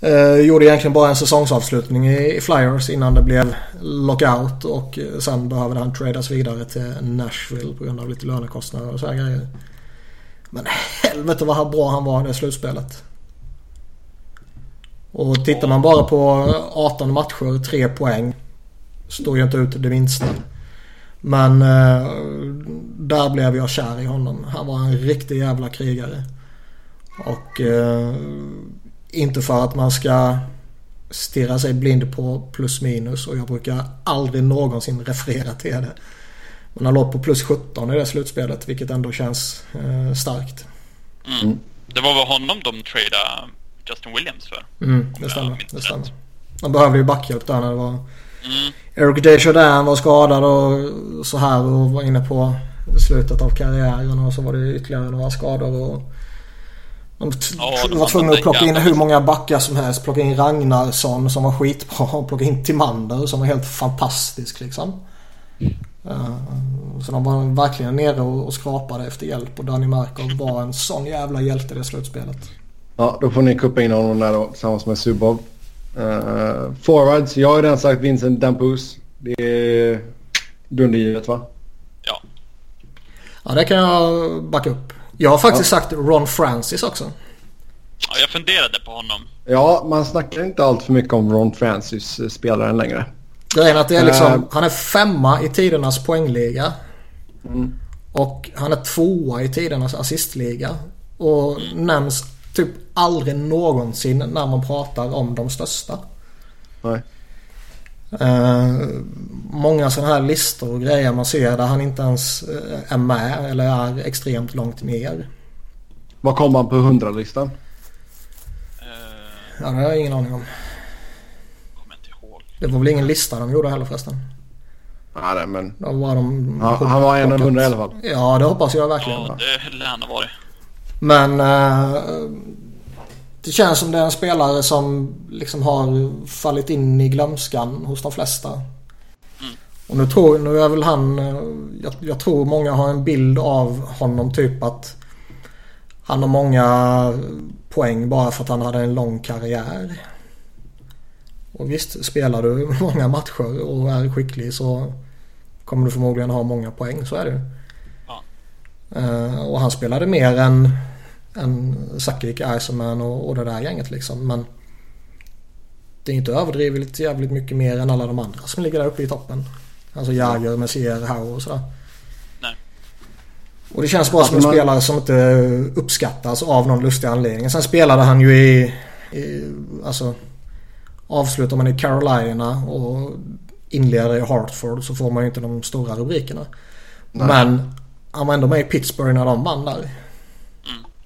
eh, gjorde egentligen bara en säsongsavslutning i, i Flyers innan det blev lockout. Och eh, sen behövde han tradas vidare till Nashville på grund av lite lönekostnader och så här grejer. Men helvete vad bra han var i det slutspelet. Och tittar man bara på 18 matcher, 3 poäng. Står ju inte ut det minsta. Men eh, där blev jag kär i honom. Han var en riktig jävla krigare. Och eh, inte för att man ska stirra sig blind på plus minus och jag brukar aldrig någonsin referera till det. Men han låg på plus 17 i det slutspelet vilket ändå känns eh, starkt. Mm. Det var väl honom de tradade Justin Williams för? Mm, det stämmer. Det stämmer. De behövde ju backhjälp där när det var Mm. Eric Desjardins var skadad och så här och var inne på slutet av karriären och så var det ytterligare några skador och de t- Ja, de var tvungna att plocka in hur många backar som helst. Plocka in Ragnarsson som var skitbra och plocka in Timander som var helt fantastisk liksom. Eh, Så de var verkligen nere och och skrapade efter hjälp och Danny Markov var en sån jävla hjälte i det slutspelet. Ja, då får ni kuppa in honom där då tillsammans med Subov. Uh, forwards, jag har ju redan sagt Vincent Dampus. Det är dundergivet va? Ja. Ja det kan jag backa upp. Jag har faktiskt sagt Ron Francis också. ja. Jag funderade på honom. Ja, man snackar inte allt för mycket om Ron Francis, eh, spelaren längre. Grejen är att det är liksom, Eh. han är femma i tidernas poängliga. Mm. Och han är tvåa i tidernas assistliga. Och nämns typ aldrig någonsin när man pratar om de största. Nej. Eh, många sådana här listor och grejer man ser där han inte ens eh, är med eller är extremt långt ner. Vad kom han på 100-listan? Uh, Ja, det har jag ingen aning om. kommer inte ihåg. Det var väl ingen lista de gjorde heller förresten. Ja, nej, men Det var de han, han var en av hundra i alla fall. Ja, det hoppas jag verkligen. Ja, det lär han ha varit. Men eh, det känns som det är en spelare som liksom har fallit in i glömskan hos de flesta. Mm. Och nu tror nu är väl han, eh, jag, jag tror många har en bild av honom typ att han har många poäng bara för att han hade en lång karriär. Och visst, spelar du många matcher och är skicklig så kommer du förmodligen ha många poäng, så är det. Ja. Eh, och han spelade mer än, än Sakic, Iceman och, och det där gänget liksom. Men det är inte överdrivet jävligt mycket mer än alla de andra som ligger där uppe i toppen. Alltså Jagr, Messier, Howe och sådär. Nej. Och det känns bara som en man- spelare som inte uppskattas av någon lustig anledning. Sen spelade han ju i, i alltså avslutar man i Carolina och inleder i Hartford så får man ju inte de stora rubrikerna. Nej. Men han var ändå med i Pittsburgh när de vann där.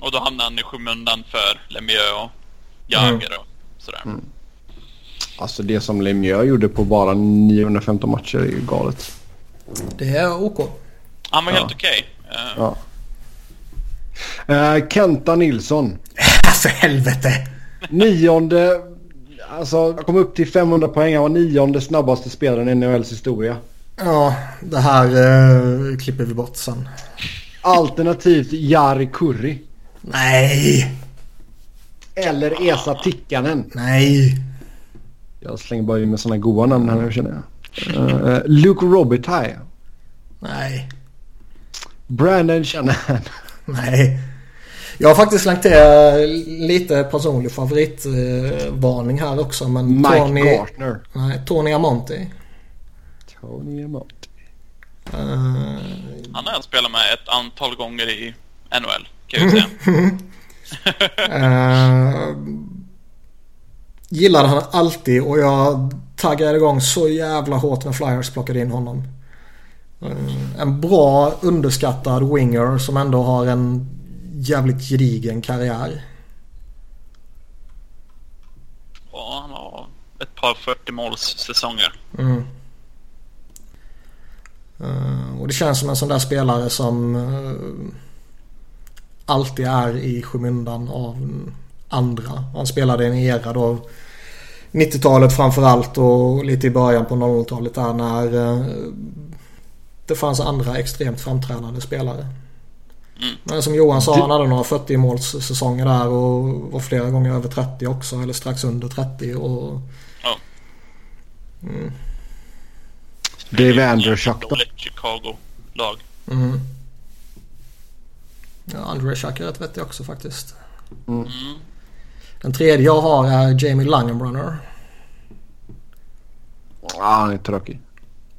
Mm. Och då hamnade han i skymundan för Lemieux och Jagr och sådär. Alltså det som Lemieux gjorde på bara 915 matcher är ju galet. Det är OK. Han var Ja. helt okej. Eh, Ja. Eh, Kenta Nilsson. Alltså helvete. Nionde... Alltså han kom upp till 500 poäng. Han var nionde snabbaste spelaren i NHLs historia. Ja, det här eh, klipper vi bort sen. Alternativt Jari Kurri. Nej, Eller Esa Tikkanen. nej. Jag slänger bara in med sådana goa namn här nu känner jag. Eh, Luke Robitaille. Nej, Brandon Shanahan. nej. Jag har faktiskt slängt till lite personlig favoritvarning här också. Men Mike Tony, Gartner. nej, Tony Amonti. Tony Amott. Eh, Han har spelat med ett antal gånger i NHL, kan jag säga. eh, gillade han alltid och jag taggade igång så jävla hårt när Flyers plockade in honom. Eh, en bra underskattad winger som ändå har en jävligt gedigen karriär. Ja, han har ett par 40 målssäsonger. Mm. Eh, och det känns som en sån där spelare som alltid är i skymundan av andra. Han spelade en era då 90-talet framförallt och lite i början på 00-talet där när eh, det fanns andra extremt framträdande spelare. Mm. Men som Johan sa, han hade några 40 målssäsonger där och var flera gånger över 30 också eller strax under 30 och Ja. Dave Anderschuck då. Dåligt Chicago-lag. Mm. Ja, André Schack är rätt vettig också faktiskt. Mm. Den tredje jag har är Jamie Langenbrunner. Ja, han är tråkig.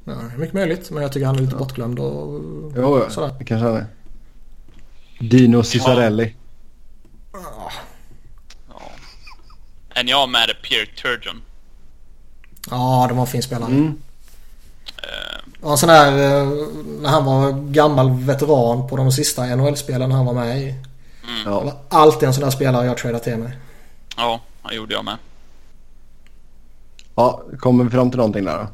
Ja, mycket möjligt, men jag tycker han är lite bortglömd och Jo, sådär. det kanske han är. Dino Ciccarelli. Ja. En jag med är Pierre Turgeon. Ja, det var en fin spelare. Mm. Ja, en sån där eh, när han var gammal veteran på de sista NHL-spelen han var med i. Det Ja. var alltid en sån där spelare jag tradade till mig. ja, han gjorde jag med. ja, kommer vi fram till någonting där då?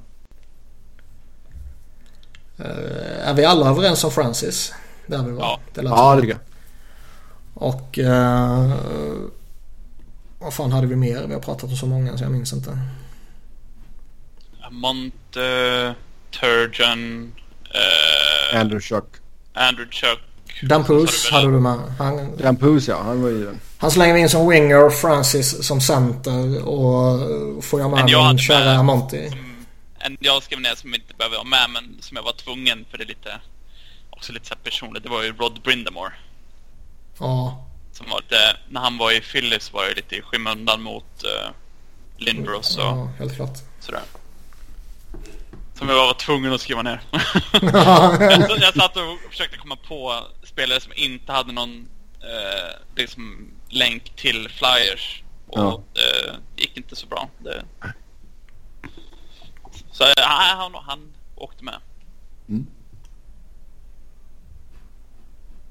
Eh, Är vi alla överens om Francis? Det är vi va? Ja. Det Ja, det tycker jag. Och... Eh, vad fan hade vi mer? Vi har pratat om så många så jag minns inte. Monte, Turgeon, eh, Andrew Schuck. Andrew Chuck. Dampus hade du med. Han, Dan Poos ja, han var ju den. han slänger in som winger, Francis som center och får jag med Men jag min kära. Som, en jag skrev ner som inte behöver vara med men som jag var tvungen för det är lite också lite så personligt. Det var ju Rod Brindamore. Ja. Som var lite, när han var i Phillies var det lite i skymundan mot uh, Lindros och ja, helt klart. sådär. Som jag var tvungen att skriva ner. Jag satt och försökte komma på spelare som inte hade någon eh, liksom länk till Flyers. Och Ja. eh, det gick inte så bra. Det... Så eh, han, han, han åkte med.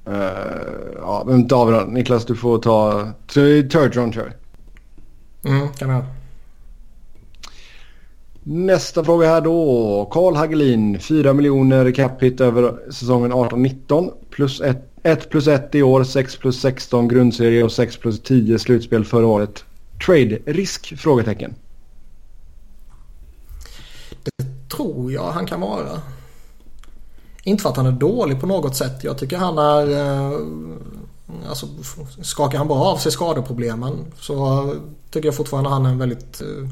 Uh, ja, vi då? Niklas, du får ta... Turgeon kör. Mm, kan jag. Nästa fråga här då. Karl Hagelin. 4 miljoner cap över säsongen 18-19. Plus 1 plus 1 i år. 6 plus 16 grundserie och 6 plus 10 slutspel förra året. Trade risk? Frågetecken. Tror jag han kan vara. Inte för att han är dålig på något sätt. Jag tycker han är... Eh, alltså, skakar han bara av sig skadeproblemen så eh, tycker jag fortfarande han är en väldigt eh,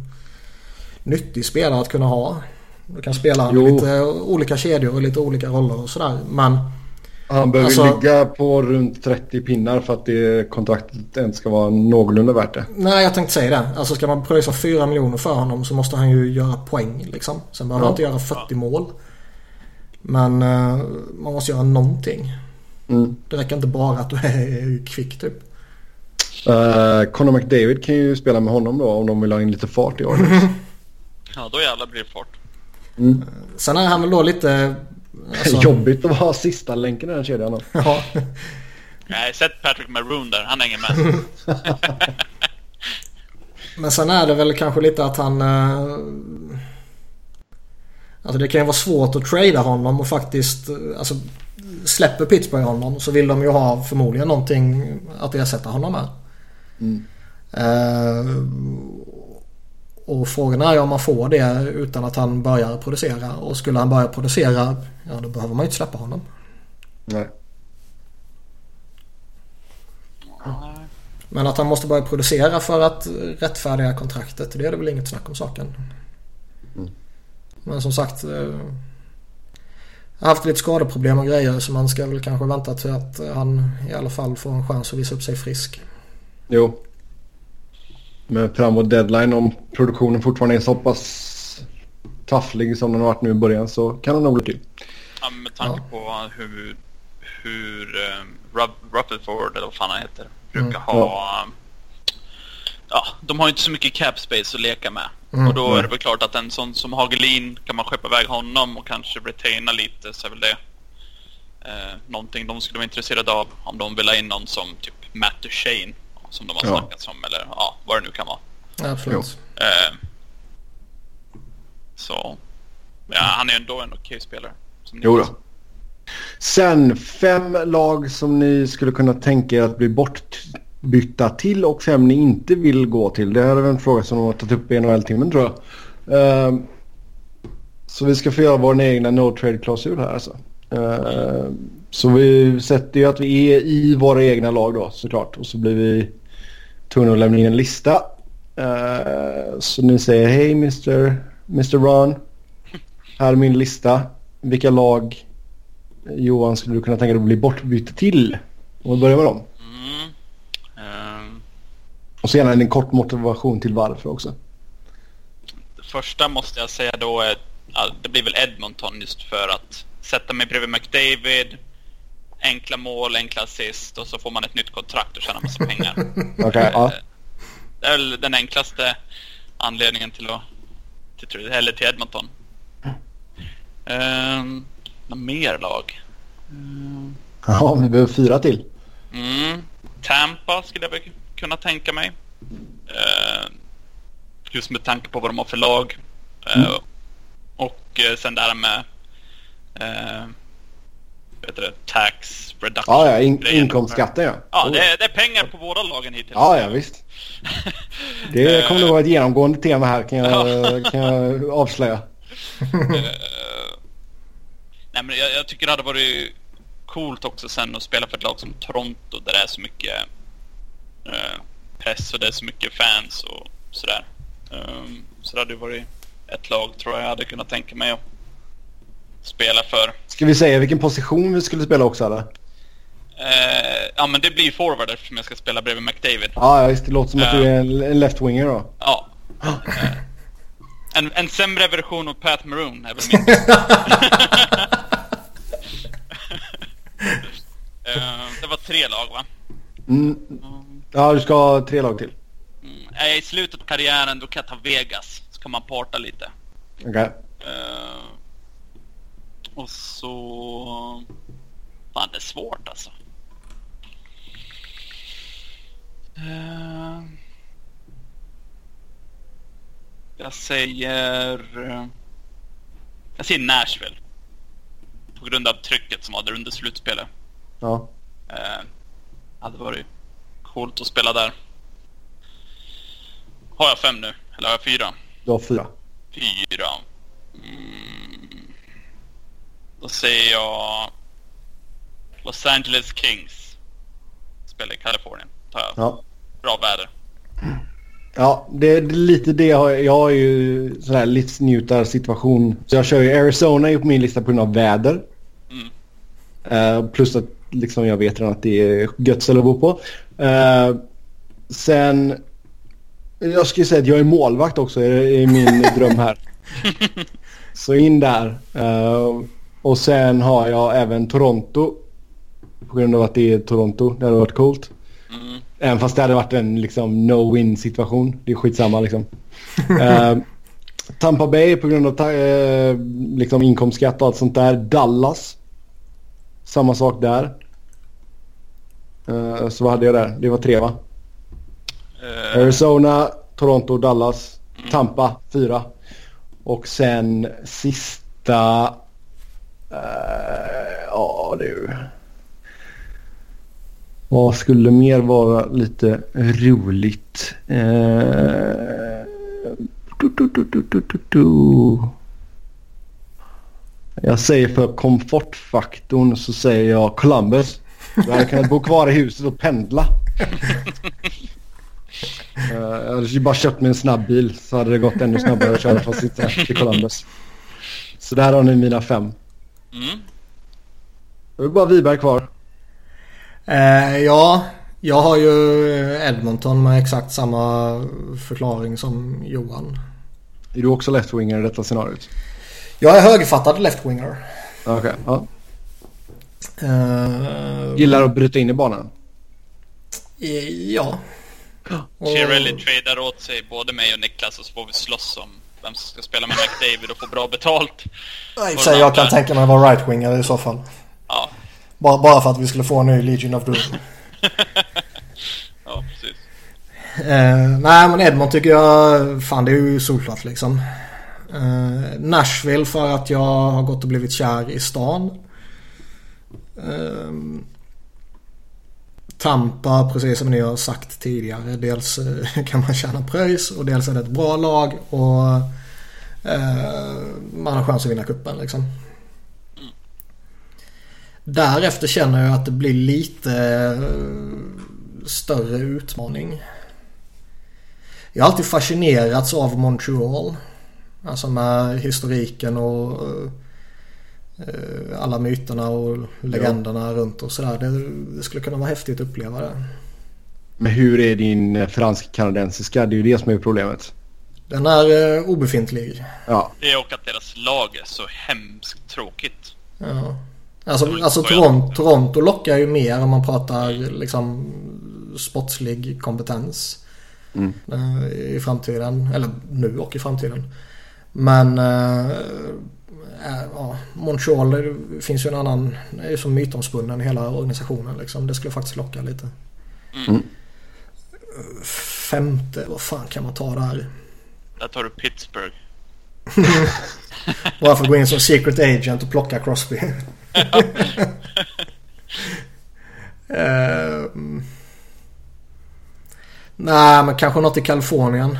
nyttig spelare att kunna ha. Du kan spela Jo. lite olika kedjor och lite olika roller och sådär. Men Han behöver Alltså- ligga på runt 30 pinnar för att det kontraktet ens ska vara någorlunda värt det. Nej, jag tänkte säga det. Alltså ska man pröjsa 4 miljoner för honom så måste han ju göra poäng liksom. Sen behöver Ja. han inte göra 40 mål. Men eh, man måste göra någonting. Mm. Det räcker inte bara att du är kvick typ. Uh, Conor McDavid kan ju spela med honom då om de vill ha in lite fart i år. Ja, då jävlar blir det fart. Mm. Sen är han väl då lite... Alltså, Jobbigt att vara sista länken i den kedjan. då. ja, Nej, sätt Patrick Maroon där. Han hänger med. men sen är det väl kanske lite att han... eh, Alltså det kan ju vara svårt att trada honom och faktiskt... eh, Alltså släpper Pittsburgh honom så vill de ju ha förmodligen någonting att ersätta honom med. Mm. Eh, och frågan är ju om man får det utan att han börjar producera. Och skulle han börja producera, ja då behöver man ju inte släppa honom. Nej. Men att han måste börja producera för att rättfärdiga kontraktet, det är det väl inget snack om saken. Mm. Men som sagt. Eh, jag har haft lite skadeproblem och grejer så man ska väl kanske vänta till att han i alla fall får en chans att visa upp sig frisk. Jo. Men framåt deadline om produktionen fortfarande är så pass tafflig som den har varit nu i början så kan det nog bli till. Ja, med tanke på hur, hur um, Rutherford, eller vad fan han heter, brukar Mm. ha... um, Ja, de har ju inte så mycket cap space att leka med. Mm. och då är det väl klart att en sån som Hagelin, kan man skeppa iväg honom och kanske retaina lite så är väl det eh, någonting de skulle vara intresserade av. Om de vill ha in någon som typ Matt Duchene, som de har Ja. snackat om, eller ja, vad det nu kan vara. Absolut. Eh, så, ja, han är ändå en okej spelare. Som ni Jo då. Sen fem lag som ni skulle kunna tänka er att bli bortbytta till och fem ni inte vill gå till. Det här är en fråga som de har tagit upp i NHL-timmen tror jag. Ehm, så vi ska få göra vår egna no trade-klausul här alltså. Ehm, så vi sätter ju att vi är i våra egna lag då såklart. Och så blir vi tvungna att lämna in en lista. Ehm, så ni säger hej Mr. Mr. Ron. Här är min lista. Vilka lag Johan skulle du kunna tänka dig att bli bortbytt till? Om vi börjar med dem. Mm. Ehm, Och så gärna en kort motivation till varför också. det första måste jag säga då är, ja, det blir väl Edmonton just för att sätta mig bredvid McDavid, enkla mål, enkla assist och så får man ett nytt kontrakt och tjäna massa pengar. Ja. Eh, Det är väl den enklaste anledningen till att till, eller till Edmonton. Um, några mer lag? Ja, vi behöver fyra till. Mm. Tampa skulle jag kunna tänka mig. Eh, just med tanke på vad de har för lag. Eh, Mm. Och eh, sen det här med eh, heter det, tax reduction. Ja, ja, in, inkomstskatten ja. Ja, det, är- det är pengar på båda lagen hittills. Ja, ja visst. Det kommer att vara ett genomgående tema här kan jag, kan jag avslöja. Eh, nej men jag, jag tycker det hade varit coolt också sen att spela för ett lag som Toronto där det är så mycket eh, press och det är så mycket fans och sådär. Um, så det hade varit ett lag tror jag jag hade kunnat tänka mig att spela för. Ska vi säga vilken position vi skulle spela också eller? Eh, ja men det blir forward eftersom jag ska spela bredvid McDavid. Ja, ja visst. Det låter som att Ja. du är en, left-winger då. Ja. Eh, en, en sämre version av Pat Maroon är väl min. Eh, det var tre lag va? Mm. Ja, du ska ha tre lag till. Mm, jag i slutet av karriären då kan jag ta Vegas. Så kan man parta lite. Okej. Eh, och så... Fan det är svårt alltså. Eh, jag säger... eh, Jag säger Nashville. På grund av trycket som var där under slutspelet. Ja. Eh, hade varit coolt att spela där. Har jag fem nu? Eller har jag fyra? Du har fyra. Fyra. Mm. Då säger jag Los Angeles Kings. Spelar i Kalifornien. Tar jag. Ja. Bra väder. Ja, det är lite det jag har. Ju sån här livsnjutarsituation. Så jag kör ju Arizona på min lista på grund av väder. Mm. Eh, plus att liksom jag vet redan att det är gött att bo på. Eh, sen, jag skulle säga att jag är målvakt också, är min dröm här. Så in där. Eh, och sen har jag även Toronto. På grund av att det är Toronto. Det hade varit coolt. Mm. Även fast det hade varit en liksom no-win situation. Det är skitsamma liksom. eh, Tampa Bay på grund av eh, liksom inkomstskatt och allt sånt där. Dallas. Samma sak där. Eh, så vad hade jag där? Det var tre va? Eh, Arizona, Toronto, Dallas, Tampa, fyra. Och sen sista... Uh, Ja du. Vad skulle mer vara lite roligt? Uh, du, du, du, du, du, du. Jag säger för komfortfaktorn så säger jag Columbus. Jag hade kunnat bo kvar i huset och pendla. Eh, jag hade bara köpt mig en snabb bil så hade det gått ännu snabbare att köra från sitt till Columbus. Så där har ni mina fem mm. Det är bara Wiberg kvar. Eh, ja, jag har ju Edmonton med exakt samma förklaring som Johan. Är du också left-winger i detta scenariot? Jag är högerfattad left-winger. Okej. ja. Eh, Gillar att bryta in i banan? eh, Ja. Chiarelli tradar åt sig både mig och Niklas och så får vi slåss om vem som ska spela med McDavid och få bra betalt. I och för sig, jag kan tänka mig att vara right-winger i så fall. Ja, Bara, bara för att vi skulle få en ny Legion of Doom. ja precis. Eh, nej men Edmond tycker jag, fan det är ju solklart liksom. Eh, Nashville för att jag har gått och blivit kär i stan. Eh, Tampa, precis som ni har sagt tidigare. Dels eh, kan man tjäna pröjs och dels är det ett bra lag och eh, man har chans att vinna kuppen liksom. Därefter känner jag att det blir lite eh, större utmaning. Jag har alltid fascinerats av Montreal. Alltså med historiken och eh, alla myterna och legenderna runt och sådär. Det, det skulle kunna vara häftigt att uppleva det. Men hur är din eh, fransk-kanadensiska? Det är ju det som är problemet. Den är eh, obefintlig. Ja. Det är och att deras lag är så hemskt tråkigt. Ja. Alltså, alltså Toronto, Toronto lockar ju mer om man pratar liksom sportslig kompetens. Mm. eh, I framtiden. Eller nu och i framtiden. Men eh, eh, ja, Montreal det finns ju en annan. Det är ju som mytomspunnen i hela organisationen liksom. Det skulle faktiskt locka lite. Mm. Femte, vad fan kan man ta där? Där tar du Pittsburgh. Bara för att gå in som secret agent och plocka Crosby. Ehm. nej, men kanske något i Kalifornien.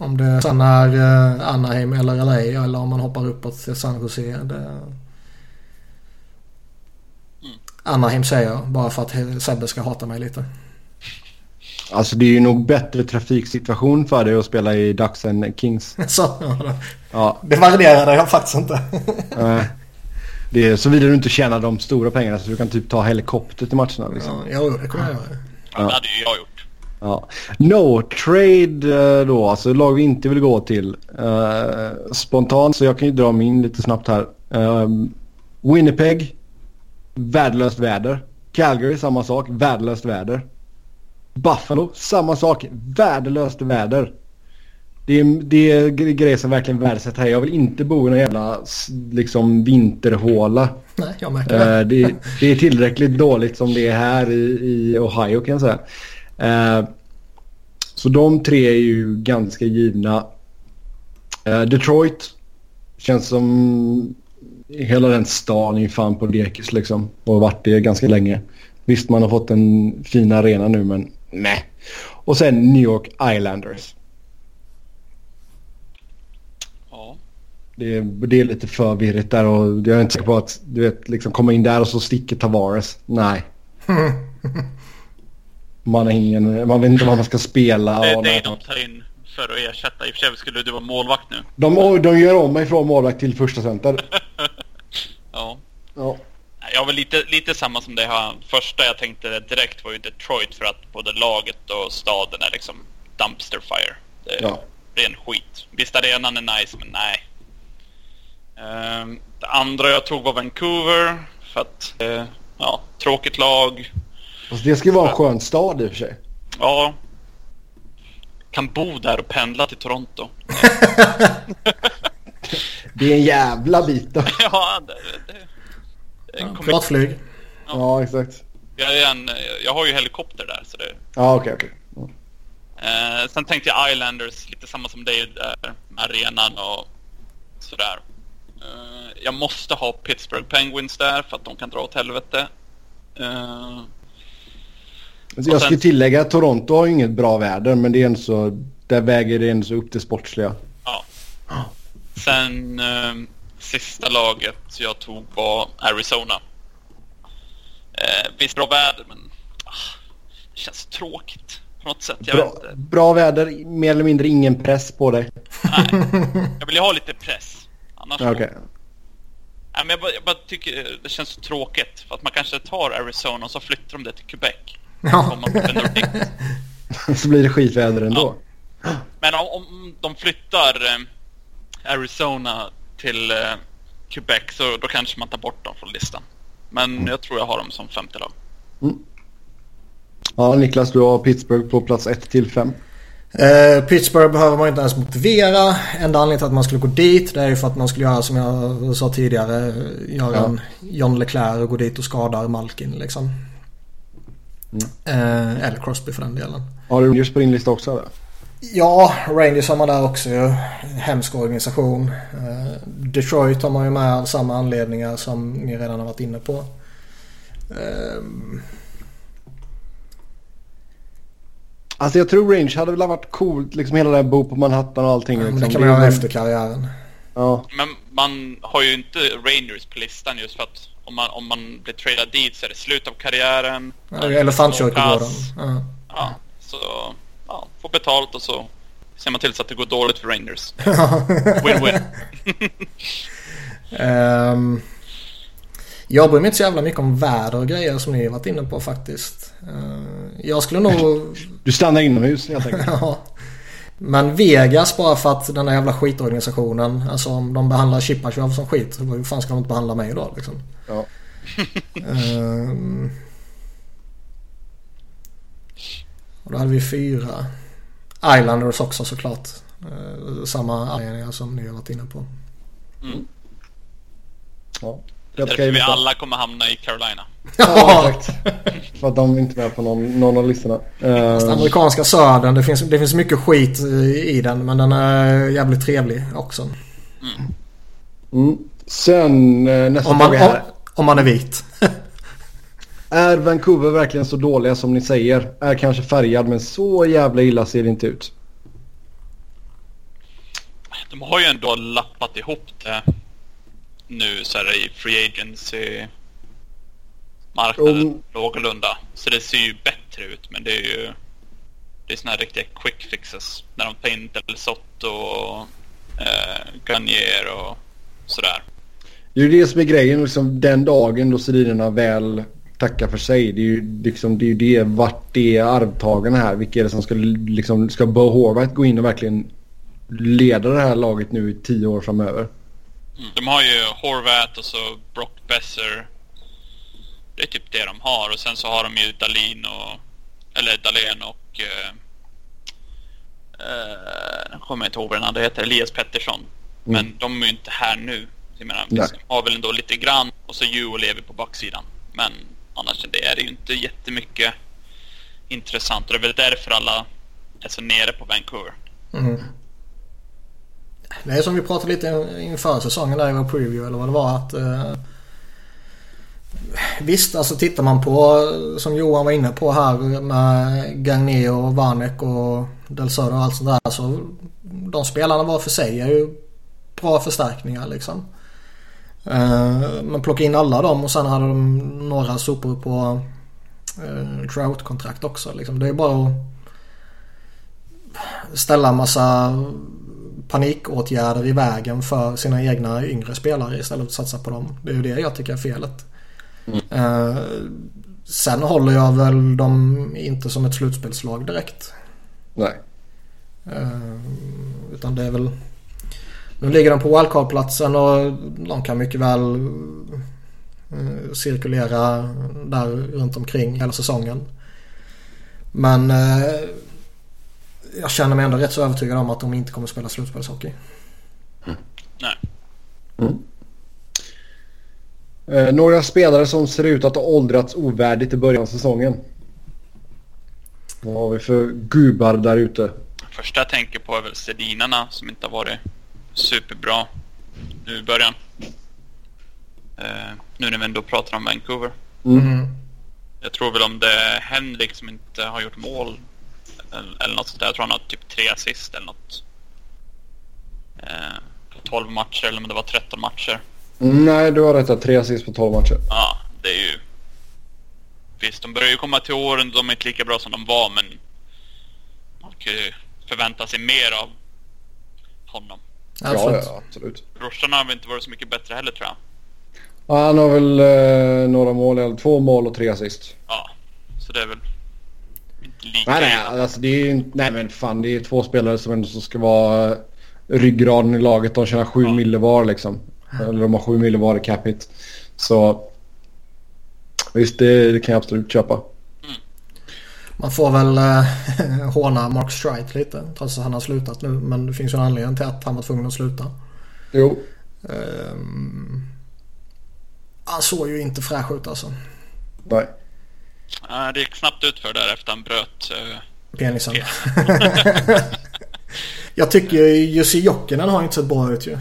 Om det sen är uh, Anaheim eller LA eller om man hoppar uppåt till San Jose. Det... Anaheim säger jag bara för att Sebbe ska hata mig lite. Alltså det är ju nog bättre trafiksituation för dig att spela i Ducks än Kings. Så, ja, det- Ja. det värderade jag faktiskt inte. eh, det är såvida du inte tjänar de stora pengarna så du kan typ ta helikopter till matcherna liksom. ja, jo, det kommer jag göra. Ja. Det hade ju jag gjort. Ja. No trade eh, då, alltså lag vi inte vill gå till. Eh, spontant, så jag kan ju dra min lite snabbt här. Eh, Winnipeg, värdelöst väder. Calgary, samma sak, värdelöst väder. Buffalo, samma sak, värdelöst väder. Det är, det är gre- grejer som verkligen värdesätter här. Jag vill inte bo i någon jävla liksom vinterhåla. Nej, jag märker det. Eh, det, det är tillräckligt dåligt som det är här i, i Ohio kan jag säga. Eh, så de tre är ju ganska givna. Eh, Detroit känns som hela den stan är ju fan på dekis liksom. Och har varit det ganska länge. Visst man har fått en fin arena nu men nej. Och sen New York Islanders. Ja. Det är, det är lite för virrigt där och jag är inte säker på att du vet liksom komma in där och så sticker Tavares. Nej. Man har ingen, man vet inte vad man ska spela. Det är nej. de tar in för att ersätta. I och för sig skulle du vara målvakt nu. de, de gör om mig från målvakt till första center. Ja. Ja. Jag var lite, lite samma som det här. Första jag tänkte direkt var ju Detroit för att både laget och staden är liksom dumpster fire. Det är Ja. ren skit. Visst arenan är nice, men nej. Ehm, det andra jag tog var Vancouver. För att, eh, ja, tråkigt lag. Fast det ska ju vara en skön stad i och för sig. Ja. Kan bo där och pendla till Toronto. Det är en jävla bit då. ja, det... det, det kommer- Privatflyg. Ja, exakt. jag, är en, jag har ju helikopter där, så det... Ja, okej, okej. Ja. Eh, sen tänkte jag Islanders, lite samma som dig där med arenan och sådär. Eh, jag måste ha Pittsburgh Penguins där för att de kan dra åt helvete. Eh, Alltså, jag Och sen- ska tillägga att Toronto har inget bra väder men det är så, där väger det ändå upp det sportsliga. ja. Sen eh, sista laget jag tog var Arizona. Eh, visst bra väder men ah, det känns tråkigt på något sätt. Jag, Bra, bra väder, mer eller mindre ingen press på dig. jag vill ju ha lite press. Annars Okej. Nej, men jag, bara, jag bara tycker det känns så tråkigt. För att man kanske tar Arizona och så flyttar de det till Quebec. Ja. Så blir det skitväder ändå. Men om, om de flyttar eh, Arizona till eh, Quebec så då kanske man tar bort dem från listan. Men jag tror jag har dem som femte lag. Ja, Niklas, du har Pittsburgh på plats 1 till 5. Eh, Pittsburgh behöver man inte ens motivera. Enda anledningen till att man skulle gå dit det är ju för att man skulle göra som jag sa tidigare. Göra Ja. en John Leclerc och gå dit och skadar Malkin liksom. Eh, eller Crosby för den delen. Har du Rangers på din lista också? Eller? Ja, Rangers har man där också ju. Hemsk organisation. Eh, Detroit har man ju med av samma anledningar som ni redan har varit inne på. Ehm, Alltså jag tror Rangers hade väl varit coolt, liksom hela det här bo på Manhattan och allting. men Liksom. det kan man göra efter karriären. Ja, Men man har ju inte Rangers på listan just för att om man, om man blir tradad dit så är det slut av karriären. Ja, Elefantkyrkogården. Småkass. Ja. Ja, så ja, få betalt och så ser man till så att det går dåligt för Rangers. Win-win. Ehm, jag bryr mig inte så jävla mycket om väder och grejer som ni har varit inne på faktiskt. Ehm, jag skulle nog... du stannar inomhus helt enkelt. ja. Men Vegas bara för att den där jävla skitorganisationen. Alltså om de behandlar Chipachov som skit. Hur fan ska de inte behandla mig då liksom? Ja. Ehm, och då hade vi fyra. Islanders också såklart. Ehm, samma anledningar som ni har varit inne på. Ja. Därför grej vi alla kommer hamna i Carolina. Ja, exakt. För att de är inte med på någon, någon av listorna. Uh, Amerikanska södern, det finns, det finns mycket skit i, den men den är jävligt trevlig också. mm. Sen uh, nästa Om man, fråga om, här. om man är vit. Är Vancouver verkligen så dåliga som ni säger? Är kanske färgad men så jävla illa ser det inte ut. De har ju ändå lappat ihop det nu så här i Free Agency marknaden Mm. någorlunda. Så det ser ju bättre ut men det är ju det är såna här riktiga quick fixes. När de tar in Del Sotto och eh, Garnier och sådär. Det är ju det som är grejen. Liksom, den dagen då striderna väl tackar för sig. Det är ju liksom, det är det. Vart är arvtagarna här? Vilka är det som ska, liksom, ska Bo Horvath gå in och verkligen leda det här laget nu i tio år framöver? Mm. De har ju Horvat och så Brock Besser. Det är typ det de har och sen så har de ju Dalin och eller Dahlén och eh, eh, jag kommer inte ihåg vad den andra heter, Elias Pettersson. Men de är ju inte här nu. Jag menar, de har väl ändå lite grann och så Ju och lever på backsidan. Men annars det är det ju inte jättemycket intressant och det är väl därför alla är så nere på Vancouver. Mm. Det är som vi pratade lite inför säsongen där i vår preview eller vad det var att eh, Visst, alltså tittar man på som Johan var inne på här med Gagné och Vanek och Del Söder och allt sånt där. Så de spelarna var för sig är ju bra förstärkningar liksom. Eh, men plocka in alla dem och sen hade de några sopor på eh, Trout-kontrakt också. Liksom. Det är bara att ställa en massa panikåtgärder i vägen för sina egna yngre spelare istället för att satsa på dem. Det är ju det jag tycker är felet. Eh, sen håller jag väl dem inte som ett slutspelslag direkt. Nej. Eh, utan det är väl... Nu ligger de på wildcard-platsen och de kan mycket väl eh, cirkulera där runt omkring hela säsongen. Men jag känner mig ändå rätt så övertygad om att de inte kommer spela slutspelshockey. Nej. Eh, några spelare som ser ut att ha åldrats ovärdigt i början av säsongen. Vad har vi för gubbar där ute? Första jag tänker på är väl Sedinarna som inte har varit superbra nu i början. Eh, nu när vi ändå pratar om Vancouver. Mm. Jag tror väl om det är Henrik som inte har gjort mål eller, eller något sånt där. Jag tror han har typ tre assist eller något. Eh, på 12 matcher eller om det var 13 matcher. Nej, du har rätt. att Tre assist på 12 matcher. Ja, det är ju... Visst, de börjar ju komma till åren. De är inte lika bra som de var, men... Man kan ju förvänta sig mer av honom. Ja, Absolut. ja, absolut. Brorsan har väl inte varit så mycket bättre heller, tror jag. Ja, han har väl eh, några mål, eller två mål och tre assist. Ja, så det är väl lika Nej, nej, alltså det är ju inte- Nej, men fan det är två spelare som ändå ska vara eh, ryggraden i laget. De tjänar sju Ja. mille var liksom. Eller de har sju mille var i cap hit. Så visst, det, det kan jag absolut köpa. Man får väl eh, håna Mark Strite lite trots att han har slutat nu. Men det finns ju en anledning till att han var tvungen att sluta. Jo. Ehm, han såg ju inte fräsch ut alltså. Nej. Ja, det gick snabbt ut för där efter han bröt. eh, Penisen. Ja. jag tycker Jussi Jokinen har inte sett bra ut ju.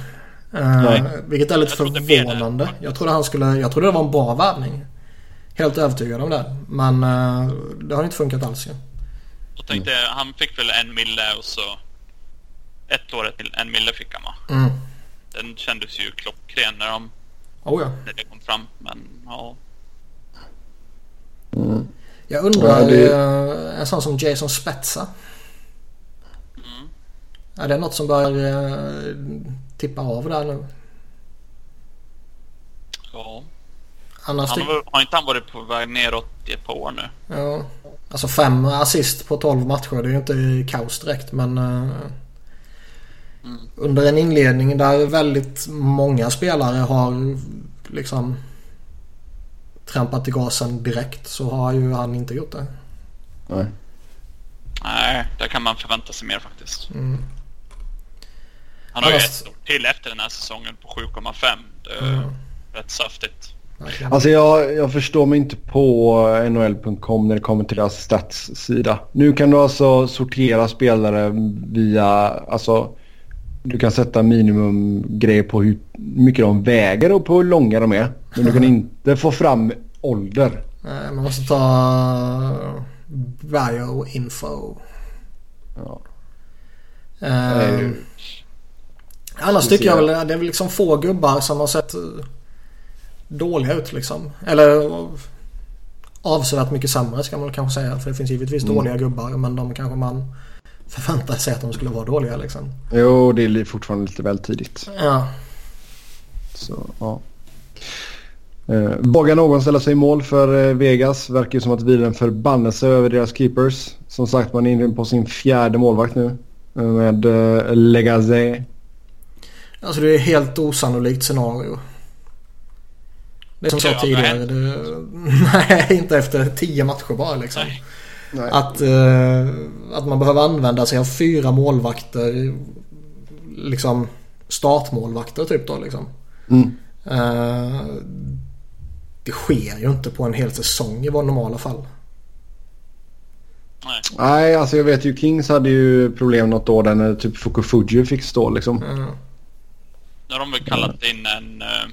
Eh, vilket är lite Jag förvånande. Jag trodde han skulle, jag trodde det var en bra värvning. Helt övertygad om det. Men eh, det har inte funkat alls ju. Och tänkte, han fick väl en mille och så... Ett år till en mille fick han va? Mm. Den kändes ju klockren när, de, Oh ja. när det kom fram. Men ja, Mm. Jag undrar Ja, det- eh, en sån som Jason Spezza. Mm. Är det något som bör eh, tippa av där nu? ja. Annars Han har, har inte han varit på väg neråt i ett par år nu? ja. Alltså fem assist på 12 matcher. Det är ju inte kaos direkt men eh, Mm. under en inledning där väldigt många spelare har liksom trampat i gasen direkt så har ju han inte gjort det. Nej. Nej, där kan man förvänta sig mer faktiskt. Mm. Han har ju ett år till efter den här säsongen på 7,5. Det är Mm. rätt saftigt. Alltså jag, jag förstår mig inte på NHL.com när det kommer till deras stats-sida. Nu kan du alltså sortera spelare via, alltså du kan sätta minimumgrej på hur mycket de väger och på hur långa de är. Men du kan inte få fram ålder. Nej, Man måste ta bioinfo. Ja. Eh, Nej. annars Det tycker jag väl det är liksom få gubbar som har sett eh, dåliga ut liksom. Eller eh, avsevärt mycket sämre ska man kanske säga. För det finns givetvis Mm. dåliga gubbar men de kanske man förväntar sig att de skulle vara dåliga liksom. Jo, det är fortfarande lite väl tidigt. Ja. Så, ja. Eh, vågar någon ställa sig i mål för eh, Vegas? Verkar ju som att det vilar en förbannelse över deras keepers. Som sagt, man är inne på sin fjärde målvakt nu. eh, Med eh, Legazé. Alltså det är ett helt osannolikt scenario. Det är som jag sa tidigare. Det, nej, inte efter tio matcher bara liksom. Nej. Nej. Att, eh, att man behöver använda sig av fyra målvakter. Liksom startmålvakter typ då liksom. Mm. Eh, det sker ju inte på en hel säsong i våra normala fall. Nej. Nej, alltså jag vet ju Kings hade ju problem något år där när typ Fukufuji fick stå liksom. Eh, Nu har de väl kallat in en eh,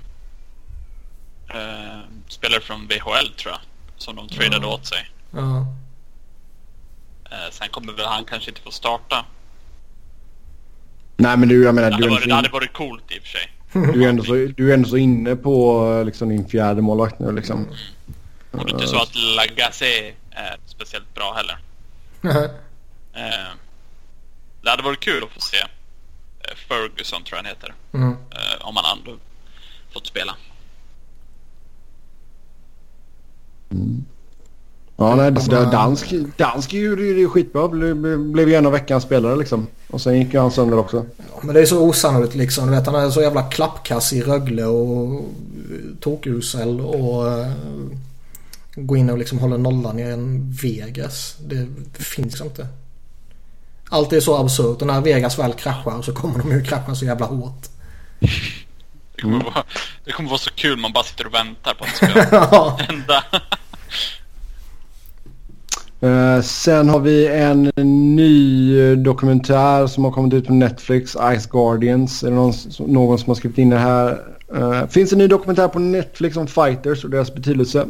eh, spelare från VHL tror jag. Som de tradade Ja. åt sig. ja. Eh, sen kommer väl han kanske inte få starta. Nej men du, jag menar Det du hade, är, varit, det ändå, hade varit coolt i och för sig. Du, är ändå så, du är ändå så inne på eh, liksom, din fjärde målvakt nu liksom. Och det är inte så att Lagacé är speciellt bra heller. Eh, det hade varit kul att få se eh, Ferguson tror jag han heter. mm. Eh, om han ändå fått spela. Ja, nej, alltså, det- dansk, dansk gjorde ju det skitbra. Blev, blev ju en av veckans spelare liksom. Och sen gick ju han sönder också. Men det är så osannolikt liksom. Du vet han är så jävla klappkass i Rögle och tokusel och uh, gå in och liksom hålla nollan i en Vegas. Det, finns inte. Allt är så absurt och när Vegas väl kraschar så kommer de ju krascha så jävla hårt. Det kommer, vara, det kommer vara så kul man bara sitter och väntar på att det ska Ja. hända. Eh, sen har vi en ny dokumentär som har kommit ut på Netflix, Ice Guardians. Är det någon, som- någon som har skrivit in det här? Uh, finns en ny dokumentär på Netflix om fighters och deras betydelse.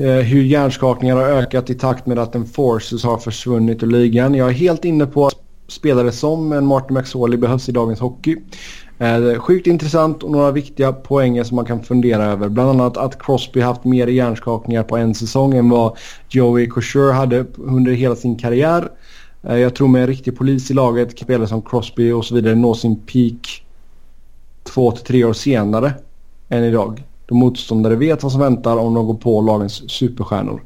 Uh, hur hjärnskakningar har ökat i takt med att en Forces har försvunnit ur ligan. Jag är helt inne på att spelare som en Martin McSorley behövs i dagens hockey. Eh, sjukt intressant och några viktiga poänger som man kan fundera över. Bland annat att Crosby haft mer hjärnskakningar på en säsong än vad Joey Couture hade under hela sin karriär. Eh, jag tror med en riktig polis i laget, spelare som Crosby och så vidare når sin peak två till tre år senare än idag. Då motståndare vet vad som väntar om de går på lagens superstjärnor.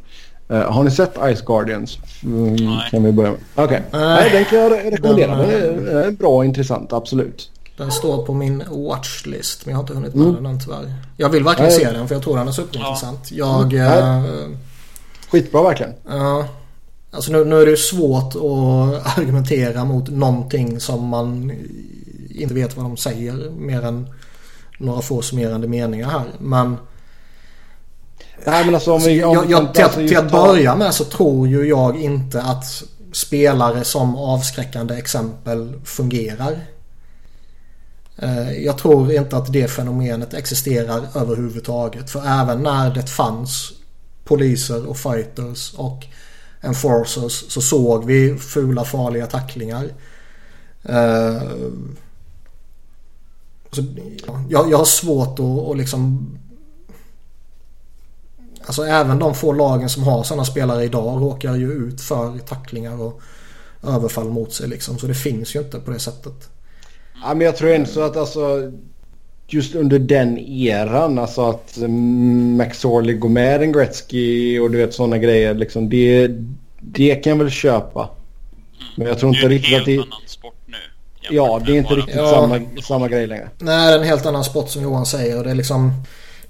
Eh, har ni sett Ice Guardians? Mm, Nej. Kan vi börja med. Okej. Nej. Nej, den kan jag re- rekommendera. Den, Den är, är bra och intressant, absolut. Den står på min watchlist men jag har inte hunnit med Mm. den tyvärr. Jag vill verkligen Nej. se den för jag tror den är superintressant. Jag... Mm. eh, Skitbra verkligen. Ja. Alltså nu, nu är det ju svårt att argumentera mot någonting som man inte vet vad de säger mer än några få summerande meningar här. Men Nej men alltså om vi... Om, jag, jag, till, alltså, till att ta- börja med så tror ju jag inte att spelare som avskräckande exempel fungerar. Eh, jag tror inte att det fenomenet existerar överhuvudtaget. För även när det fanns poliser och fighters och enforcers så såg vi fula farliga tacklingar. Eh, så, jag, jag har svårt att, att liksom Alltså även de få lagen som har sådana spelare idag råkar ju ut för tacklingar och överfall mot sig liksom. Så det finns ju inte på det sättet. Ja, men jag tror ändå så att alltså just under den eran, alltså att McSorley går med en Gretzky och du vet sådana grejer liksom. Det, det kan jag väl köpa. Men jag tror Det är inte riktigt att det... annan sport nu. Ja, det är inte riktigt Ja. samma, samma grej längre. Nej, det är en helt annan sport som Johan säger. Och det är liksom...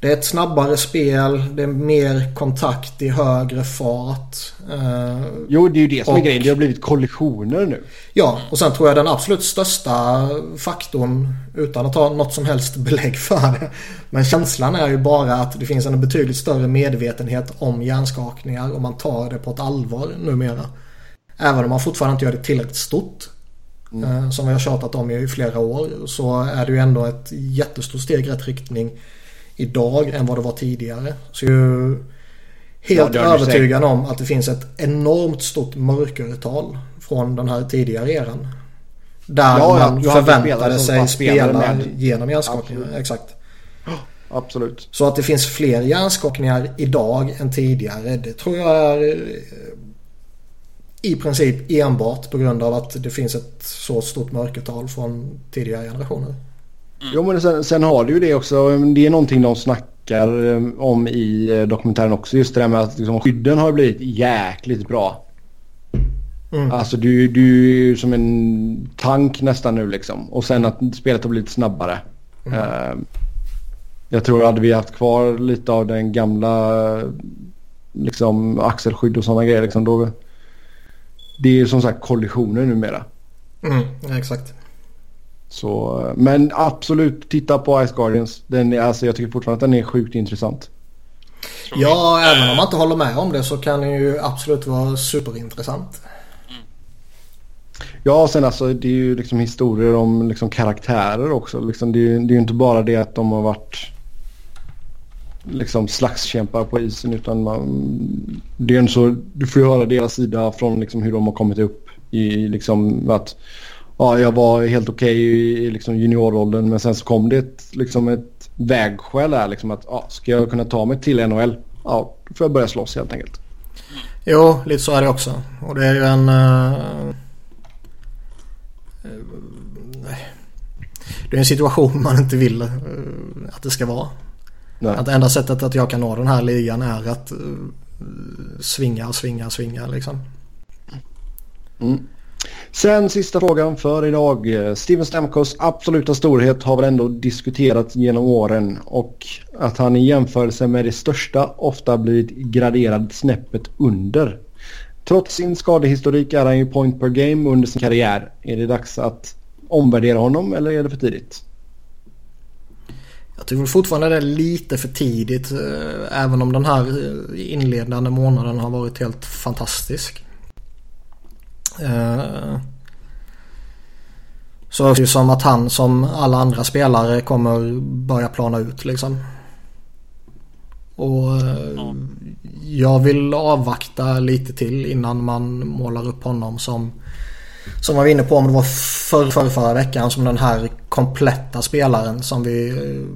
Det är ett snabbare spel. Det är mer kontakt i högre fart. Eh, Jo, det är ju det som är Och- grejen. Det har blivit kollisioner nu. Ja, och sen tror jag den absolut största faktorn, utan att ha något som helst belägg för det. Men känslan är ju bara att det finns en betydligt större medvetenhet om hjärnskakningar och man tar det på ett allvar numera. Även om man fortfarande inte gör det tillräckligt stort. eh, Som vi har tjatat om i flera år. Så är det ju ändå ett jättestort steg i rätt riktning idag än vad det var tidigare. Så jag är helt Ja, övertygad om att det finns ett enormt stort mörkertal från den här tidigare eran. Där Ja, man förväntade sig spela genom hjärnskakningar. Exakt. Absolut. Så att det finns fler hjärnskakningar idag än tidigare. Det tror jag är eh, i princip enbart på grund av att det finns ett så stort mörkertal från tidigare generationer. Jo, men sen, sen har du ju det också. Det är någonting de snackar eh, om i eh, dokumentären också. Just det där med att liksom, skydden har blivit jäkligt bra. Mm. Alltså du, du är ju som en tank nästan nu liksom. Och sen att spelet har blivit snabbare. Eh, jag tror hade vi haft kvar lite av den gamla liksom axelskydd och sådana grejer liksom då. Det är ju som sagt kollisioner numera. Mm, exakt. Så, men absolut titta på Ice Guardians. Den är, alltså, jag tycker fortfarande att den är sjukt intressant. Ja, även om man inte håller med om det så kan det ju absolut vara superintressant. Ja, och sen alltså det är ju liksom historier om liksom karaktärer också. Liksom, det, är, ju- det är ju inte bara det att de har varit liksom slagskämpar på isen utan man, det är en så, du får ju höra deras sida från liksom hur de har kommit upp i liksom att ja, jag var helt okej i, i liksom junioråldern men sen så kom det ett, liksom ett vägskäl där liksom att ja, ska jag kunna ta mig till NHL? Ja, då får jag börja slåss helt enkelt. Jo, lite så är det också. Och det är ju en... eh, det är en situation man inte vill eh, att det ska vara. Nej. Att enda sättet att jag kan nå den här ligan är att eh, svingar, svingar, svingar liksom. Mm. Sen sista frågan för idag. Steven Stamkos absoluta storhet har väl ändå diskuterats genom åren och att han i jämförelse med det största ofta blivit graderad snäppet under. Trots sin skadehistorik är han ju point per game under sin karriär. Är det dags att omvärdera honom eller är det för tidigt? Jag tycker fortfarande det är lite för tidigt. Eh, även om den här eh, inledande månaden har varit helt fantastisk. Eh, Så det är ju som att han som alla andra spelare kommer börja plana ut liksom. Och eh, Ja. jag vill avvakta lite till innan man målar upp honom som som var inne på om det var för, för förra veckan som den här kompletta spelaren som vi eh,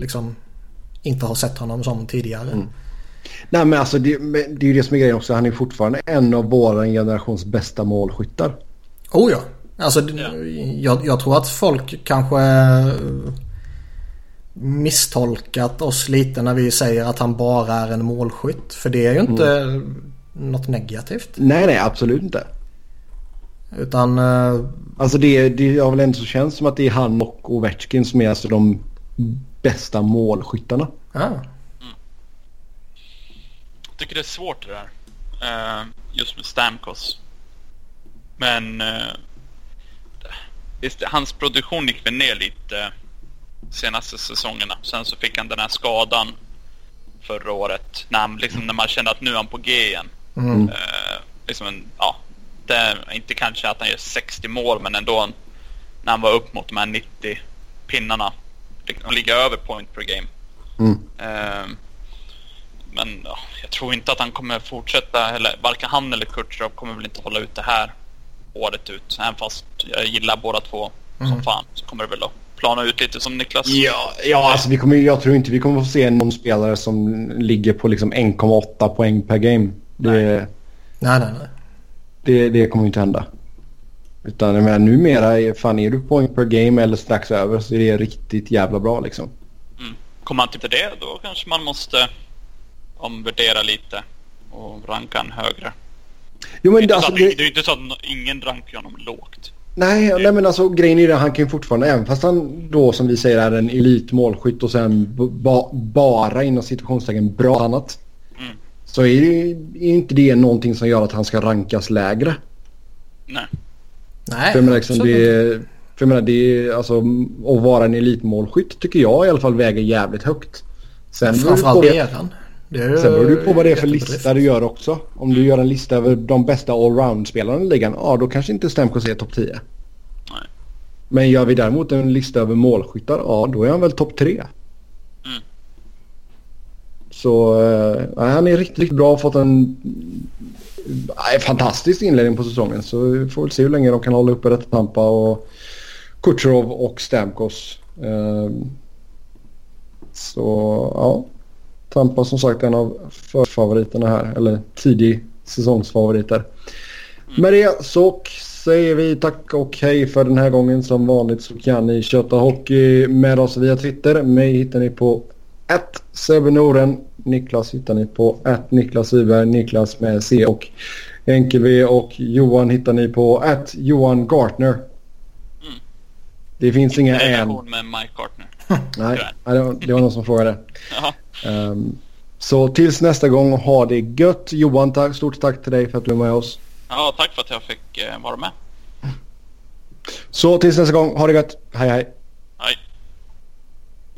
liksom inte har sett honom som tidigare. Mm. Nej men alltså det, men det är ju det som är grejen också. Han är fortfarande en av vår generations bästa målskyttar. Oh ja. Alltså Ja. jag, jag tror att folk kanske eh, misstolkat oss lite när vi säger att han bara är en målskytt. För det är ju inte något negativt. Nej nej absolut inte. Utan eh, Alltså det, det har väl ändå så känns som att det är han och Ovechkin som är alltså de bästa målskyttarna. ja. Tycker det är svårt det där. Eh, just med Stamkos. Men... Uh, visst, hans produktion gick väl ner lite senaste säsongerna. Sen så fick han den här skadan förra året. När, han, liksom, när man kände att nu är han på G igen. Mm. Eh, liksom en, ja, det inte kanske att han gör 60 mål men ändå en, när han var upp mot de här 90 pinnarna. Och ligga över point per game. Mm. Eh, men ja, jag tror inte att han kommer fortsätta, eller varken han eller Kutjerov kommer väl inte hålla ut det här året ut. Även fast jag gillar båda två som Mm. fan så kommer det väl att plana ut lite som Niklas. Ja, ja alltså vi kommer, jag tror inte vi kommer få se någon spelare som ligger på liksom 1,8 poäng per game. Det, Nej, nej, nej. det, det kommer inte hända. Utan jag menar, numera, är, fan är du poäng per game eller strax över så är det riktigt jävla bra liksom. Mm. Kommer han till det då kanske man måste omvärdera lite och ranka han högre. Jo, Det är men inte alltså, så att, det, det är inte så att ingen rankar honom lågt. nej, nej, men alltså grejen är det han kan ju fortfarande, även fast han då som vi säger är en elitmålskytt och sen ba, bara inom situationstecken bra annat. Mm. Så är, det, är inte det någonting som gör att han ska rankas lägre. Nej. Nej, För jag menar, liksom, det, är- för jag menar, det är, alltså, att vara en elitmålskytt tycker jag i alla fall väger jävligt högt. Sen beror det på, Framförallt det, sen beror det på vad det är för lista du gör också. Om du gör en lista över de bästa allround-spelarna i ligan, ja då kanske inte Stamkos är topp 10. Nej. Men gör vi däremot en lista över målskyttar, ja då är han väl topp 3. Mm. Så eh, nej, han är riktigt, riktigt bra. Fått en nej, fantastisk inledning på säsongen. Så vi får väl se hur länge de kan hålla uppe detta Tampa och Kucherov och Stamkos. Eh, så ja, Tampa som sagt en av förfavoriterna här. Eller tidig säsongsfavoriter. Med det så säger vi tack och hej för den här gången. Som vanligt så kan ni köta hockey med oss via Twitter. Mig hittar ni på 1 Sebenoren. Niklas hittar ni på 1 Niklas Wiberg. Niklas med C och enkel V och Johan hittar ni på 1 Johan Gartner. Det finns inga en. Med Mike Gartner. Nej, det var- det var någon som frågade. Jaha. Ehm, så tills nästa gång, ha det gött. Johan, tack, stort tack till dig för att du är med oss. Ja, tack för att jag fick eh, vara med. Så tills nästa gång, ha det gött. Hej hej. Hej.